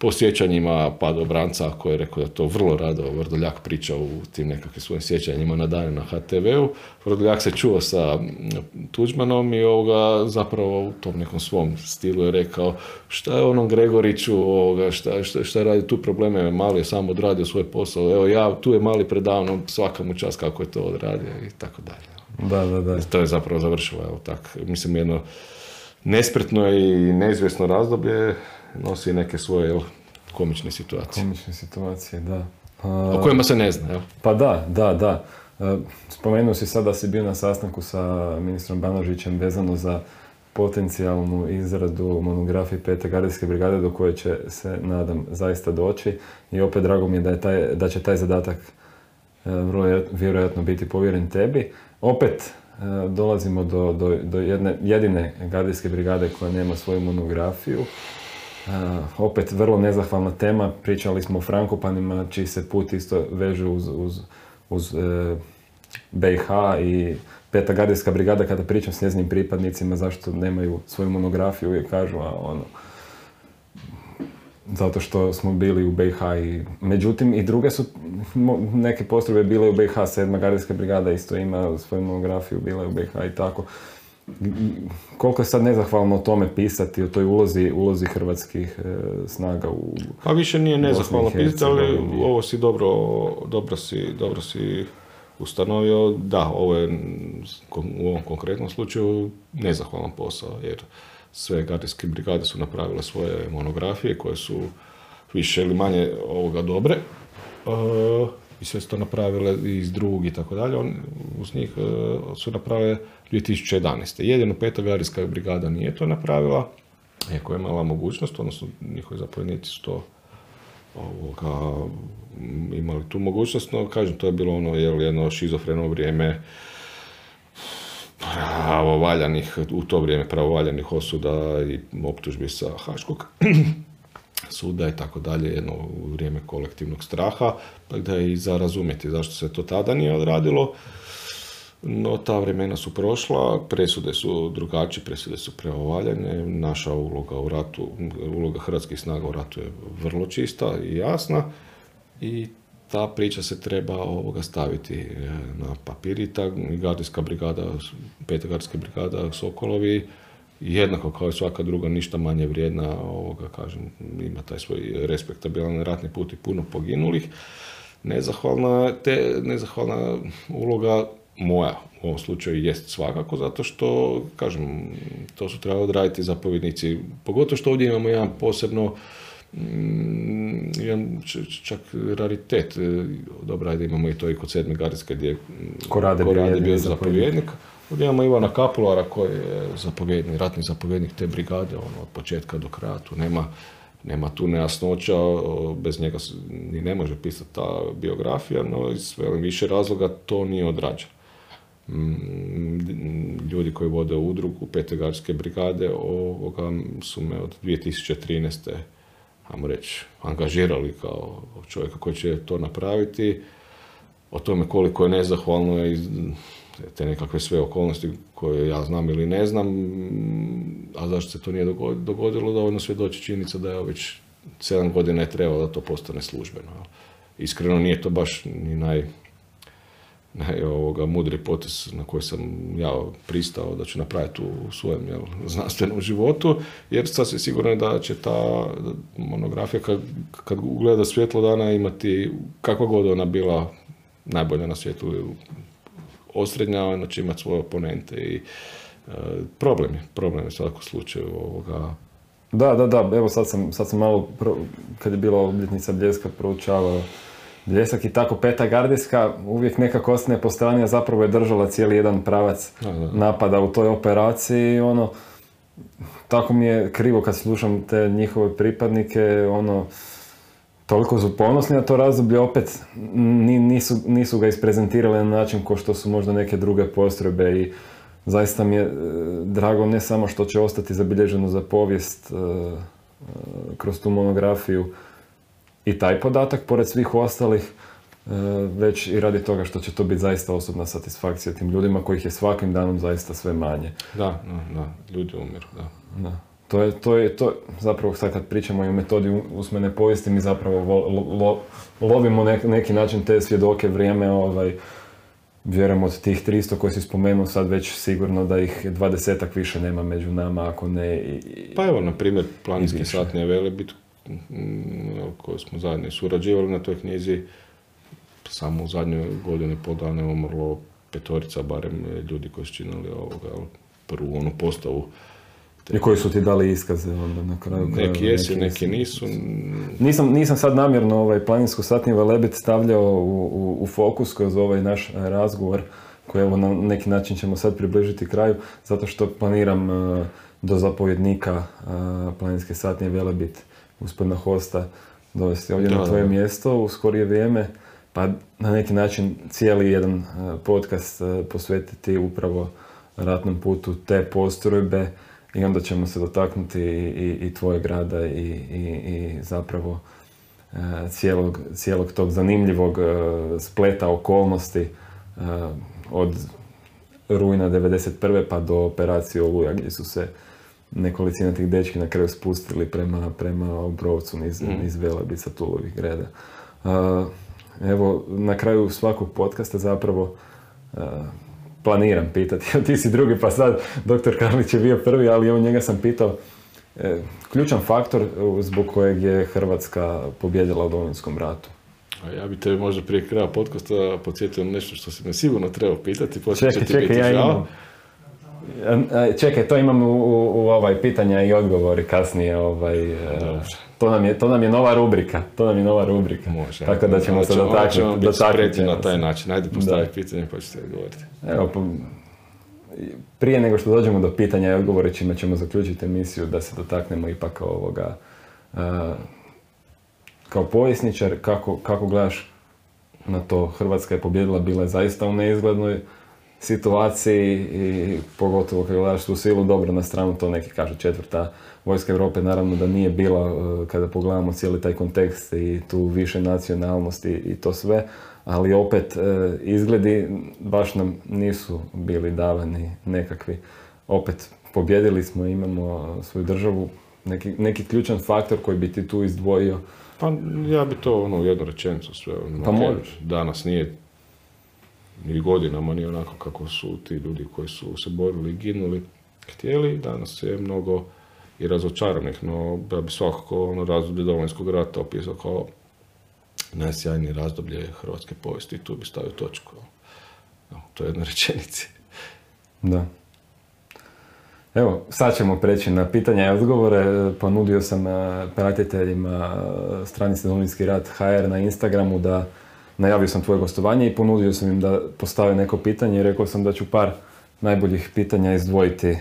po sjećanjima Padobranca koji je rekao da to vrlo rado Vrdoljak priča u tim nekakvim svojim sjećanjima na dan na HTV-u. Vrdoljak se čuo sa Tuđmanom i ovoga zapravo u tom nekom svom stilu je rekao šta je onom Gregoriću, ovoga, šta, šta, šta radi tu probleme, mali je samo odradio svoj posao, evo ja, tu je mali predavno, svaka mu čast kako je to odradio i tako dalje. Da, da, da. To je zapravo završilo, evo tak, mislim jedno nespretno i neizvjesno razdoblje nosi neke svoje jel, komične situacije. Komične situacije, da. o kojima se ne zna, jel? Pa da, da, da. Spomenuo si sad da si bio na sastanku sa ministrom Banožićem vezano za potencijalnu izradu monografije pete gardijske brigade do koje će se, nadam, zaista doći. I opet drago mi je da, je taj, da će taj zadatak vrlo vjerojatno biti povjeren tebi. Opet dolazimo do, do, do jedne jedine gardijske brigade koja nema svoju monografiju opet vrlo nezahvalna tema, pričali smo o Frankopanima, čiji se put isto vežu uz, uz, uz e, BiH i Peta gardijska brigada, kada pričam s njezinim pripadnicima zašto nemaju svoju monografiju, uvijek kažu, a ono, zato što smo bili u BiH i međutim i druge su neke postrojbe bile u BiH, sedma gardijska brigada isto ima svoju monografiju, bila je u BiH i tako koliko je sad nezahvalno o tome pisati, o toj ulozi, ulozi hrvatskih e, snaga u Pa više nije nezahvalno pisati, ali ovo si dobro, dobro si, dobro si ustanovio, da, ovo je u ovom konkretnom slučaju nezahvalan posao, jer sve gardijske brigade su napravile svoje monografije koje su više ili manje ovoga dobre. E, I sve su to napravile iz drugog i tako dalje. Uz njih e, su napravile 2011. Jedino peta gardijska brigada nije to napravila, iako je imala mogućnost, odnosno njihovi zapovjednici su to ovoga, imali tu mogućnost, no kažem, to je bilo ono jedno šizofreno vrijeme pravovaljanih, u to vrijeme pravovaljanih osuda i optužbi sa Haškog suda i tako dalje, jedno vrijeme kolektivnog straha, tako da je i za razumjeti zašto se to tada nije odradilo. No, ta vremena su prošla, presude su drugačije, presude su preovaljene, naša uloga u ratu, uloga hrvatskih snaga u ratu je vrlo čista i jasna i ta priča se treba ovoga staviti e, na papir i ta gardijska brigada, peta gardijska brigada Sokolovi, jednako kao i svaka druga, ništa manje vrijedna, ovoga, kažem, ima taj svoj respektabilan ratni put i puno poginulih. Nezahvalna, te, nezahvalna uloga moja u ovom slučaju jest svakako, zato što, kažem, to su trebali odraditi zapovjednici. Pogotovo što ovdje imamo jedan posebno, mm, jedan čak raritet. E, dobro, ajde imamo i to i kod sedme gardijske gdje Korade, Korade bio zapovjednik. Ovdje imamo Ivana Kapulara koji je zapovjednik, ratni zapovjednik te brigade, ono, od početka do kraja, tu nema nema tu nejasnoća, bez njega ni ne može pisati ta biografija, no iz više razloga to nije odrađeno. Mm, ljudi koji vode udrugu Petegarske brigade ovoga su me od 2013. ajmo reći, angažirali kao čovjeka koji će to napraviti. O tome koliko je nezahvalno i te nekakve sve okolnosti koje ja znam ili ne znam, a zašto se to nije dogodilo, dovoljno svjedoči činjenica da je već sedam godina je trebalo da to postane službeno. Iskreno nije to baš ni naj naj, ovoga, mudri potez na koji sam ja pristao da ću napraviti u svojem jel, znanstvenom životu, jer sasvim sigurno je da će ta monografija kad, kad ugleda svjetlo dana imati kakva god ona bila najbolja na svijetu osrednja, ona će imati svoje oponente i e, problem je, problem je u svakom slučaju ovoga, Da, da, da, evo sad sam, sad sam malo, pro- kad je bila obljetnica Bljeska, proučavao Bljesak i tako peta gardijska uvijek nekako ostane po strani, a zapravo je držala cijeli jedan pravac Da, da. napada u toj operaciji i ono, tako mi je krivo kad slušam te njihove pripadnike, ono, toliko su ponosni na to razdoblje, opet ni- nisu, nisu ga isprezentirali na način ko što su možda neke druge postrojbe i zaista mi je e, drago ne samo što će ostati zabilježeno za povijest e, e, kroz tu monografiju i taj podatak, pored svih ostalih, već i radi toga što će to biti zaista osobna satisfakcija tim ljudima kojih je svakim danom zaista sve manje. da, da, da, ljudi umiru, da. Da. To je, to je, to, zapravo sad kad pričamo i o metodi usmene povijesti, mi zapravo vo- lo- lo- lovimo nek, neki način te svjedoke vrijeme, ovaj, vjerujem od tih 300 koji si spomenuo sad već sigurno da ih dvadesetak više nema među nama, ako ne i... i- Pa evo, na primjer, planinski I više. satnije Velebit, mm, koji smo zajedno surađivali na toj knjizi, samo u zadnjoj godini dana je umrlo petorica, barem ljudi koji su činili ovoga, prvu onu postavu. I koji su ti dali iskaze onda na kraju Neki jesu, neki nisu. Nisam, nisam sad namjerno ovaj planinsku satniju Velebit stavljao u, u, u fokus kroz ovaj naš eh, razgovor koji evo na neki način ćemo sad približiti kraju, zato što planiram eh, do zapovjednika eh, planinske satnije Velebit, gospodina Hosta, dovesti ovdje Da, na tvoje da. mjesto u skorije vrijeme, pa na neki način cijeli jedan podcast posvetiti upravo ratnom putu te postrojbe i onda ćemo se dotaknuti i, i, i tvojeg grada i, i, i zapravo e, cijelog, cijelog tog zanimljivog e, spleta okolnosti e, od rujna 91. pa do operacije Oluja gdje su se nekolicina tih dečki na kraju spustili prema, prema Obrovcu niz, niz Velebica Tulovih greda. E, evo, na kraju svakog podcasta zapravo e, planiram pitati, ti si drugi pa sad doktor Karlić je bio prvi, ali evo njega sam pitao e, ključan faktor e, zbog kojeg je Hrvatska pobjedila u Domovinskom ratu. A ja bi te možda prije kraja podcasta podsjetio nešto što si me sigurno trebao pitati, poslije će Čekaj, ti biti ja žao. imam. A, a, Čekaj, to imam u, u, u ovaj pitanja i odgovori kasnije. Ovaj, e, to, nam je, to nam je nova rubrika. To nam je nova rubrika. Može. Tako da ćemo se dotaknuti. na taj način. Ajde postavi pitanje pa ćete odgovoriti. Evo, pa, prije nego što dođemo do pitanja i odgovora čime ćemo zaključiti emisiju, da se dotaknemo ipak ovoga, a, kao povjesničar, kako, kako gledaš na to, Hrvatska je pobjedila, bila je zaista u neizglednoj situaciji i pogotovo kad gledaš tu silu, dobro na stranu to neki kažu četvrta vojska Europe, naravno da nije bila e, kada pogledamo cijeli taj kontekst i tu više nacionalnosti i to sve, ali opet e, izgledi baš nam nisu bili davani nekakvi. Opet pobjedili smo, imamo svoju državu, neki, neki ključan faktor koji bi ti tu izdvojio. Pa ja bi to ono jednu rečenicu sve. ono, Pa možeš. Danas nije ni godinama nije onako kako su ti ljudi koji su se borili i ginuli htjeli. Danas je mnogo i razočaranih, no ja bi svakako ono razdoblje Domovinskog rata opisao kao najsjajnije razdoblje hrvatske povijesti i tu bi stavio točku. Evo, to je jedna rečenici. Da. Evo, sad ćemo preći na pitanja i odgovore. Ponudio sam eh, pratiteljima eh, stranice Domovinski rat HR na Instagramu da najavio sam tvoje gostovanje i ponudio sam im da postave neko pitanje i rekao sam da ću par najboljih pitanja izdvojiti eh,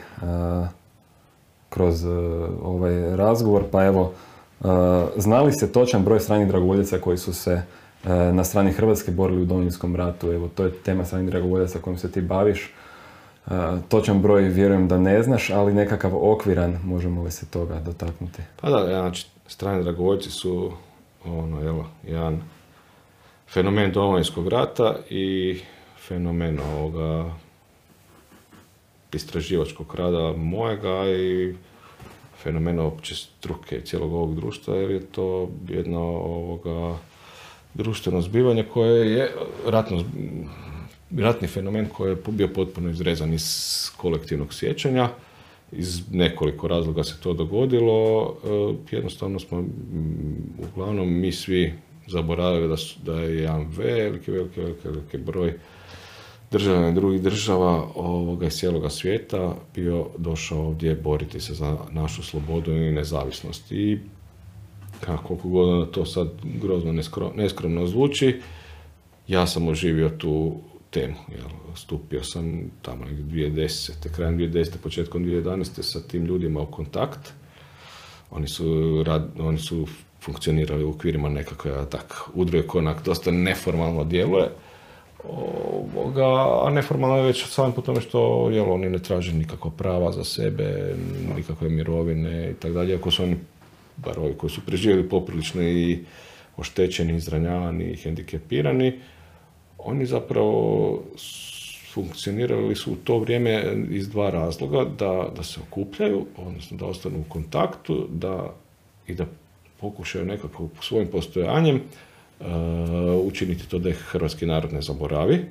kroz eh, ovaj razgovor. Pa evo, eh, znali ste točan broj stranih dragovoljaca koji su se na strani Hrvatske borili u Domovinskom ratu? Evo, to je tema stranih dragovoljaca kojom se ti baviš. Točan broj vjerujem da ne znaš, ali nekakav okviran možemo li se toga dotaknuti? Pa da, znači, strani dragovoljci su ono, jel, jedan fenomen Domovinskog rata i fenomen ovoga istraživačkog rada mojega i fenomen opće struke cijelog ovog društva, jer je to jedno ovoga društveno zbivanje koje je ratno, ratni fenomen koji je bio potpuno izrezan iz kolektivnog sjećanja. Iz nekoliko razloga se to dogodilo. E, jednostavno smo, uglavnom, mi svi zaboravili da, su, da je jedan veliki, veliki, veliki, veliki broj državljana drugih država ovoga iz cijeloga svijeta bio došao ovdje boriti se za našu slobodu i nezavisnost. I koliko godina to sad grozno neskromno zvuči, ja sam oživio tu temu. Jel? Stupio sam tamo negdje 2010. krajem 2010. početkom 2011. sa tim ljudima u kontakt. Oni su, rad, oni su funkcionirali u okvirima nekakve tak, udruge koje onak dosta neformalno djeluje. Ovoga, a neformalno je već samim po tome što jel, oni ne traže nikakva prava za sebe, nikakve mirovine i tako dalje, ako su oni, bar ovi koji su preživjeli poprilično i oštećeni, izranjavani i hendikepirani, oni zapravo funkcionirali su u to vrijeme iz dva razloga, da, da se okupljaju, odnosno da ostanu u kontaktu da, i da pokušaju nekako svojim postojanjem uh, učiniti to da hrvatski narod ne zaboravi.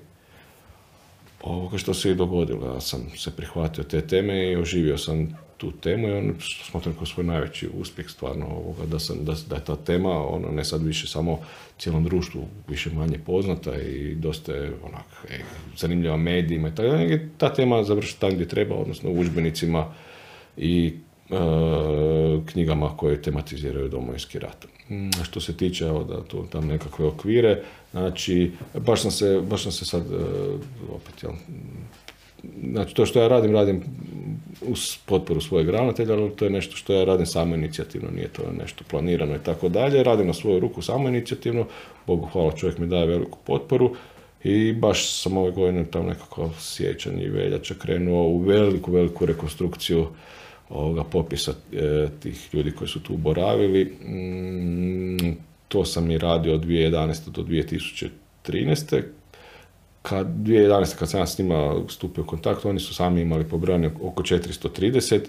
Ovoga što se i dogodilo, ja sam se prihvatio te teme i oživio sam tu temu i on smatram kao svoj najveći uspjeh stvarno ovoga, da, sam, da, da je ta tema ono, ne sad više samo cijelom društvu više manje poznata i dosta je onak, e, zanimljiva medijima i tako ta tema završi tamo gdje treba, odnosno u udžbenicima i e, knjigama koje tematiziraju domovinski rat. Mm, što se tiče evo, da tu tam nekakve okvire, znači baš sam se, baš sam se sad e, opet jel, znači to što ja radim, radim uz potporu svojeg ravnatelja, ali to je nešto što ja radim samo inicijativno, nije to nešto planirano i tako dalje. Radim na svoju ruku samo inicijativno, Bogu hvala, čovjek mi daje veliku potporu i baš sam ove godine tam nekako sjećan i veljača krenuo u veliku, veliku rekonstrukciju ovoga popisa e, tih ljudi koji su tu boravili. Mm, to sam i radio od 2011. do 2013 kad 2011. kad sam ja s njima stupio u kontakt, oni su sami imali pobrojane oko 430,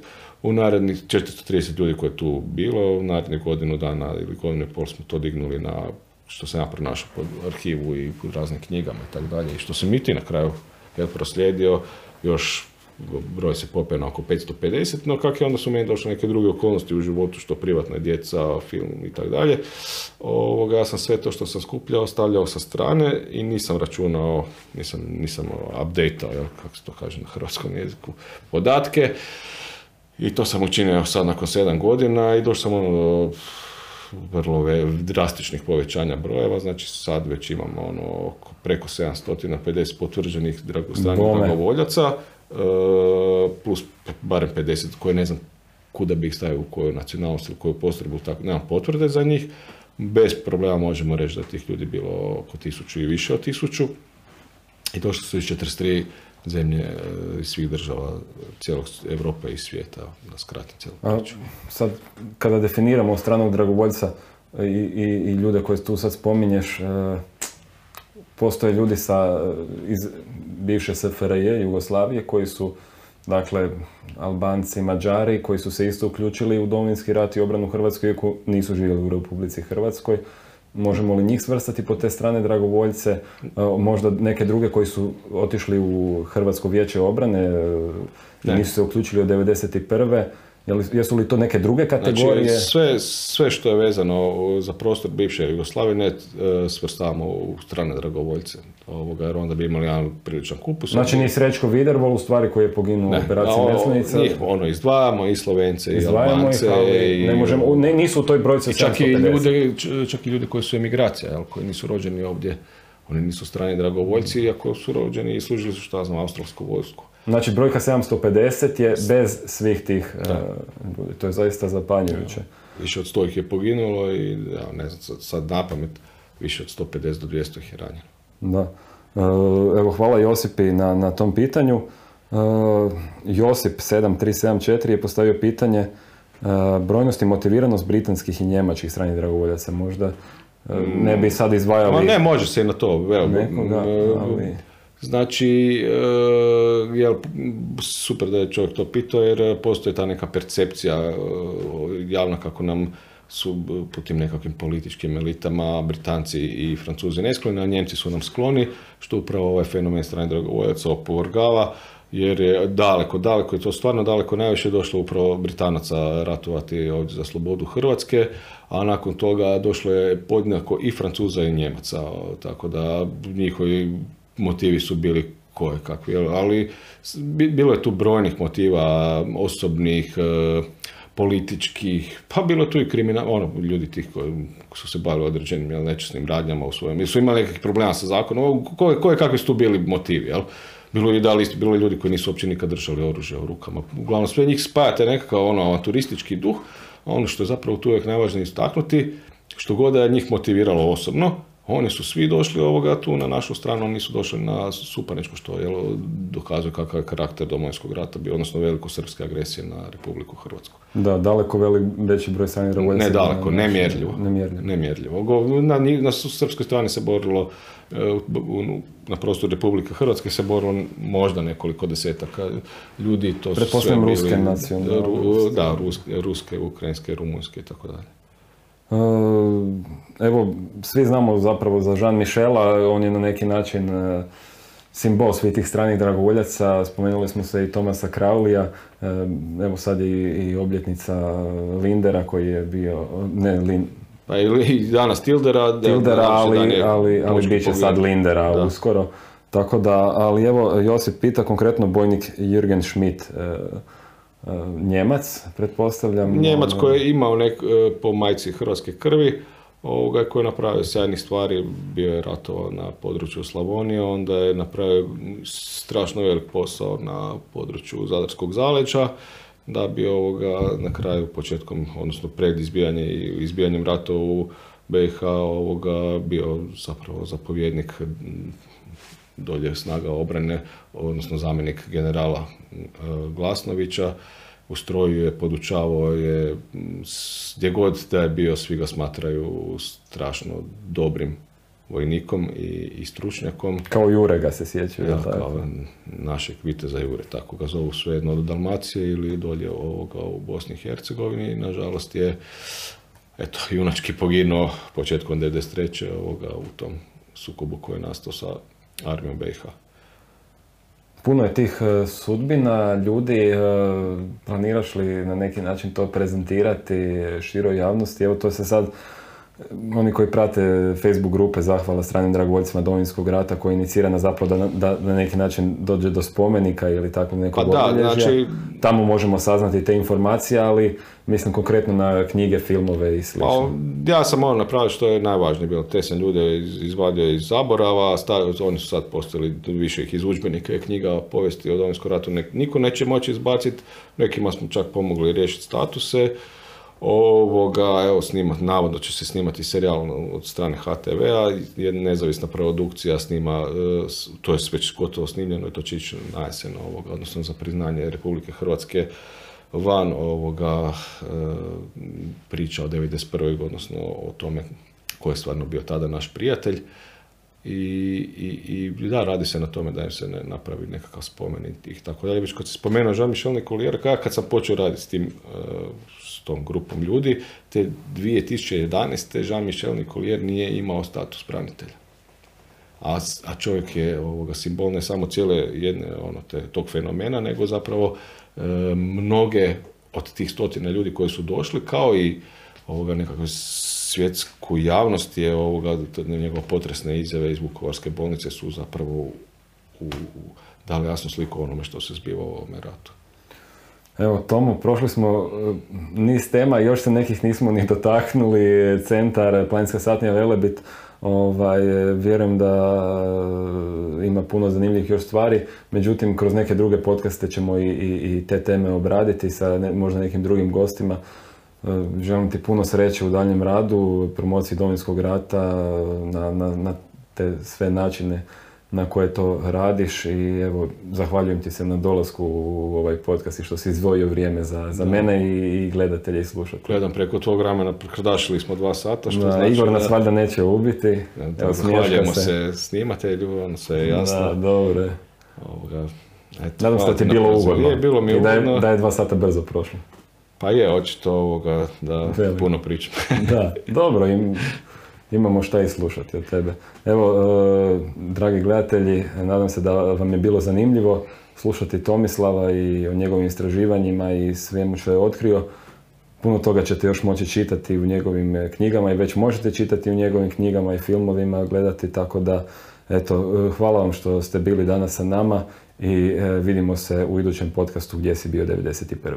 u narednih 430 ljudi koje je tu bilo, u narednih godinu dana ili godinu i pol smo to dignuli na što sam ja pronašao pod arhivu i pod raznim knjigama i tako dalje. I što sam mi ti na kraju je proslijedio, još broj se popeo na oko 550, no kak je onda su meni došle neke druge okolnosti u životu, što privatna djeca, film i tako dalje. Ovoga, ja sam sve to što sam skupljao stavljao sa strane i nisam računao, nisam, nisam updateao, kako se to kaže na hrvatskom jeziku, podatke. I to sam učinio sad nakon sedam godina i došao sam ono do vrlo drastičnih povećanja brojeva, znači sad već imamo ono preko 750 potvrđenih stranih dragovoljaca, plus barem 50 koje ne znam kuda bi ih stavio u koju nacionalnost ili koju postrebu, tako, nemam potvrde za njih. Bez problema možemo reći da tih ljudi bilo oko tisuću i više od tisuću. I došli su iz 43 zemlje e, iz svih država cijelog Europe i svijeta, da skratim cijelu priču. Sad, kada definiramo stranog dragovoljca i, i, i ljude koje tu sad spominješ, e, postoje ljudi sa, iz bivše SFRJ, Jugoslavije, koji su dakle, Albanci, Mađari, koji su se isto uključili u Domovinski rat i obranu Hrvatskoj, iako nisu živjeli u Republici Hrvatskoj. Možemo li njih svrstati po te strane dragovoljce, e, možda neke druge koji su otišli u Hrvatsko vijeće obrane, e, nisu se uključili od 1991. Jesu li to neke druge znači, kategorije? Znači, sve, sve što je vezano za prostor bivše Jugoslavije ne svrstavamo u strane dragovoljce. Ovoga, jer onda bi imali jedan priličan kupus. Znači ni Srećko Vidervol u stvari koji je poginuo u operaciji Mesnica? Njih ono izdvajamo i Slovence i Albance. i, ne možemo, ne, nisu u toj brojci čak i, ljude, čak i ljudi koji su emigracija, jel, koji nisu rođeni ovdje. Oni nisu strani dragovoljci, iako su rođeni i služili su, šta znam, australsku vojsku. Znači brojka 750 je bez svih tih ljudi. To je zaista zapanjujuće. Više od 100 ih je poginulo i ja, ne znam, sad, na pamet više od 150 do 200 ih je ranjeno. Da. Uh, evo, hvala Josipi na, na tom pitanju. Uh, Josip 7374 je postavio pitanje brojnost i motiviranost britanskih i njemačkih stranih dragovoljaca. Možda ne bi sad izdvajali... Ma ne, može se i na to. Evo, nekoga, ali... Znači, e, jel, super da je čovjek to pitao jer postoji ta neka percepcija e, javna kako nam su po tim nekakvim političkim elitama Britanci i Francuzi neskloni, a Njemci su nam skloni, što upravo ovaj fenomen strane dragovoljaca opovrgava, jer je daleko, daleko je to stvarno daleko najviše došlo upravo Britanaca ratovati ovdje za slobodu Hrvatske, a nakon toga došlo je podjednako i Francuza i Njemaca, tako da njihovi motivi su bili koje kakvi, ali bilo je tu brojnih motiva, osobnih, e, političkih, pa bilo tu i kriminal, ono, ljudi tih koji su se bavili određenim jel, nečasnim radnjama u svojem, su imali nekakvih problema sa zakonom, koje, koje kakvi su tu bili motivi, jel? Bilo je idealisti, bilo je ljudi koji nisu uopće nikad držali oružje u rukama. Uglavnom sve njih spajate nekakav ono avanturistički duh, ono što je zapravo tu uvijek najvažnije istaknuti, što god je njih motiviralo osobno, oni su svi došli ovoga tu na našu stranu, oni su došli na Supaničku, što je dokazuje kakav je karakter Domovinskog rata bio, odnosno veliko srpske agresije na Republiku Hrvatsku. Da, daleko velik, veći broj strani Ne daleko, nemjerljivo. Nemjerljivo. nemjerljivo. Na, na srpskoj strani se borilo, e, na prostoru Republike Hrvatske se borilo možda nekoliko desetaka ljudi. To su sve ruske nacionalne. Da, ruske, ruske, ukrajinske, rumunjske i tako dalje. E, evo, svi znamo zapravo za Jean Michela, on je na neki način e, simbol svih tih stranih dragovoljaca, spomenuli smo se i Tomasa Kraulija, e, evo sad je i obljetnica Lindera koji je bio, ne, Lin, pa i danas Tildera, Tildera ali, ali, ali bit će sad Lindera uskoro. Tako da, ali evo, Josip pita konkretno bojnik Jürgen Schmidt, E, Njemac, pretpostavljam. Njemac koji je imao nek, e, po majci hrvatske krvi, ovoga koji je napravio sjajnih stvari, bio je ratovao na području Slavonije, onda je napravio strašno velik posao na području Zadarskog zaleđa, da bi ovoga na kraju početkom, odnosno pred izbijanje i izbijanjem rata u BiH ovoga bio zapravo zapovjednik dolje snaga obrane, odnosno zamjenik generala e, Glasnovića, ustrojuje, podučavao je, gdje god da je bio, svi ga smatraju strašno dobrim vojnikom i, i stručnjakom. Kao Jure ga se sjećaju. Ja, kao našeg viteza Jure, tako ga zovu svejedno od Dalmacije ili dolje ovoga u Bosni i Hercegovini. Nažalost je eto, junački poginuo početkom 93. ovoga u tom sukobu koji je nastao sa armijom BiH. Puno je tih e, sudbina, ljudi, e, planiraš li na neki način to prezentirati široj javnosti? Evo to se sad oni koji prate Facebook grupe Zahvala stranim dragovoljcima Domovinskog rata koji inicira zapravo da, da na neki način dođe do spomenika ili tako nekog pa da, znači... Tamo možemo saznati te informacije, ali mislim konkretno na knjige, filmove i sl. Pa, ja sam morao napraviti što je najvažnije bilo. Te sam ljude izvadio iz zaborava, oni su sad postali više ih iz udžbenika i knjiga povijesti o Domovinskom ratu. niko neće moći izbaciti, nekima smo čak pomogli riješiti statuse ovoga, evo snimat, navodno će se snimati serijal od strane HTV-a, jedna nezavisna produkcija snima, e, to je već gotovo snimljeno i to će ići na ovoga, odnosno za priznanje Republike Hrvatske van ovoga e, priča o 91. odnosno o tome ko je stvarno bio tada naš prijatelj. I, i, i da, radi se na tome da im se ne napravi nekakav spomen i tako dalje. Već kad se spomenuo Jean-Michel Nicolier, kad sam počeo raditi s tim, tom grupom ljudi, te 2011. Jean-Michel Nicolier nije imao status branitelja. A, a čovjek je ovoga, simbol ne samo cijele jedne ono, te, tog fenomena, nego zapravo e, mnoge od tih stotina ljudi koji su došli, kao i ovoga nekakve svjetsku javnost je ovoga, njegove potresne izjave iz Vukovarske bolnice su zapravo u, u, dali jasnu sliku onome što se zbiva u ovome ratu. Evo Tomo, prošli smo e, niz tema, još se nekih nismo ni dotaknuli, centar, planinska satnija Velebit, ovaj, vjerujem da e, ima puno zanimljivih još stvari, međutim kroz neke druge podcaste ćemo i, i, i te teme obraditi sa možda nekim drugim gostima. E, želim ti puno sreće u daljem radu, promociji Domovinskog rata, na, na, na te sve načine na koje to radiš i evo, zahvaljujem ti se na dolasku u ovaj podcast i što si izdvojio vrijeme za, za mene i, i gledatelje i slušatelje. Gledam preko tvog vremena, prekrdašili smo dva sata, što da, znači Igor nas valjda neće ubiti. Da, evo, zahvaljujemo se, se snimatelju, on se je jasno. Da, dobro. Ovoga, eto, Nadam se da ti je bilo ugodno. Je, bilo mi I da je, da je dva sata brzo prošlo. Pa je, očito ovoga da Velik. puno pričam. Da, dobro, im, imamo šta i slušati od tebe. Evo, e, dragi gledatelji, nadam se da vam je bilo zanimljivo slušati Tomislava i o njegovim istraživanjima i svemu što je otkrio. Puno toga ćete još moći čitati u njegovim e, knjigama i već možete čitati u njegovim knjigama i filmovima, gledati, tako da, eto, e, hvala vam što ste bili danas sa nama i vidimo se u idućem podcastu gdje si bio 91.